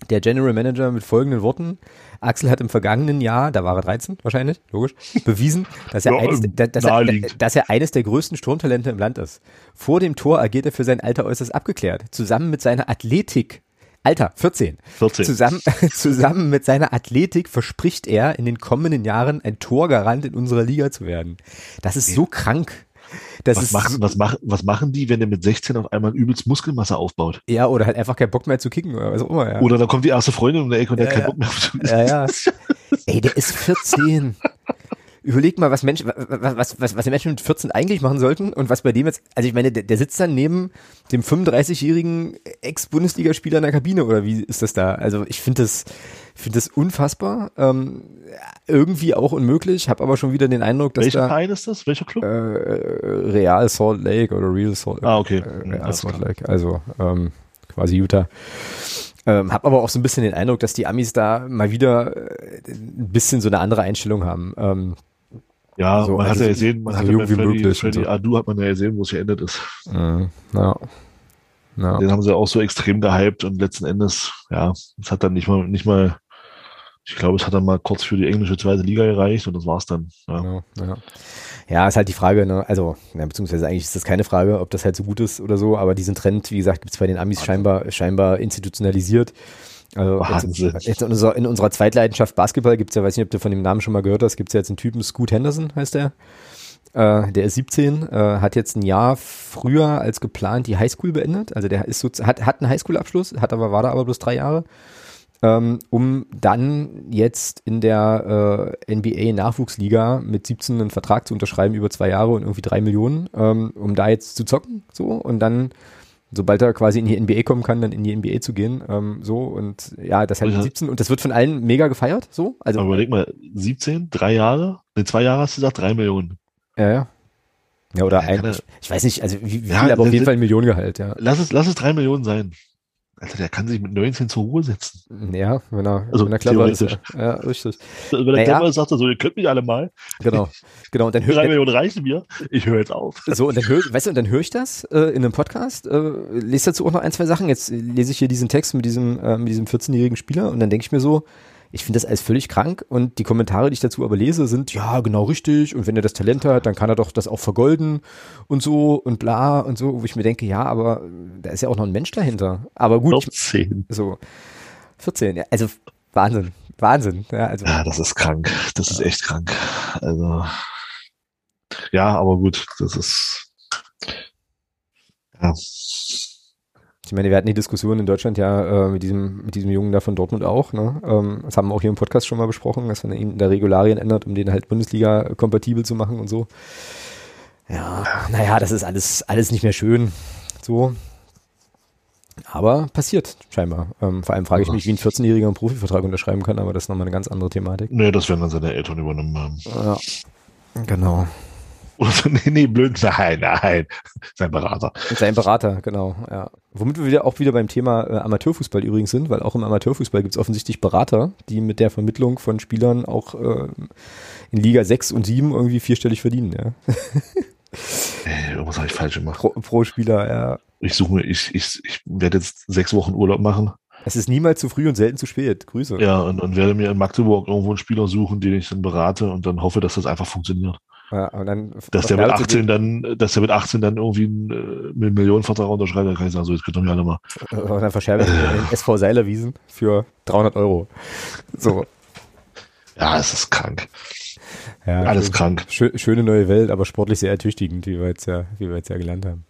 der General Manager mit folgenden Worten. Axel hat im vergangenen Jahr, da war er 13 wahrscheinlich, logisch, bewiesen, dass er, Ja, eines, da- dass, er, dass er eines der größten Sturmtalente im Land ist. Vor dem Tor agiert er für sein Alter äußerst abgeklärt. Zusammen mit seiner Athletik, Alter, 14, 14. Zusammen, zusammen mit seiner Athletik verspricht er, in den kommenden Jahren ein Torgarant in unserer Liga zu werden. Das ist so krank. Das Was ist machen, was, machen, was machen die, wenn der mit 16 auf einmal übelst Muskelmasse aufbaut? ja oder halt einfach keinen Bock mehr zu kicken oder was auch immer. Ja. Oder da kommt die erste Freundin um die Ecke und der Ja, hat keinen. Bock mehr auf Ja, ja. Ey, der ist 14. Überleg mal, was Menschen, was, was, was, die Menschen mit 14 eigentlich machen sollten und was bei dem jetzt, also ich meine, der, der sitzt dann neben dem 35-jährigen Ex-Bundesligaspieler in der Kabine oder wie ist das da? Also ich finde das, finde das unfassbar, ähm, irgendwie auch unmöglich, habe aber schon wieder den Eindruck, dass Welcher da Verein ist das? Welcher Club? äh, Real Salt Lake oder Real Salt ah, okay. äh, Hm, Real Salt klar. Lake, also ähm, quasi Utah. Ähm, hab aber auch so ein bisschen den Eindruck, dass die Amis da mal wieder äh, ein bisschen so eine andere Einstellung haben. Ähm, Ja, So, man hat also ja gesehen, man so hat ja bei wie Freddy, Freddy so. Adu hat man ja gesehen, wo es geendet ist. ja. Ja. Den haben sie auch so extrem gehypt und letzten Endes, ja, es hat dann nicht mal, nicht mal, ich glaube, es hat dann mal kurz für die englische zweite Liga gereicht und das war's dann. Ja. Ja, ja. ja, ist halt die Frage, ne? also, ja, beziehungsweise eigentlich ist das keine Frage, ob das halt so gut ist oder so, aber diesen Trend, wie gesagt, gibt's bei den Amis Wahnsinn. scheinbar, scheinbar institutionalisiert. Also Wahnsinn. Jetzt, jetzt in, unserer, in unserer Zweitleidenschaft Basketball gibt's ja, weiß nicht, ob du von dem Namen schon mal gehört hast, gibt's ja jetzt einen Typen, Scoot Henderson heißt der. Äh, der ist 17, äh, hat jetzt ein Jahr früher als geplant die Highschool beendet. Also der ist so, hat, hat einen Highschool-Abschluss, hat aber, war da aber bloß drei Jahre ähm, um dann jetzt in der äh, NBA-Nachwuchsliga mit 17 einen Vertrag zu unterschreiben über zwei Jahre und irgendwie drei Millionen, ähm, um da jetzt zu zocken, so und dann sobald er quasi in die NBA kommen kann, dann in die NBA zu gehen, ähm, so und ja, das halt Ja. 17 und das wird von allen mega gefeiert, so, also Aber überleg mal, 17, drei Jahre, ne, zwei Jahre hast du gesagt, drei Millionen. ja, ja, Ja, oder Ja, ein, ich, ich weiß nicht, also wie, wie Ja, viel, aber auf jeden Fall ein Millionengehalt, ja. Lass es, lass es drei Millionen sein. Alter, der kann sich mit 19 zur Ruhe setzen. Ja, wenn er, Also wenn er clever ist. Ja, richtig. Wenn der Naja. clever ist, sagt er so, ihr könnt mich alle mal. Genau. Genau. Und dann Drei hört Millionen reichen mir. Ich höre jetzt auf. so, und dann höre weißt du, und dann höre ich das äh, in einem Podcast, äh, lese dazu auch noch ein, zwei Sachen. Jetzt lese ich hier diesen Text mit diesem, äh, mit diesem 14-jährigen Spieler und dann denke ich mir so, ich finde das alles völlig krank und die Kommentare, die ich dazu aber lese, sind, ja, genau richtig und wenn er das Talent hat, dann kann er doch das auch vergolden und so und bla und so, wo ich mir denke, ja, aber da ist ja auch noch ein Mensch dahinter. Aber gut, ich, 14. so 14, ja, also Wahnsinn, Wahnsinn, ja, also Ja, das ist krank. Das ist echt krank. Also, ja, aber gut, das ist, ja, Ich meine, wir hatten die Diskussion in Deutschland ja äh, mit diesem mit diesem Jungen da von Dortmund auch. Ne? Ähm, das haben wir auch hier im Podcast schon mal besprochen, dass man ihn da Regularien ändert, um den halt Bundesliga kompatibel zu machen und so. Ja, naja, das ist alles alles nicht mehr schön. So. Aber passiert scheinbar. Ähm, vor allem frage ich mich, wie ein 14-Jähriger einen Profivertrag unterschreiben kann, aber das ist nochmal eine ganz andere Thematik. nee, das werden dann seine Eltern übernommen haben. Ja. Genau. Oder so, nee, nee, blöd, nein, nein, sein Berater. Sein Berater, genau, ja. Womit wir wieder auch wieder beim Thema äh, Amateurfußball übrigens sind, weil auch im Amateurfußball gibt es offensichtlich Berater, die mit der Vermittlung von Spielern auch äh, in Liga 6 und 7 irgendwie vierstellig verdienen, ja. Ey, irgendwas habe ich falsch gemacht. Pro, pro Spieler, ja. Ich suche mir, ich, ich, ich werde jetzt sechs Wochen Urlaub machen. Es ist niemals zu früh und selten zu spät. Grüße. Ja, und, und werde mir in Magdeburg irgendwo einen Spieler suchen, den ich dann berate und dann hoffe, dass das einfach funktioniert. Ja, und dann Dass der mit verfärbst du 18 dann, dass der mit 18 dann irgendwie einen, äh, mit einem Millionenvertrag unterschreibt, dann kann ich sagen, so, jetzt könnt ihr mich alle mal. die- Und dann verscherbe ich den SV Seilerwiesen für 300 Euro. So. Ja, es ist krank. Ja, Alles schön. krank. Schö schöne neue Welt, aber sportlich sehr ertüchtigend, wie wir jetzt ja, wie wir jetzt ja gelernt haben.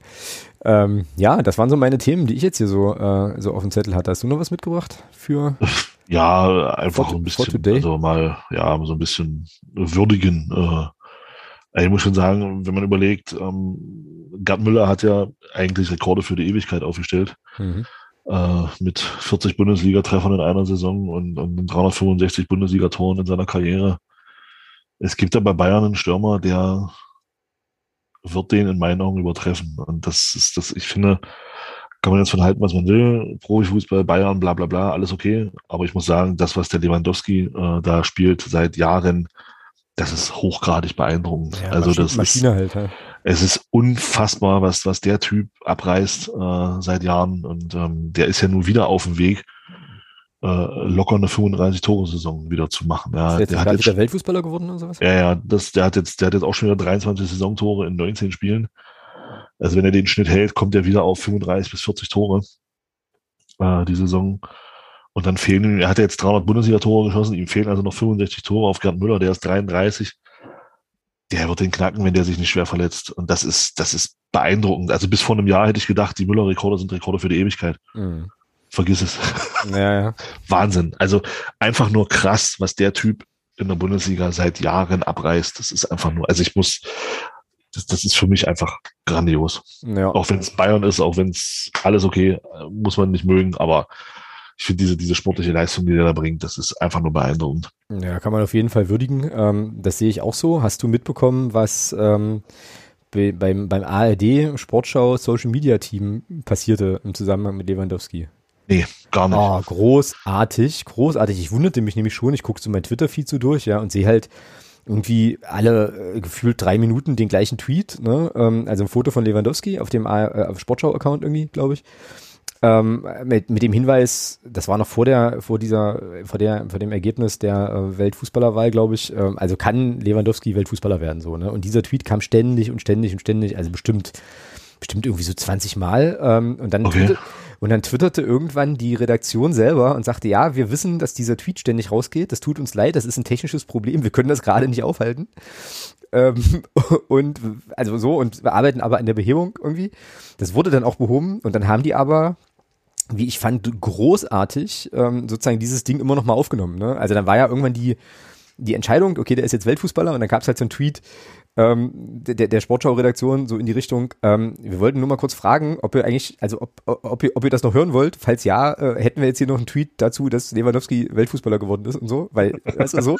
Ähm, ja, das waren so meine Themen, die ich jetzt hier so, äh, so auf dem Zettel hatte. Hast du noch was mitgebracht für? Ja, einfach For- ein bisschen, also mal, ja, so ein bisschen würdigen. Äh, ich muss schon sagen, wenn man überlegt, ähm, Gerd Müller hat ja eigentlich Rekorde für die Ewigkeit aufgestellt. Mhm. äh, mit 40 Bundesliga-Treffern in einer Saison und, und 365 Bundesligatoren in seiner Karriere. Es gibt da bei Bayern einen Stürmer, der wird den in meinen Augen übertreffen. Und das ist das, ich finde, kann man jetzt von halten, was man will. Profifußball, Bayern, bla bla bla, alles okay. Aber ich muss sagen, das, was der Lewandowski äh, da spielt seit Jahren, das ist hochgradig beeindruckend. Ja, also Maschine, das ist, Maschine halt. Ja. es ist unfassbar, was, was der Typ abreißt äh, seit Jahren. Und ähm, der ist ja nun wieder auf dem Weg, äh, locker eine 35-Tore-Saison wieder zu machen. Ja, Ist jetzt der hat jetzt, Weltfußballer geworden oder sowas? ja, ja, das, der hat jetzt, der hat jetzt auch schon wieder 23 Saisontore in 19 Spielen. Also wenn er den Schnitt hält, kommt er wieder auf 35 bis 40 Tore äh, die Saison. Und dann fehlen ihm, er hat jetzt 300 Bundesliga-Tore geschossen, ihm fehlen also noch 65 Tore auf Gerd Müller, der ist 33. Der wird den knacken, wenn der sich nicht schwer verletzt. Und das ist, das ist beeindruckend. Also bis vor einem Jahr hätte ich gedacht, die Müller-Rekorde sind Rekorde für die Ewigkeit. Mhm. Vergiss es. Ja, ja. Wahnsinn. Also einfach nur krass, was der Typ in der Bundesliga seit Jahren abreißt. Das ist einfach nur, also ich muss, das, das ist für mich einfach grandios. ja. Auch wenn es Bayern ist, auch wenn es alles okay, muss man nicht mögen, aber ich finde diese, diese sportliche Leistung, die der da bringt, das ist einfach nur beeindruckend. Ja, kann man auf jeden Fall würdigen. Ähm, das sehe ich auch so. Hast du mitbekommen, was ähm, bei, beim, beim ARD Sportschau Social Media Team passierte im Zusammenhang mit Lewandowski? Nee, gar nicht. Oh, großartig, großartig. Ich wunderte mich nämlich schon. Ich gucke so mein Twitter-Feed so durch, ja, und sehe halt irgendwie alle äh, gefühlt drei Minuten den gleichen Tweet, ne? Ähm, also ein Foto von Lewandowski auf dem A- äh, Sportschau-Account irgendwie, glaube ich. Ähm, mit, mit dem Hinweis, das war noch vor der, vor dieser, vor der, vor dem Ergebnis der äh, Weltfußballerwahl, glaube ich. Ähm, also kann Lewandowski Weltfußballer werden, so, ne? Und dieser Tweet kam ständig und ständig und ständig, also bestimmt, bestimmt irgendwie so 20 Mal. Ähm, und dann Okay. und dann twitterte irgendwann die Redaktion selber und sagte, ja, wir wissen, dass dieser Tweet ständig rausgeht. Das tut uns leid, das ist ein technisches Problem. Wir können das gerade nicht aufhalten. Ähm, und also so, und wir arbeiten aber an der Behebung irgendwie. Das wurde dann auch behoben und dann haben die aber, wie ich fand, großartig ähm, sozusagen dieses Ding immer noch mal aufgenommen. Ne? Also dann war ja irgendwann die, die Entscheidung, okay, der ist jetzt Weltfußballer und dann gab es halt so einen Tweet, ähm, der, der Sportschau-Redaktion so in die Richtung, ähm, wir wollten nur mal kurz fragen, ob ihr eigentlich, also ob, ob, ihr, ob ihr das noch hören wollt. Falls ja, äh, hätten wir jetzt hier noch einen Tweet dazu, dass Lewandowski Weltfußballer geworden ist und so, weil, weißt du, so,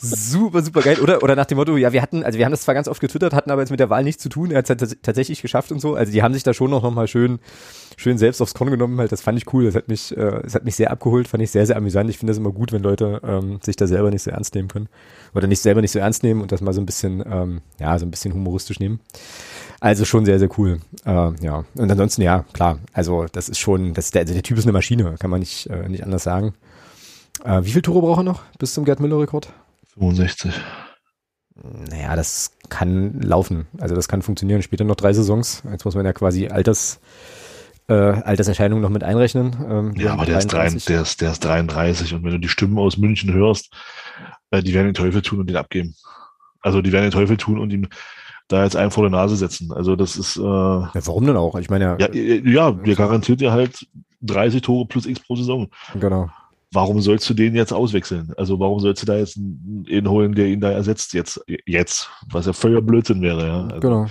super, super geil. Oder, oder nach dem Motto, ja, wir hatten, also wir haben das zwar ganz oft getwittert, hatten aber jetzt mit der Wahl nichts zu tun, er hat es tatsächlich geschafft und so. Also die haben sich da schon noch, noch mal schön, schön selbst aufs Korn genommen, halt, das fand ich cool, das hat mich, äh, das hat mich sehr abgeholt, fand ich sehr, sehr amüsant. Ich finde das immer gut, wenn Leute ähm, sich da selber nicht so ernst nehmen können. Oder nicht selber nicht so ernst nehmen und das mal so ein bisschen, ähm, ja, so ein bisschen humoristisch nehmen. Also schon sehr, sehr cool. Äh, ja. Und ansonsten, ja, klar. Also das ist schon, das ist der, also der Typ ist eine Maschine, kann man nicht, äh, nicht anders sagen. Äh, wie viele Tore braucht er noch bis zum Gerd Müller-Rekord? 65. Naja, das kann laufen. Also das kann funktionieren. Später noch drei Saisons. Jetzt muss man ja quasi Alters, äh, Alterserscheinungen noch mit einrechnen. Ähm, ja, aber der ist, drei, der, ist, der ist 33 und wenn du die Stimmen aus München hörst, äh, die werden den Teufel tun und den abgeben. Also die werden den Teufel tun und ihm da jetzt einen vor der Nase setzen. Also das ist. Äh, ja, warum denn auch? Ich meine ja. Ja, ja, der garantiert dir halt 30 Tore plus X pro Saison. Genau. Warum sollst du den jetzt auswechseln? Also warum sollst du da jetzt einen holen, der ihn da ersetzt jetzt? Jetzt, was ja völliger Blödsinn wäre, ja. Also, genau.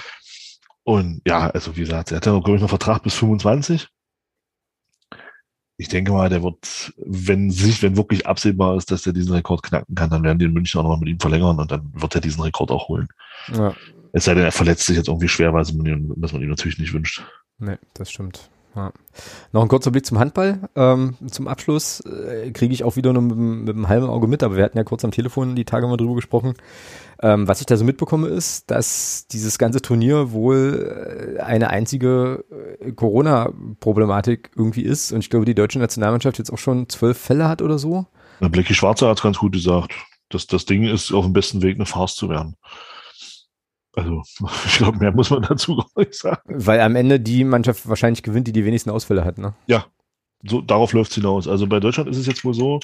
Und ja, also wie gesagt, er hat ja, glaube ich, noch Vertrag bis 25 ich denke mal, der wird, wenn sich, wenn wirklich absehbar ist, dass er diesen Rekord knacken kann, dann werden die in München auch noch mit ihm verlängern und dann wird er diesen Rekord auch holen. Ja. Es sei denn, er verletzt sich jetzt irgendwie schwer, was man ihm, was man ihm natürlich nicht wünscht. Nee, das stimmt. Ja. Noch ein kurzer Blick zum Handball. Ähm, zum Abschluss äh, kriege ich auch wieder nur mit, mit einem halben Auge mit, aber wir hatten ja kurz am Telefon die Tage mal drüber gesprochen. Ähm, was ich da so mitbekomme, ist, dass dieses ganze Turnier wohl äh, eine einzige äh, Corona-Problematik irgendwie ist. Und ich glaube, die deutsche Nationalmannschaft jetzt auch schon zwölf Fälle hat oder so. Na, Blackie Schwarzer hat ganz gut gesagt. dass das Ding ist auf dem besten Weg, eine Farce zu werden. Also, ich glaube, mehr muss man dazu gar nicht sagen. Weil am Ende die Mannschaft wahrscheinlich gewinnt, die die wenigsten Ausfälle hat, ne? Ja, so, darauf läuft es hinaus. Also bei Deutschland ist es jetzt wohl so,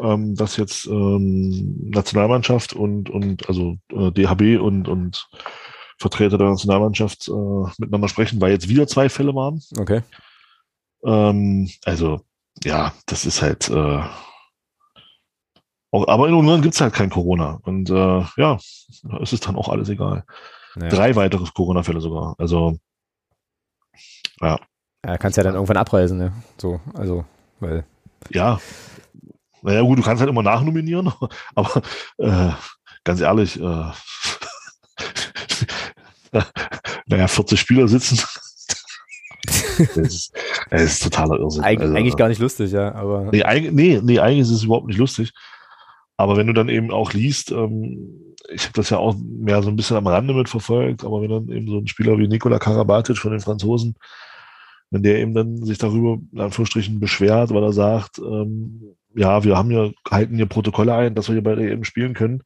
ähm, dass jetzt ähm, Nationalmannschaft und, und also äh, DHB und, und Vertreter der Nationalmannschaft äh, miteinander sprechen, weil jetzt wieder zwei Fälle waren. Okay. Ähm, also, ja, das ist halt äh, auch, aber in Ungarn gibt's halt kein Corona. Und äh, ja, es ist dann auch alles egal. Ja. Drei weitere Corona-Fälle sogar. Also, ja. Ja, kannst ja dann irgendwann abreisen, ne? So, also, weil. Ja. Naja, gut, du kannst halt immer nachnominieren, aber äh, ganz ehrlich, äh, naja, 40 Spieler sitzen. das, ist, das ist totaler Irrsinn. Eig also, eigentlich gar nicht lustig, ja, aber. Nee, nee, nee, eigentlich ist es überhaupt nicht lustig. Aber wenn du dann eben auch liest, ähm, ich habe das ja auch mehr so ein bisschen am Rande mitverfolgt, aber wenn dann eben so ein Spieler wie Nikola Karabatic von den Franzosen, wenn der eben dann sich darüber in Anführungsstrichen beschwert, weil er sagt, ähm, ja, wir haben ja, halten hier Protokolle ein, dass wir hier bei der EM spielen können.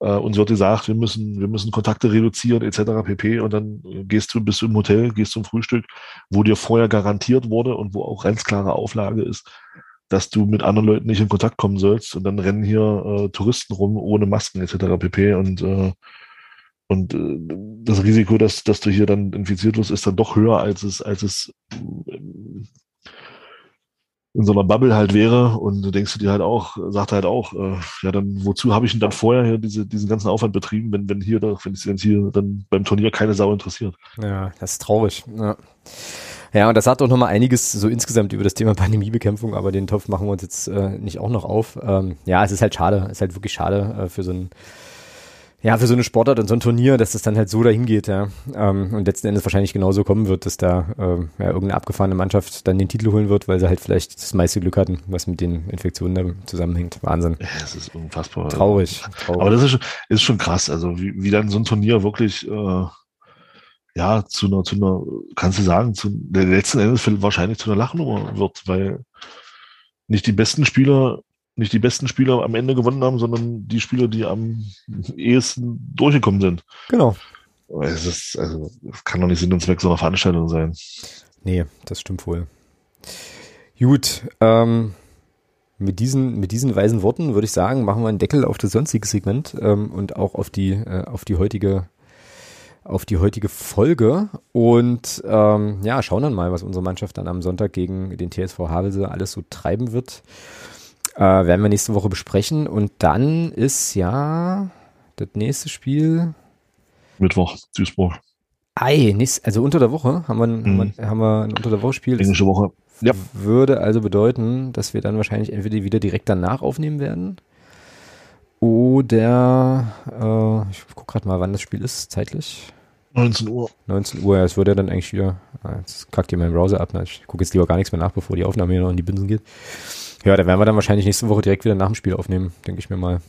Äh, uns wird gesagt, wir müssen, wir müssen Kontakte reduzieren, etc. pp. Und dann gehst du, bist du im Hotel, gehst zum Frühstück, wo dir vorher garantiert wurde und wo auch ganz klare Auflage ist, dass du mit anderen Leuten nicht in Kontakt kommen sollst und dann rennen hier äh, Touristen rum ohne Masken etc. pp. Und, äh, und äh, das Risiko, dass, dass du hier dann infiziert wirst, ist dann doch höher, als es, als es äh, in so einer Bubble halt wäre. Und du denkst du dir halt auch, sagt halt auch, äh, ja, dann wozu habe ich denn dann vorher hier diese, diesen ganzen Aufwand betrieben, wenn, wenn hier, wenn es hier dann beim Turnier keine Sau interessiert. Ja, das ist traurig. Ja. Ja, und das sagt auch nochmal einiges so insgesamt über das Thema Pandemiebekämpfung, aber den Topf machen wir uns jetzt äh, nicht auch noch auf. Ähm, ja, es ist halt schade, es ist halt wirklich schade äh, für so ein ja, für so eine Sportart und so ein Turnier, dass das dann halt so dahin geht, ja. Ähm, und letzten Endes wahrscheinlich genauso kommen wird, dass da ähm, ja, irgendeine abgefahrene Mannschaft dann den Titel holen wird, weil sie halt vielleicht das meiste Glück hatten, was mit den Infektionen da zusammenhängt. Wahnsinn. Ja, das ist unfassbar. Traurig. traurig. Aber das ist schon, ist schon krass, also wie, wie dann so ein Turnier wirklich äh, ja, zu einer, zu einer, kannst du sagen, zu der letzten Endes wahrscheinlich zu einer Lachnummer wird, weil nicht die besten Spieler, nicht die besten Spieler am Ende gewonnen haben, sondern die Spieler, die am ehesten durchgekommen sind. Genau. Es ist, also, es kann doch nicht Sinn und Zweck so einer Veranstaltung sein. Nee, das stimmt wohl. Gut, ähm, mit diesen, mit diesen weisen Worten würde ich sagen, machen wir einen Deckel auf das sonstige Segment ähm, und auch auf die, äh, auf die heutige auf die heutige Folge und ähm, ja, schauen dann mal, was unsere Mannschaft dann am Sonntag gegen den TSV Havelse alles so treiben wird. Äh, werden wir nächste Woche besprechen und dann ist ja das nächste Spiel Mittwoch, Duisburg. Ei, nicht, also unter der Woche haben wir, ein- Mhm. haben wir, ein unter der Woche Spiel. Englische Woche. Ja. würde also bedeuten, dass wir dann wahrscheinlich entweder wieder direkt danach aufnehmen werden oder äh, ich gucke gerade mal, wann das Spiel ist, zeitlich. 19 Uhr. 19 Uhr, ja, es würde ja dann eigentlich wieder, ah, jetzt kackt hier mein Browser ab, ne? ich gucke jetzt lieber gar nichts mehr nach, bevor die Aufnahme hier noch in die Binsen geht. Ja, da werden wir dann wahrscheinlich nächste Woche direkt wieder nach dem Spiel aufnehmen, denke ich mir mal.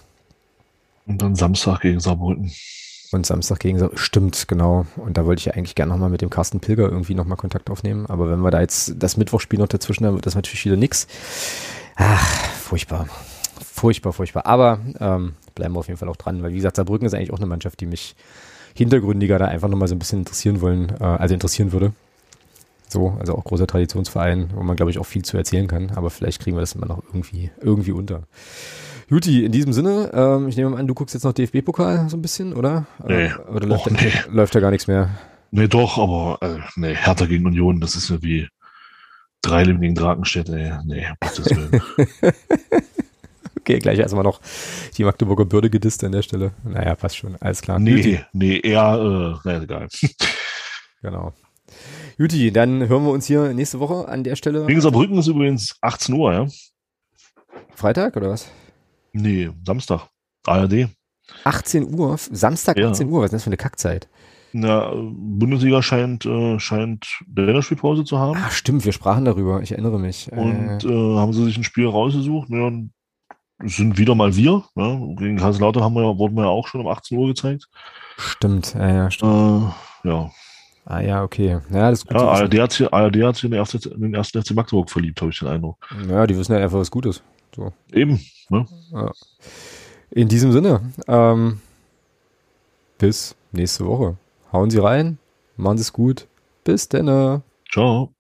Und dann Samstag gegen Saarbrücken. Und Samstag gegen Sa- Stimmt, genau. Und da wollte ich ja eigentlich gerne nochmal mit dem Carsten Pilger irgendwie nochmal Kontakt aufnehmen. Aber wenn wir da jetzt das Mittwochspiel noch dazwischen haben, wird das natürlich wieder nix. Ach, furchtbar. Furchtbar, furchtbar. Aber ähm, bleiben wir auf jeden Fall auch dran, weil wie gesagt, Saarbrücken ist eigentlich auch eine Mannschaft, die mich hintergründiger da einfach nochmal so ein bisschen interessieren wollen, äh, also interessieren würde. So, also auch großer Traditionsverein, wo man, glaube ich, auch viel zu erzählen kann. Aber vielleicht kriegen wir das immer noch irgendwie, irgendwie unter. Juti, in diesem Sinne, ähm, ich nehme an, du guckst jetzt noch DFB-Pokal so ein bisschen, oder? Nee. Oder, oder läuft, Och, da, nee. läuft da gar nichts mehr? Nee, doch, aber äh, nee, Hertha gegen Union, das ist ja wie Dreileben gegen Drakenstedt, ey. Nee, um Gottes Willen. Okay, gleich erstmal noch die Magdeburger Bürde gedisst an der Stelle. Naja, passt schon, alles klar. Juti, nee, nee, eher, äh, naja, egal. genau. Juti, dann hören wir uns hier nächste Woche an der Stelle. Gegen Saarbrücken ist übrigens 18 Uhr, ja? Freitag oder was? Nee, Samstag. ARD. 18 Uhr, Samstag Ja. 18 Uhr, was ist das für eine Kackzeit? Na, Bundesliga scheint, äh, scheint Länderspielpause zu haben. Ach stimmt, wir sprachen darüber, ich erinnere mich. Und äh, äh, haben sie sich ein Spiel rausgesucht. Ja, es sind wieder mal wir. Ja. Gegen Kaiserslautern haben wir, ja- wurden wir ja auch schon um 18 Uhr gezeigt. stimmt, ja, ja, stimmt. Äh, ja, Ah ja, okay. Ja, das ist gut. ja. ARD hat sich, ARD hat sich in, den ersten, in den ersten FC Magdeburg verliebt, habe ich den Eindruck. Ja, die wissen ja einfach was Gutes. Eben. Ne? In diesem Sinne, ähm, bis nächste Woche. Hauen Sie rein, machen Sie es gut. Bis dann. Ciao.